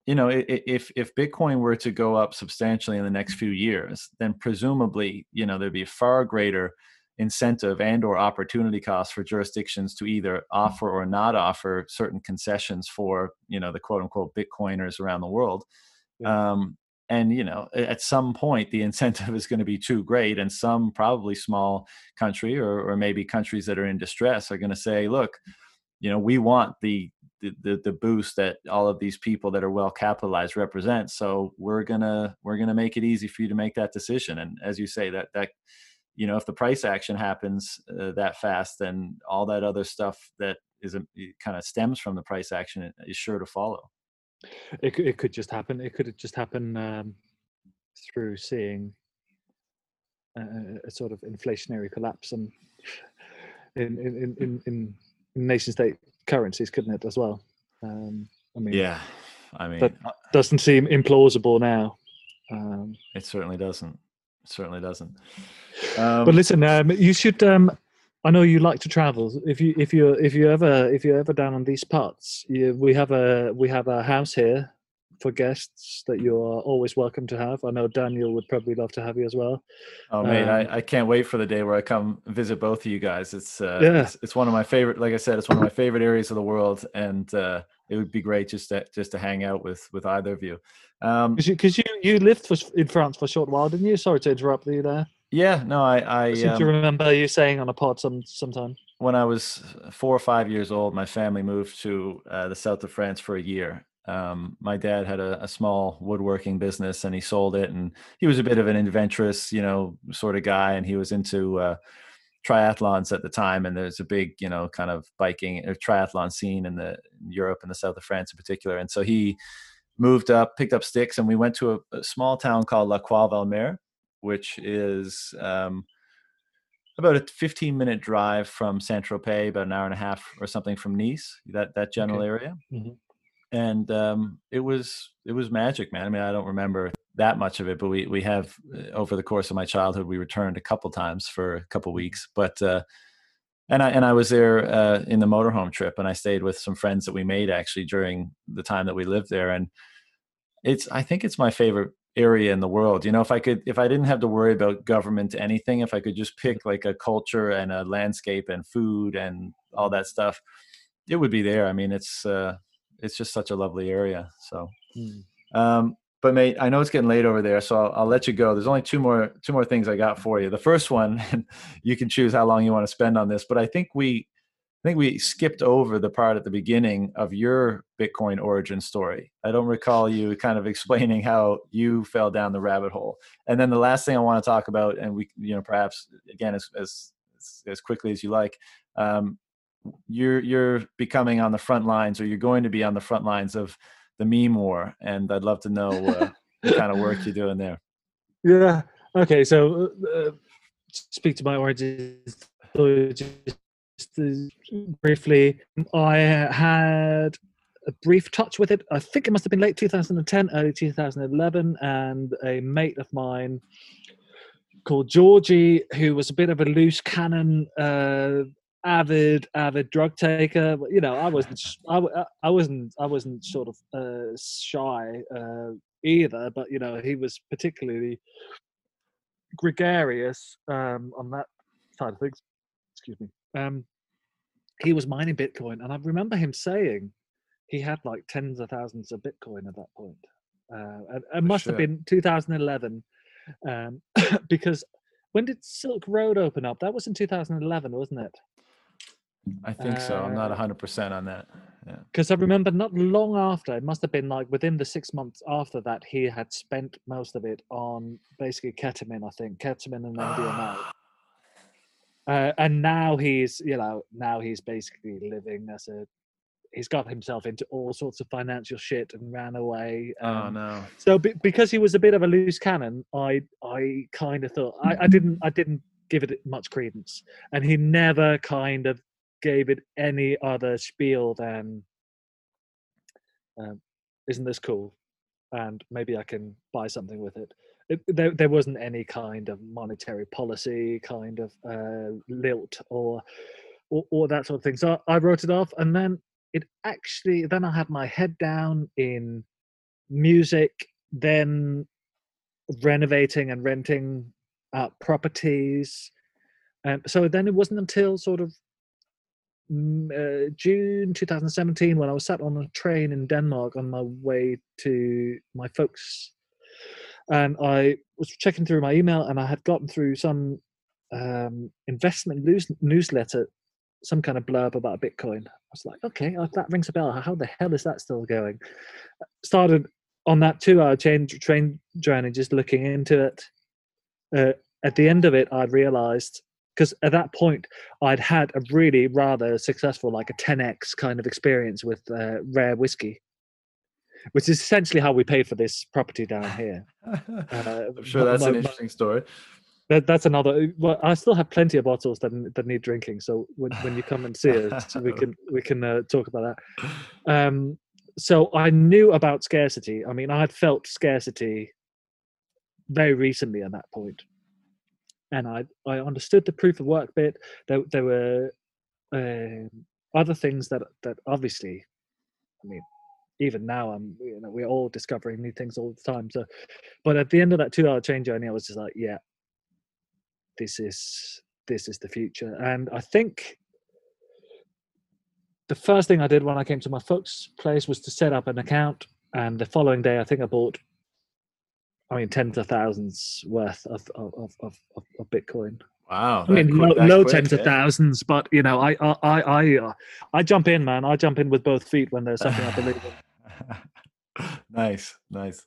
you know, if if Bitcoin were to go up substantially in the next few years, then presumably, you know, there'd be far greater incentive and or opportunity cost for jurisdictions to either offer or not offer certain concessions for you know the quote unquote bitcoiners around the world. Yeah. um, and you know at some point the incentive is going to be too great and some probably small country or, or maybe countries that are in distress are going to say look you know we want the the, the the boost that all of these people that are well capitalized represent so we're gonna we're gonna make it easy for you to make that decision. And as you say that that you know if the price action happens uh, that fast then all that other stuff that is a, kind of stems from the price action is sure to follow. It, could- it could just happen it could just happen um, through seeing a, a- sort of inflationary collapse and in in in, in, in nation state currencies couldn't it as well? Um, i mean yeah i mean But- uh, doesn't seem implausible now um, it certainly doesn't certainly doesn't um, but listen um, you should um, I know you like to travel. If you if you if you ever if you're ever down on these parts, you, we have a we have a house here for guests that you are always welcome to have. I know Daniel would probably love to have you as well. Oh mate, Um, I, I can't wait for the day where I come visit both of you guys. It's uh, Yeah. it's, it's one of my favorite. Like I said, it's one of my favorite areas of the world, and uh, it would be great just to just to hang out with with either of you. Um, Because you, you, you lived for, in France for a short while, didn't you? Sorry to interrupt you there. yeah, no, I I seem to um, remember you saying on a pod some sometime. when I was four or five years old, my family moved to uh, the south of France for a year. Um, my dad had a, a small woodworking business, and he sold it. And he was a bit of an adventurous, you know, sort of guy, and he was into uh, triathlons at the time. And there's a big, you know, kind of biking or triathlon scene in the in Europe and the south of France in particular. And so he moved up, picked up sticks, and we went to a, a small town called La Croix-Valmer, which is um, about a 15 minute drive from Saint Tropez, about an hour and a half or something from Nice, that that general Okay. area. Mhm. And um, it was it was magic, man. I mean, I don't remember that much of it, but we we have uh, over the course of my childhood, we returned a couple times for a couple weeks. But uh, and I and I was there uh, in the motorhome trip, and I stayed with some friends that we made actually during the time that we lived there. And it's I think it's my favorite area in the world. You know, if I could, if I didn't have to worry about government anything, if I could just pick like a culture and a landscape and food and all that stuff, it would be there. I mean, it's uh, it's just such a lovely area. So, Mm. um, but mate, I know it's getting late over there, so I'll, I'll let you go. There's only two more two more things I got for you. The first one, you can choose how long you want to spend on this, but I think we I think we skipped over the part at the beginning of your Bitcoin origin story. I don't recall you kind of explaining how you fell down the rabbit hole. And then the last thing I want to talk about, and we, you know, perhaps again as as as quickly as you like, um, you're you're becoming on the front lines, or you're going to be on the front lines of the meme war, and I'd love to know uh, what kind of work you're doing there. Yeah. Okay. So, uh, uh, speak to my origins. Just uh, briefly, I had a brief touch with it. I think it must have been late 2010, early 2011, and a mate of mine called Georgie, who was a bit of a loose cannon, uh, avid, avid drug taker. You know, I wasn't, I, w- I wasn't, I wasn't sort of uh, shy uh, either. But you know, he was particularly gregarious um, on that side of things. Excuse me. Um, he was mining Bitcoin, and I remember him saying he had like tens of thousands of Bitcoin at that point. Uh, and it must have been 2011, um, because when did Silk Road open up? That was in 2011, wasn't it? I think so. I'm not Uh, 100 percent on that. Yeah. because I remember not long after, it must have been like within the six months after that, he had spent most of it on basically ketamine, I think, ketamine and MDMA. uh, and now he's, you know, now he's basically living as a, he's got himself into all sorts of financial shit and ran away. Oh um, no. So be, because he was a bit of a loose cannon, I I kind of thought I, I didn't I didn't give it much credence, and he never kind of gave it any other spiel than, um, "Isn't this cool?" and maybe I can buy something with it. it there, there wasn't any kind of monetary policy kind of uh, lilt or, or or that sort of thing. So I wrote it off, and then it actually then I had my head down in music, then renovating and renting uh, properties. Um, so then it wasn't until sort of uh, June 2017 when I was sat on a train in Denmark on my way to my folks, and I was checking through my email and I had gotten through some um, investment news- newsletter, some kind of blurb about Bitcoin. I was like, okay, uh, that rings a bell. How the hell is that still going? Started on that two-hour train train journey, just looking into it. Uh, at the end of it, I realized because at that point I'd had a really rather successful, like a 10x kind of experience with uh, rare whiskey, which is essentially how we paid for this property down here. Uh, I'm sure that's my- an my- interesting story. That, that's another. Well, I still have plenty of bottles that that need drinking. So when, when you come and see us, we can we can uh, talk about that. Um, so I knew about scarcity. I mean, I had felt scarcity very recently at that point, and I I understood the proof of work bit. There there were um, other things that that obviously, I mean, even now I'm you know we're all discovering new things all the time. So, but at the end of that two hour train journey, I was just like, yeah, this is this is the future, and I think the first thing I did when I came to my folks' place was to set up an account, and the following day, I think I bought, I mean, tens of thousands worth of of of, of, of Bitcoin. Wow. I mean, quick- that low quick, tens of thousands, but you know, I I I I, uh, I jump in, man. I jump in with both feet when there's something I believe in. nice, nice.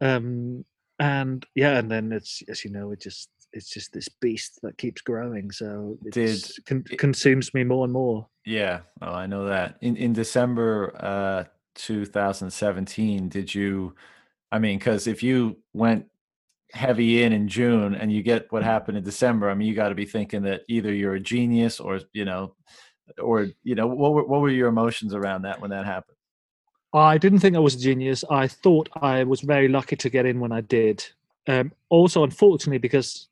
Um, and yeah, and then it's as you know, it just it's just this beast that keeps growing. So it Did just con- it- consumes me more and more. Yeah, oh, I know that. In in December uh 2017, did you I mean, cuz if you went heavy in in June and you get what happened in December, I mean, you got to be thinking that either you're a genius or, you know, or you know, what were what were your emotions around that when that happened? I didn't think I was a genius. I thought I was very lucky to get in when I did. Um, also, unfortunately, because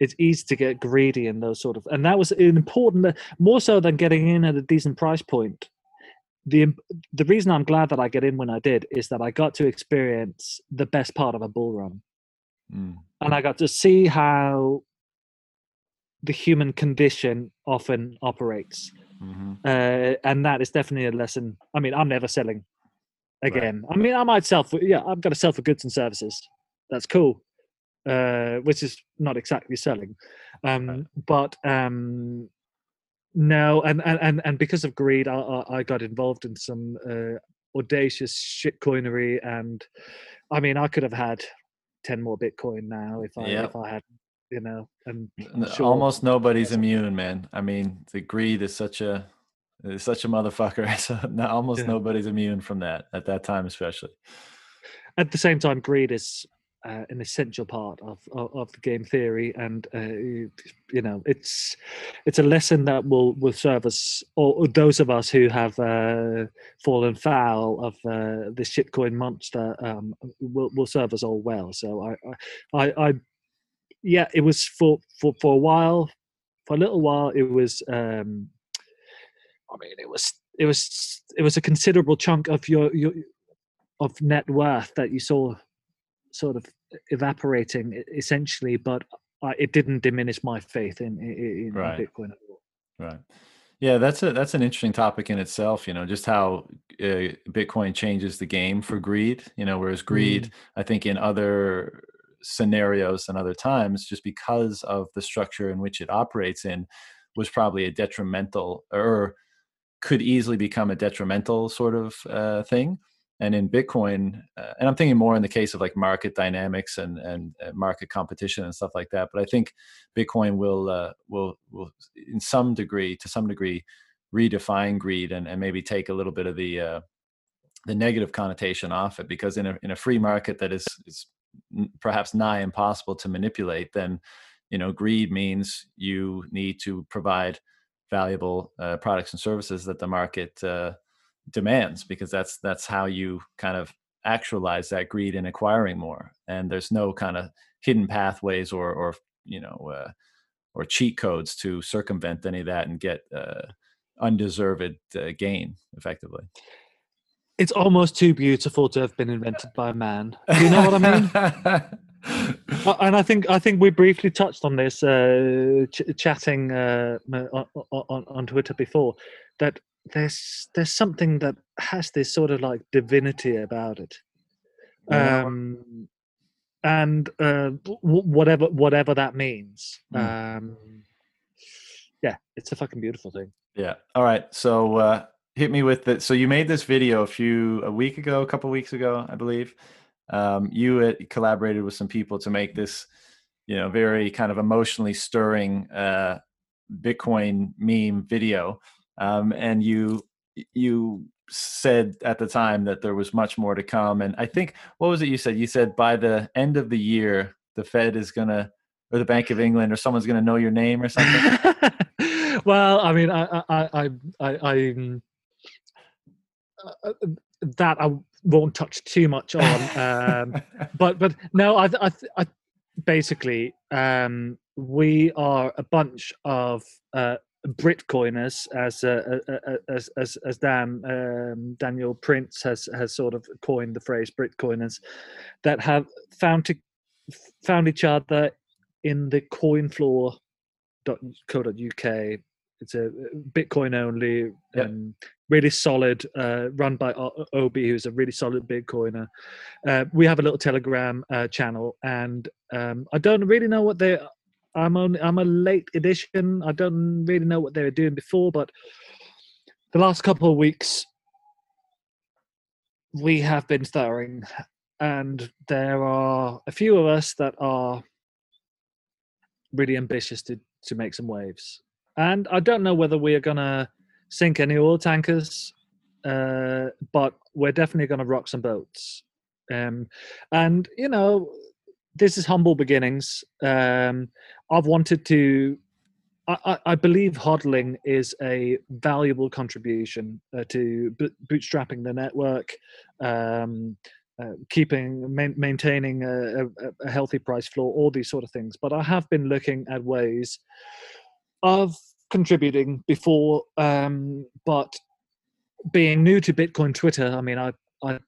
it's easy to get greedy in those sort of, and that was an important, more so than getting in at a decent price point. The the reason I'm glad that I get in when I did is that I got to experience the best part of a bull run, Mm, and I got to see how the human condition often operates mhm. uh, and that is definitely a lesson. I mean, I'm never selling Right. again. I mean, I might sell for yeah, I'm going to sell for goods and services. That's cool, uh, which is not exactly selling, um, Right. but um, no, and, and and because of greed, I, I, I got involved in some uh, audacious shitcoinery, and I mean, I could have had ten more Bitcoin now if I Yep. if I had, you know, and sure. Almost nobody's immune, man. I mean, the greed is such a is such a motherfucker. So almost Yeah. nobody's immune from that at that time, especially. at the same time, greed is uh, an essential part of, of of the game theory, and uh, you know it's it's a lesson that will will serve us, or, those of us who have uh, fallen foul of uh, this shitcoin monster, um, will will serve us all well. So I, I, I, I yeah, it was for for for a while, for a little while, it was. Um, I mean, it was it was it was a considerable chunk of your your of net worth that you saw sort of evaporating essentially, but I, it didn't diminish my faith in in, in Right. Bitcoin at all. Right. Yeah, that's a that's an interesting topic in itself. You know, just how uh, Bitcoin changes the game for greed. You know, whereas greed, I think, in other scenarios and other times, just because of the structure in which it operates in, was probably a detrimental or could easily become a detrimental sort of uh, thing. And in Bitcoin, uh, and I'm thinking more in the case of like market dynamics and and uh, market competition and stuff like that. But I think Bitcoin will uh, will will in some degree, to some degree, redefine greed and, and maybe take a little bit of the uh, the negative connotation off it. Because in a in a free market that is is perhaps nigh impossible to manipulate, then you know greed means you need to provide valuable uh, products and services that the market uh, demands because that's that's how you kind of actualize that greed in acquiring more and there's no kind of hidden pathways or or you know uh, or cheat codes to circumvent any of that and get uh, undeserved uh, gain effectively. It's almost too beautiful to have been invented by a man. Do you know what i mean? And I think I think we briefly touched on this uh, ch- chatting uh, on, on, on Twitter before that there's there's something that has this sort of like divinity about it, um, and uh, w- whatever whatever that means. Mm. Um, yeah, it's a fucking beautiful thing. Yeah. All right. So uh, hit me with it. So you made this video a few a week ago, a couple weeks ago, I believe um, you had collaborated with some people to make this, you know, very kind of emotionally stirring uh, Bitcoin meme video, um, and you you said at the time that there was much more to come. And I think what was it you said? You said by the end of the year, the Fed is gonna or the Bank of England or someone's gonna know your name or something. well, I mean, I I I I. I uh, that I won't touch too much on. Um, but but no, I, I, I basically um, we are a bunch of uh, Britcoiners, as uh, uh, uh, as as as Dan um, Daniel Prince has has sort of coined the phrase Britcoiners, that have found to found each other in the coinfloor.co.uk it's a Bitcoin only, yep. um, really solid, uh, run by Obi, who's a really solid Bitcoiner. Uh, we have a little Telegram uh, channel, and um, I don't really know what they. I'm only I'm a late edition. I don't really know what they were doing before, but the last couple of weeks we have been stirring, and there are a few of us that are really ambitious to to make some waves and I don't know whether we are going to sink any oil tankers, uh, but we're definitely going to rock some boats. Um, and you know, this is humble beginnings. Um, I've wanted to. I, I, believe hodling is a valuable contribution uh, to bootstrapping the network, um, uh, keeping ma- maintaining a, a, a, healthy price floor, all these sort of things. But I have been looking at ways of contributing before, um, but being new to Bitcoin Twitter, I mean, I, I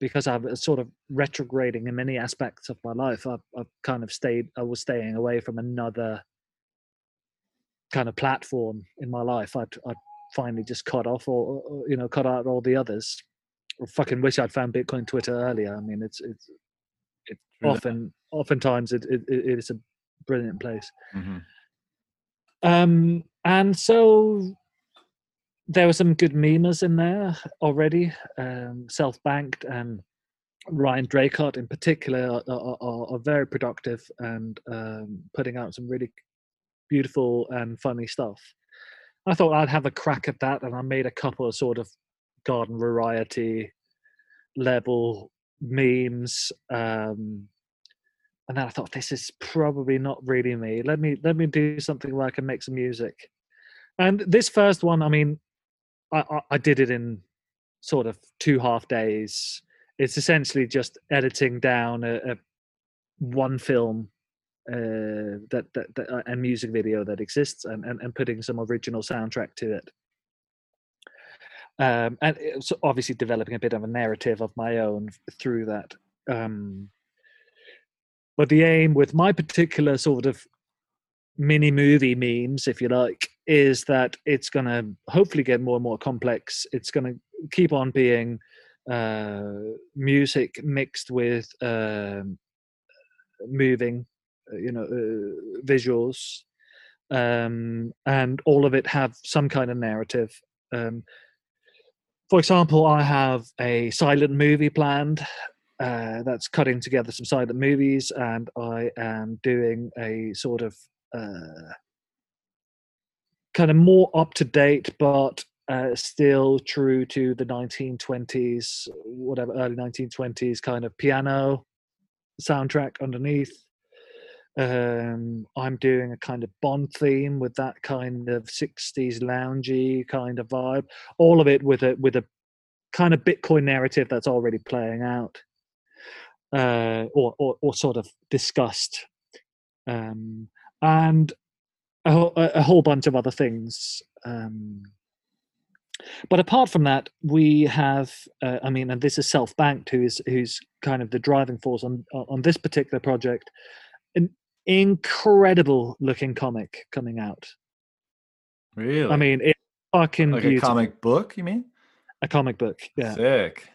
because I've sort of retrograding in many aspects of my life, I've, I've kind of stayed, I was staying away from another kind of platform in my life. I'd, I'd finally just cut off or, or, you know, cut out all the others. I fucking wish I'd found Bitcoin Twitter earlier. I mean, it's, it's, it often, oftentimes it, it, it is a brilliant place. Mm-hmm. Um, and so there were some good memers in there already, um, self-banked and Ryan Draycott in particular are, are, are very productive and um, putting out some really beautiful and funny stuff. I thought I'd have a crack at that, and I made a couple of sort of garden variety level memes um, and then I thought this is probably not really me. Let me let me do something where I can make some music. And this first one, I mean, I, I, I did it in sort of two half days. It's essentially just editing down a, a one film uh, that, that, that uh, and music video that exists and, and, and putting some original soundtrack to it. Um, and so obviously developing a bit of a narrative of my own through that. Um, but the aim with my particular sort of mini movie memes, if you like, is that it's going to hopefully get more and more complex. It's going to keep on being uh, music mixed with um, moving, uh, you know, uh, visuals. um, and all of it have some kind of narrative. Um, for example, I have a silent movie planned uh, that's cutting together some silent movies, and I am doing a sort of uh, kind of more up to date, but uh, still true to the 1920s, whatever, early 1920s kind of piano soundtrack underneath. Um, I'm doing a kind of Bond theme with that kind of 60s loungy kind of vibe. All of it with a with a kind of Bitcoin narrative that's already playing out, uh, or, or or sort of discussed, um, and a, a, whole bunch of other things. Um, but apart from that, we have, uh, I mean, and this is Self Banked, who is who's kind of the driving force on on this particular project. An incredible looking comic coming out. Really? I mean, it's fucking like beautiful. a comic book. You mean? A comic book, yeah. Sick.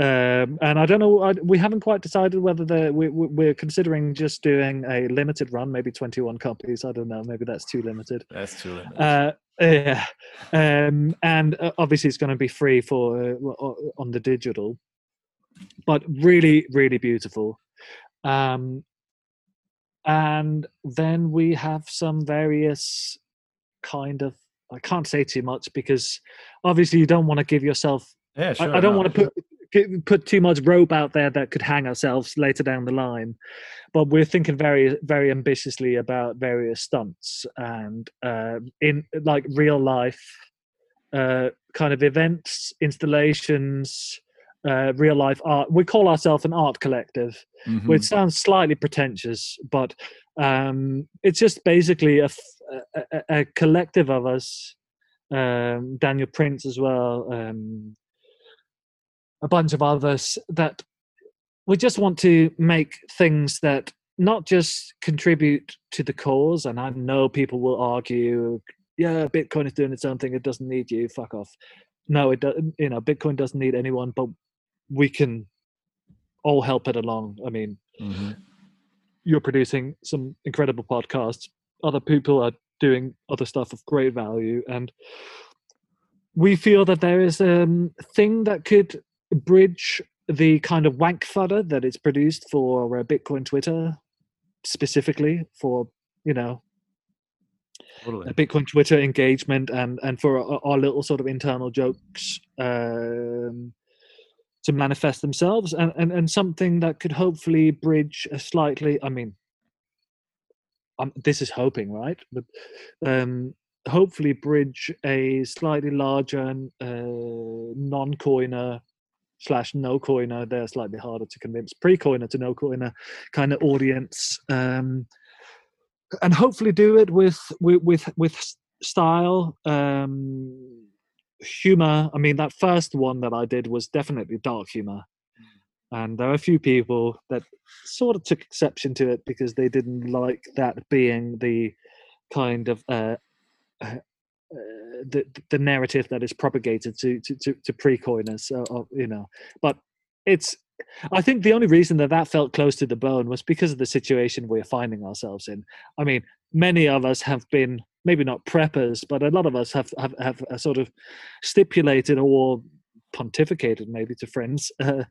Um, and I don't know. I, we haven't quite decided whether the we, we're considering just doing a limited run, maybe twenty-one copies. I don't know. Maybe that's too limited. That's too limited. Uh, yeah, um, and uh, obviously it's going to be free for uh, on the digital, but really, really beautiful. Um, and then we have some various kind of I can't say too much because obviously you don't want to give yourself. yeah, sure. I, I don't want to put put too much rope out there that could hang ourselves later down the line but we're thinking very very ambitiously about various stunts and uh, in like real life uh, kind of events installations uh, real life art we call ourselves an art collective Mhm. which sounds slightly pretentious but um, it's just basically a, f- a- a- a collective of us um, daniel prince as well um, a bunch of others that we just want to make things that not just contribute to the cause and i know people will argue yeah bitcoin is doing its own thing it doesn't need you fuck off. No it doesn't you know bitcoin doesn't need anyone but we can all help it along. I mean Mhm. you're producing some incredible podcasts. Other people are doing other stuff of great value and we feel that there is a um, thing that could bridge the kind of wank fodder that it's produced for uh, bitcoin twitter specifically for you know Totally. bitcoin twitter engagement and and for our, our little sort of internal jokes um to manifest themselves and, and and something that could hopefully bridge a slightly i mean um, this is hoping right but um hopefully bridge a slightly larger uh, non-coiner slash no coiner they're slightly harder to convince. Pre-coiner to no coiner kind of audience um and hopefully do it with with with, with style um humor. I mean that first one that i did was definitely dark humor. And there are a few people that sort of took exception to it because they didn't like that being the kind of uh, uh, the the narrative that is propagated to to to, to pre-coiners, uh, uh, you know. But it's I think the only reason that that felt close to the bone was because of the situation we're finding ourselves in. I mean, many of us have been maybe not preppers, but a lot of us have have, have uh, sort of stipulated or pontificated maybe to friends uh,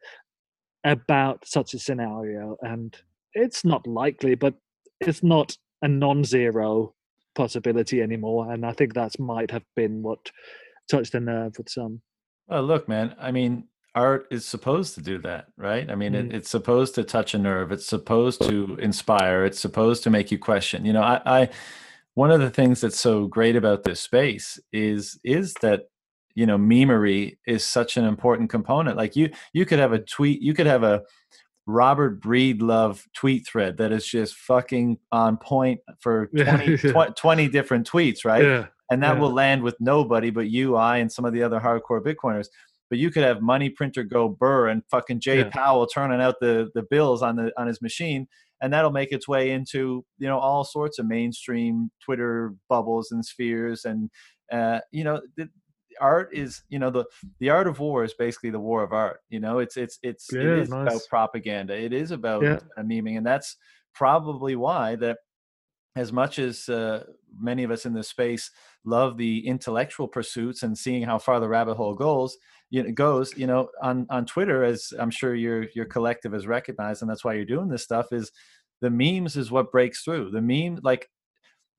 about such a scenario, and it's not likely, but it's not a non-zero possibility anymore. And I think that might have been what touched the nerve with some. Well, look, man. I mean, art is supposed to do that, right? I mean, Mm. it, it's supposed to touch a nerve. It's supposed to inspire. It's supposed to make you question. You know, I, I one of the things that's so great about this space is is that you know memery is such an important component. Like you, you could have a tweet. You could have a Robert Breedlove tweet thread that is just fucking on point for Yeah, 20, yeah. tw- 20 different tweets, right? Yeah. and that Yeah. will land with nobody but you, I, and some of the other hardcore Bitcoiners. But you could have money printer go burr and fucking Jay. Powell turning out the the bills on the on his machine, and that'll make its way into you know all sorts of mainstream Twitter bubbles and spheres, and uh, you know art is you know the the art of war is basically the war of art. You know it's it's it's it Yeah, is about propaganda. It is about Yeah. uh, memeing, and that's probably why that as much as uh, many of us in this space love the intellectual pursuits and seeing how far the rabbit hole goes, you know, goes, you know, on on Twitter, as I'm sure your your collective has recognized, and that's why you're doing this stuff, is the memes is what breaks through. The meme, like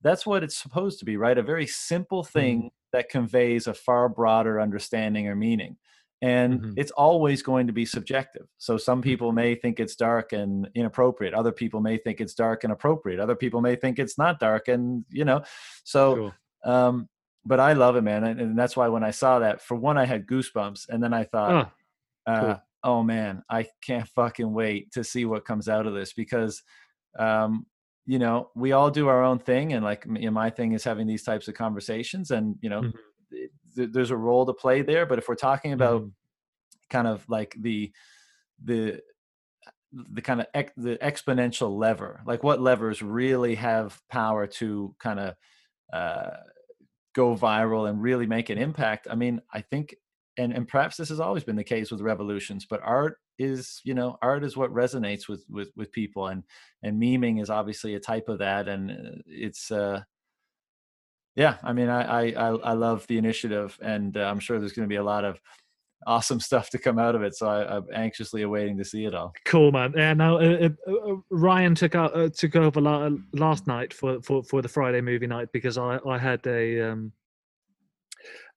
that's what it's supposed to be, right? A very simple thing mm-hmm. that conveys a far broader understanding or meaning and mm-hmm. it's always going to be subjective so some mm-hmm. people may think it's dark and inappropriate other people may think it's dark and appropriate other people may think it's not dark and you know so cool. um but i love it man and, and, that's why when i saw that for one i had goosebumps and then i thought oh, uh, cool. oh man i can't fucking wait to see what comes out of this because um you know we all do our own thing and like you know, my thing is having these types of conversations and you know mm-hmm there's a role to play there but if we're talking about mm-hmm. kind of like the the the kind of ex, the exponential lever like what levers really have power to kind of uh, go viral and really make an impact i mean i think and and perhaps this has always been the case with revolutions but art is you know art is what resonates with with with people and and memeing is obviously a type of that and uh, it's uh yeah, I mean, I I I love the initiative, and uh, I'm sure there's going to be a lot of awesome stuff to come out of it. So I, am anxiously awaiting to see it all. Cool, man. Yeah. Now uh, uh, uh Ryan took out uh, took over la- last night for, for for the Friday movie night because I I had a um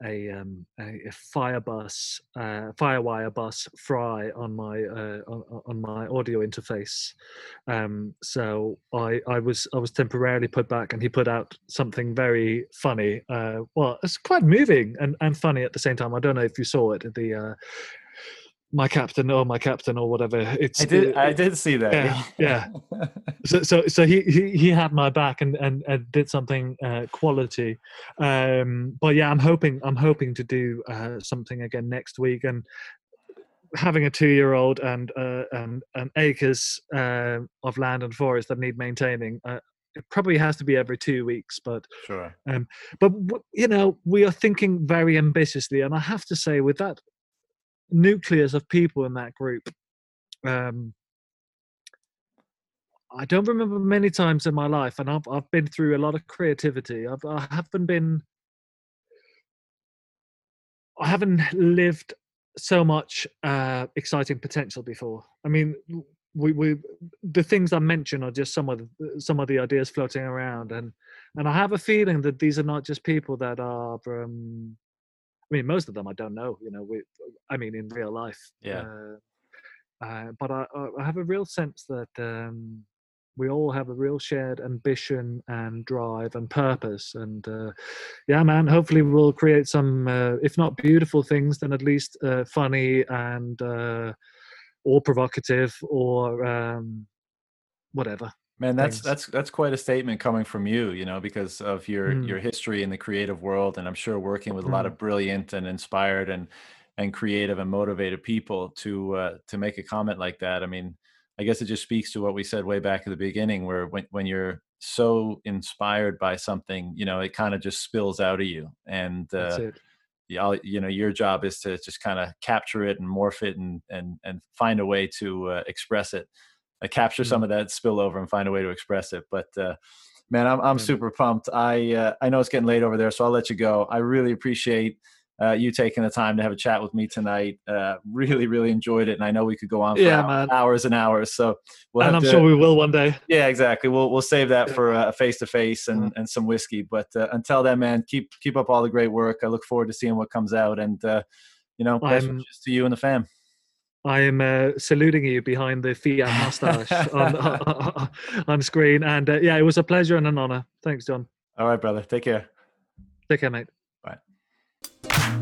a, um, a, fire bus, uh, firewire bus fry on my uh, on, on, my audio interface. Um, so I I was I was temporarily put back, and he put out something very funny. Uh, well, it's quite moving and, and funny at the same time. I don't know if you saw it. The uh, my captain or my captain or whatever. It's I did I did see that. Yeah, yeah. so so so he, he he had my back and and, and did something uh, quality. Um, but yeah, I'm hoping I'm hoping to do uh, something again next week and having a two-year-old and uh, and, and acres uh, of land and forest that need maintaining. Uh, it probably has to be every two weeks, but sure. Um, but you know, we are thinking very ambitiously, and I have to say, with that nucleus of people in that group. Um, I don't remember many times in my life, and I've I've been through a lot of creativity. I've I haven't been, I haven't lived so much uh, exciting potential before. I mean, we we the things I mentioned are just some of the, some of the ideas floating around, and and I have a feeling that these are not just people that are um, mean, most of them I don't know. You know, we, I mean, in real life. Yeah. Uh, uh, but I, I have a real sense that um, we all have a real shared ambition and drive and purpose. And uh, yeah, man, hopefully we'll create some, uh, if not beautiful things, then at least uh, funny and uh, or provocative or um, whatever. Man, that's things. that's that's quite a statement coming from you, you know, because of your mm. your history in the creative world, and I'm sure working with mm. a lot mm. of brilliant and inspired and and creative and motivated people to uh, to make a comment like that. I mean, I guess it just speaks to what we said way back at the beginning, where when when you're so inspired by something, you know, it kind of just spills out of you, and uh, you, you know, your job is to just kind of capture it and morph it and and and find a way to uh, express it uh, capture mm-hmm. some of that spillover and find a way to express it. But uh, man, I'm I'm super pumped. I uh, I know it's getting late over there, so I'll let you go. I really appreciate uh, you taking the time to have a chat with me tonight. Uh, really, really enjoyed it, and I know we could go on for yeah, hours, hours, and hours. So, we'll and I'm to, sure we will one day. Yeah, exactly. We'll we'll save that for a face to face and and some whiskey. But uh, until then, man, keep keep up all the great work. I look forward to seeing what comes out, and uh, you know, best wishes to you and the fam. I am uh, saluting you behind the Fiat mustache on, on, screen. And uh, yeah, it was a pleasure and an honor. Thanks, John. All right, brother. Take care. Take care, mate. Bye.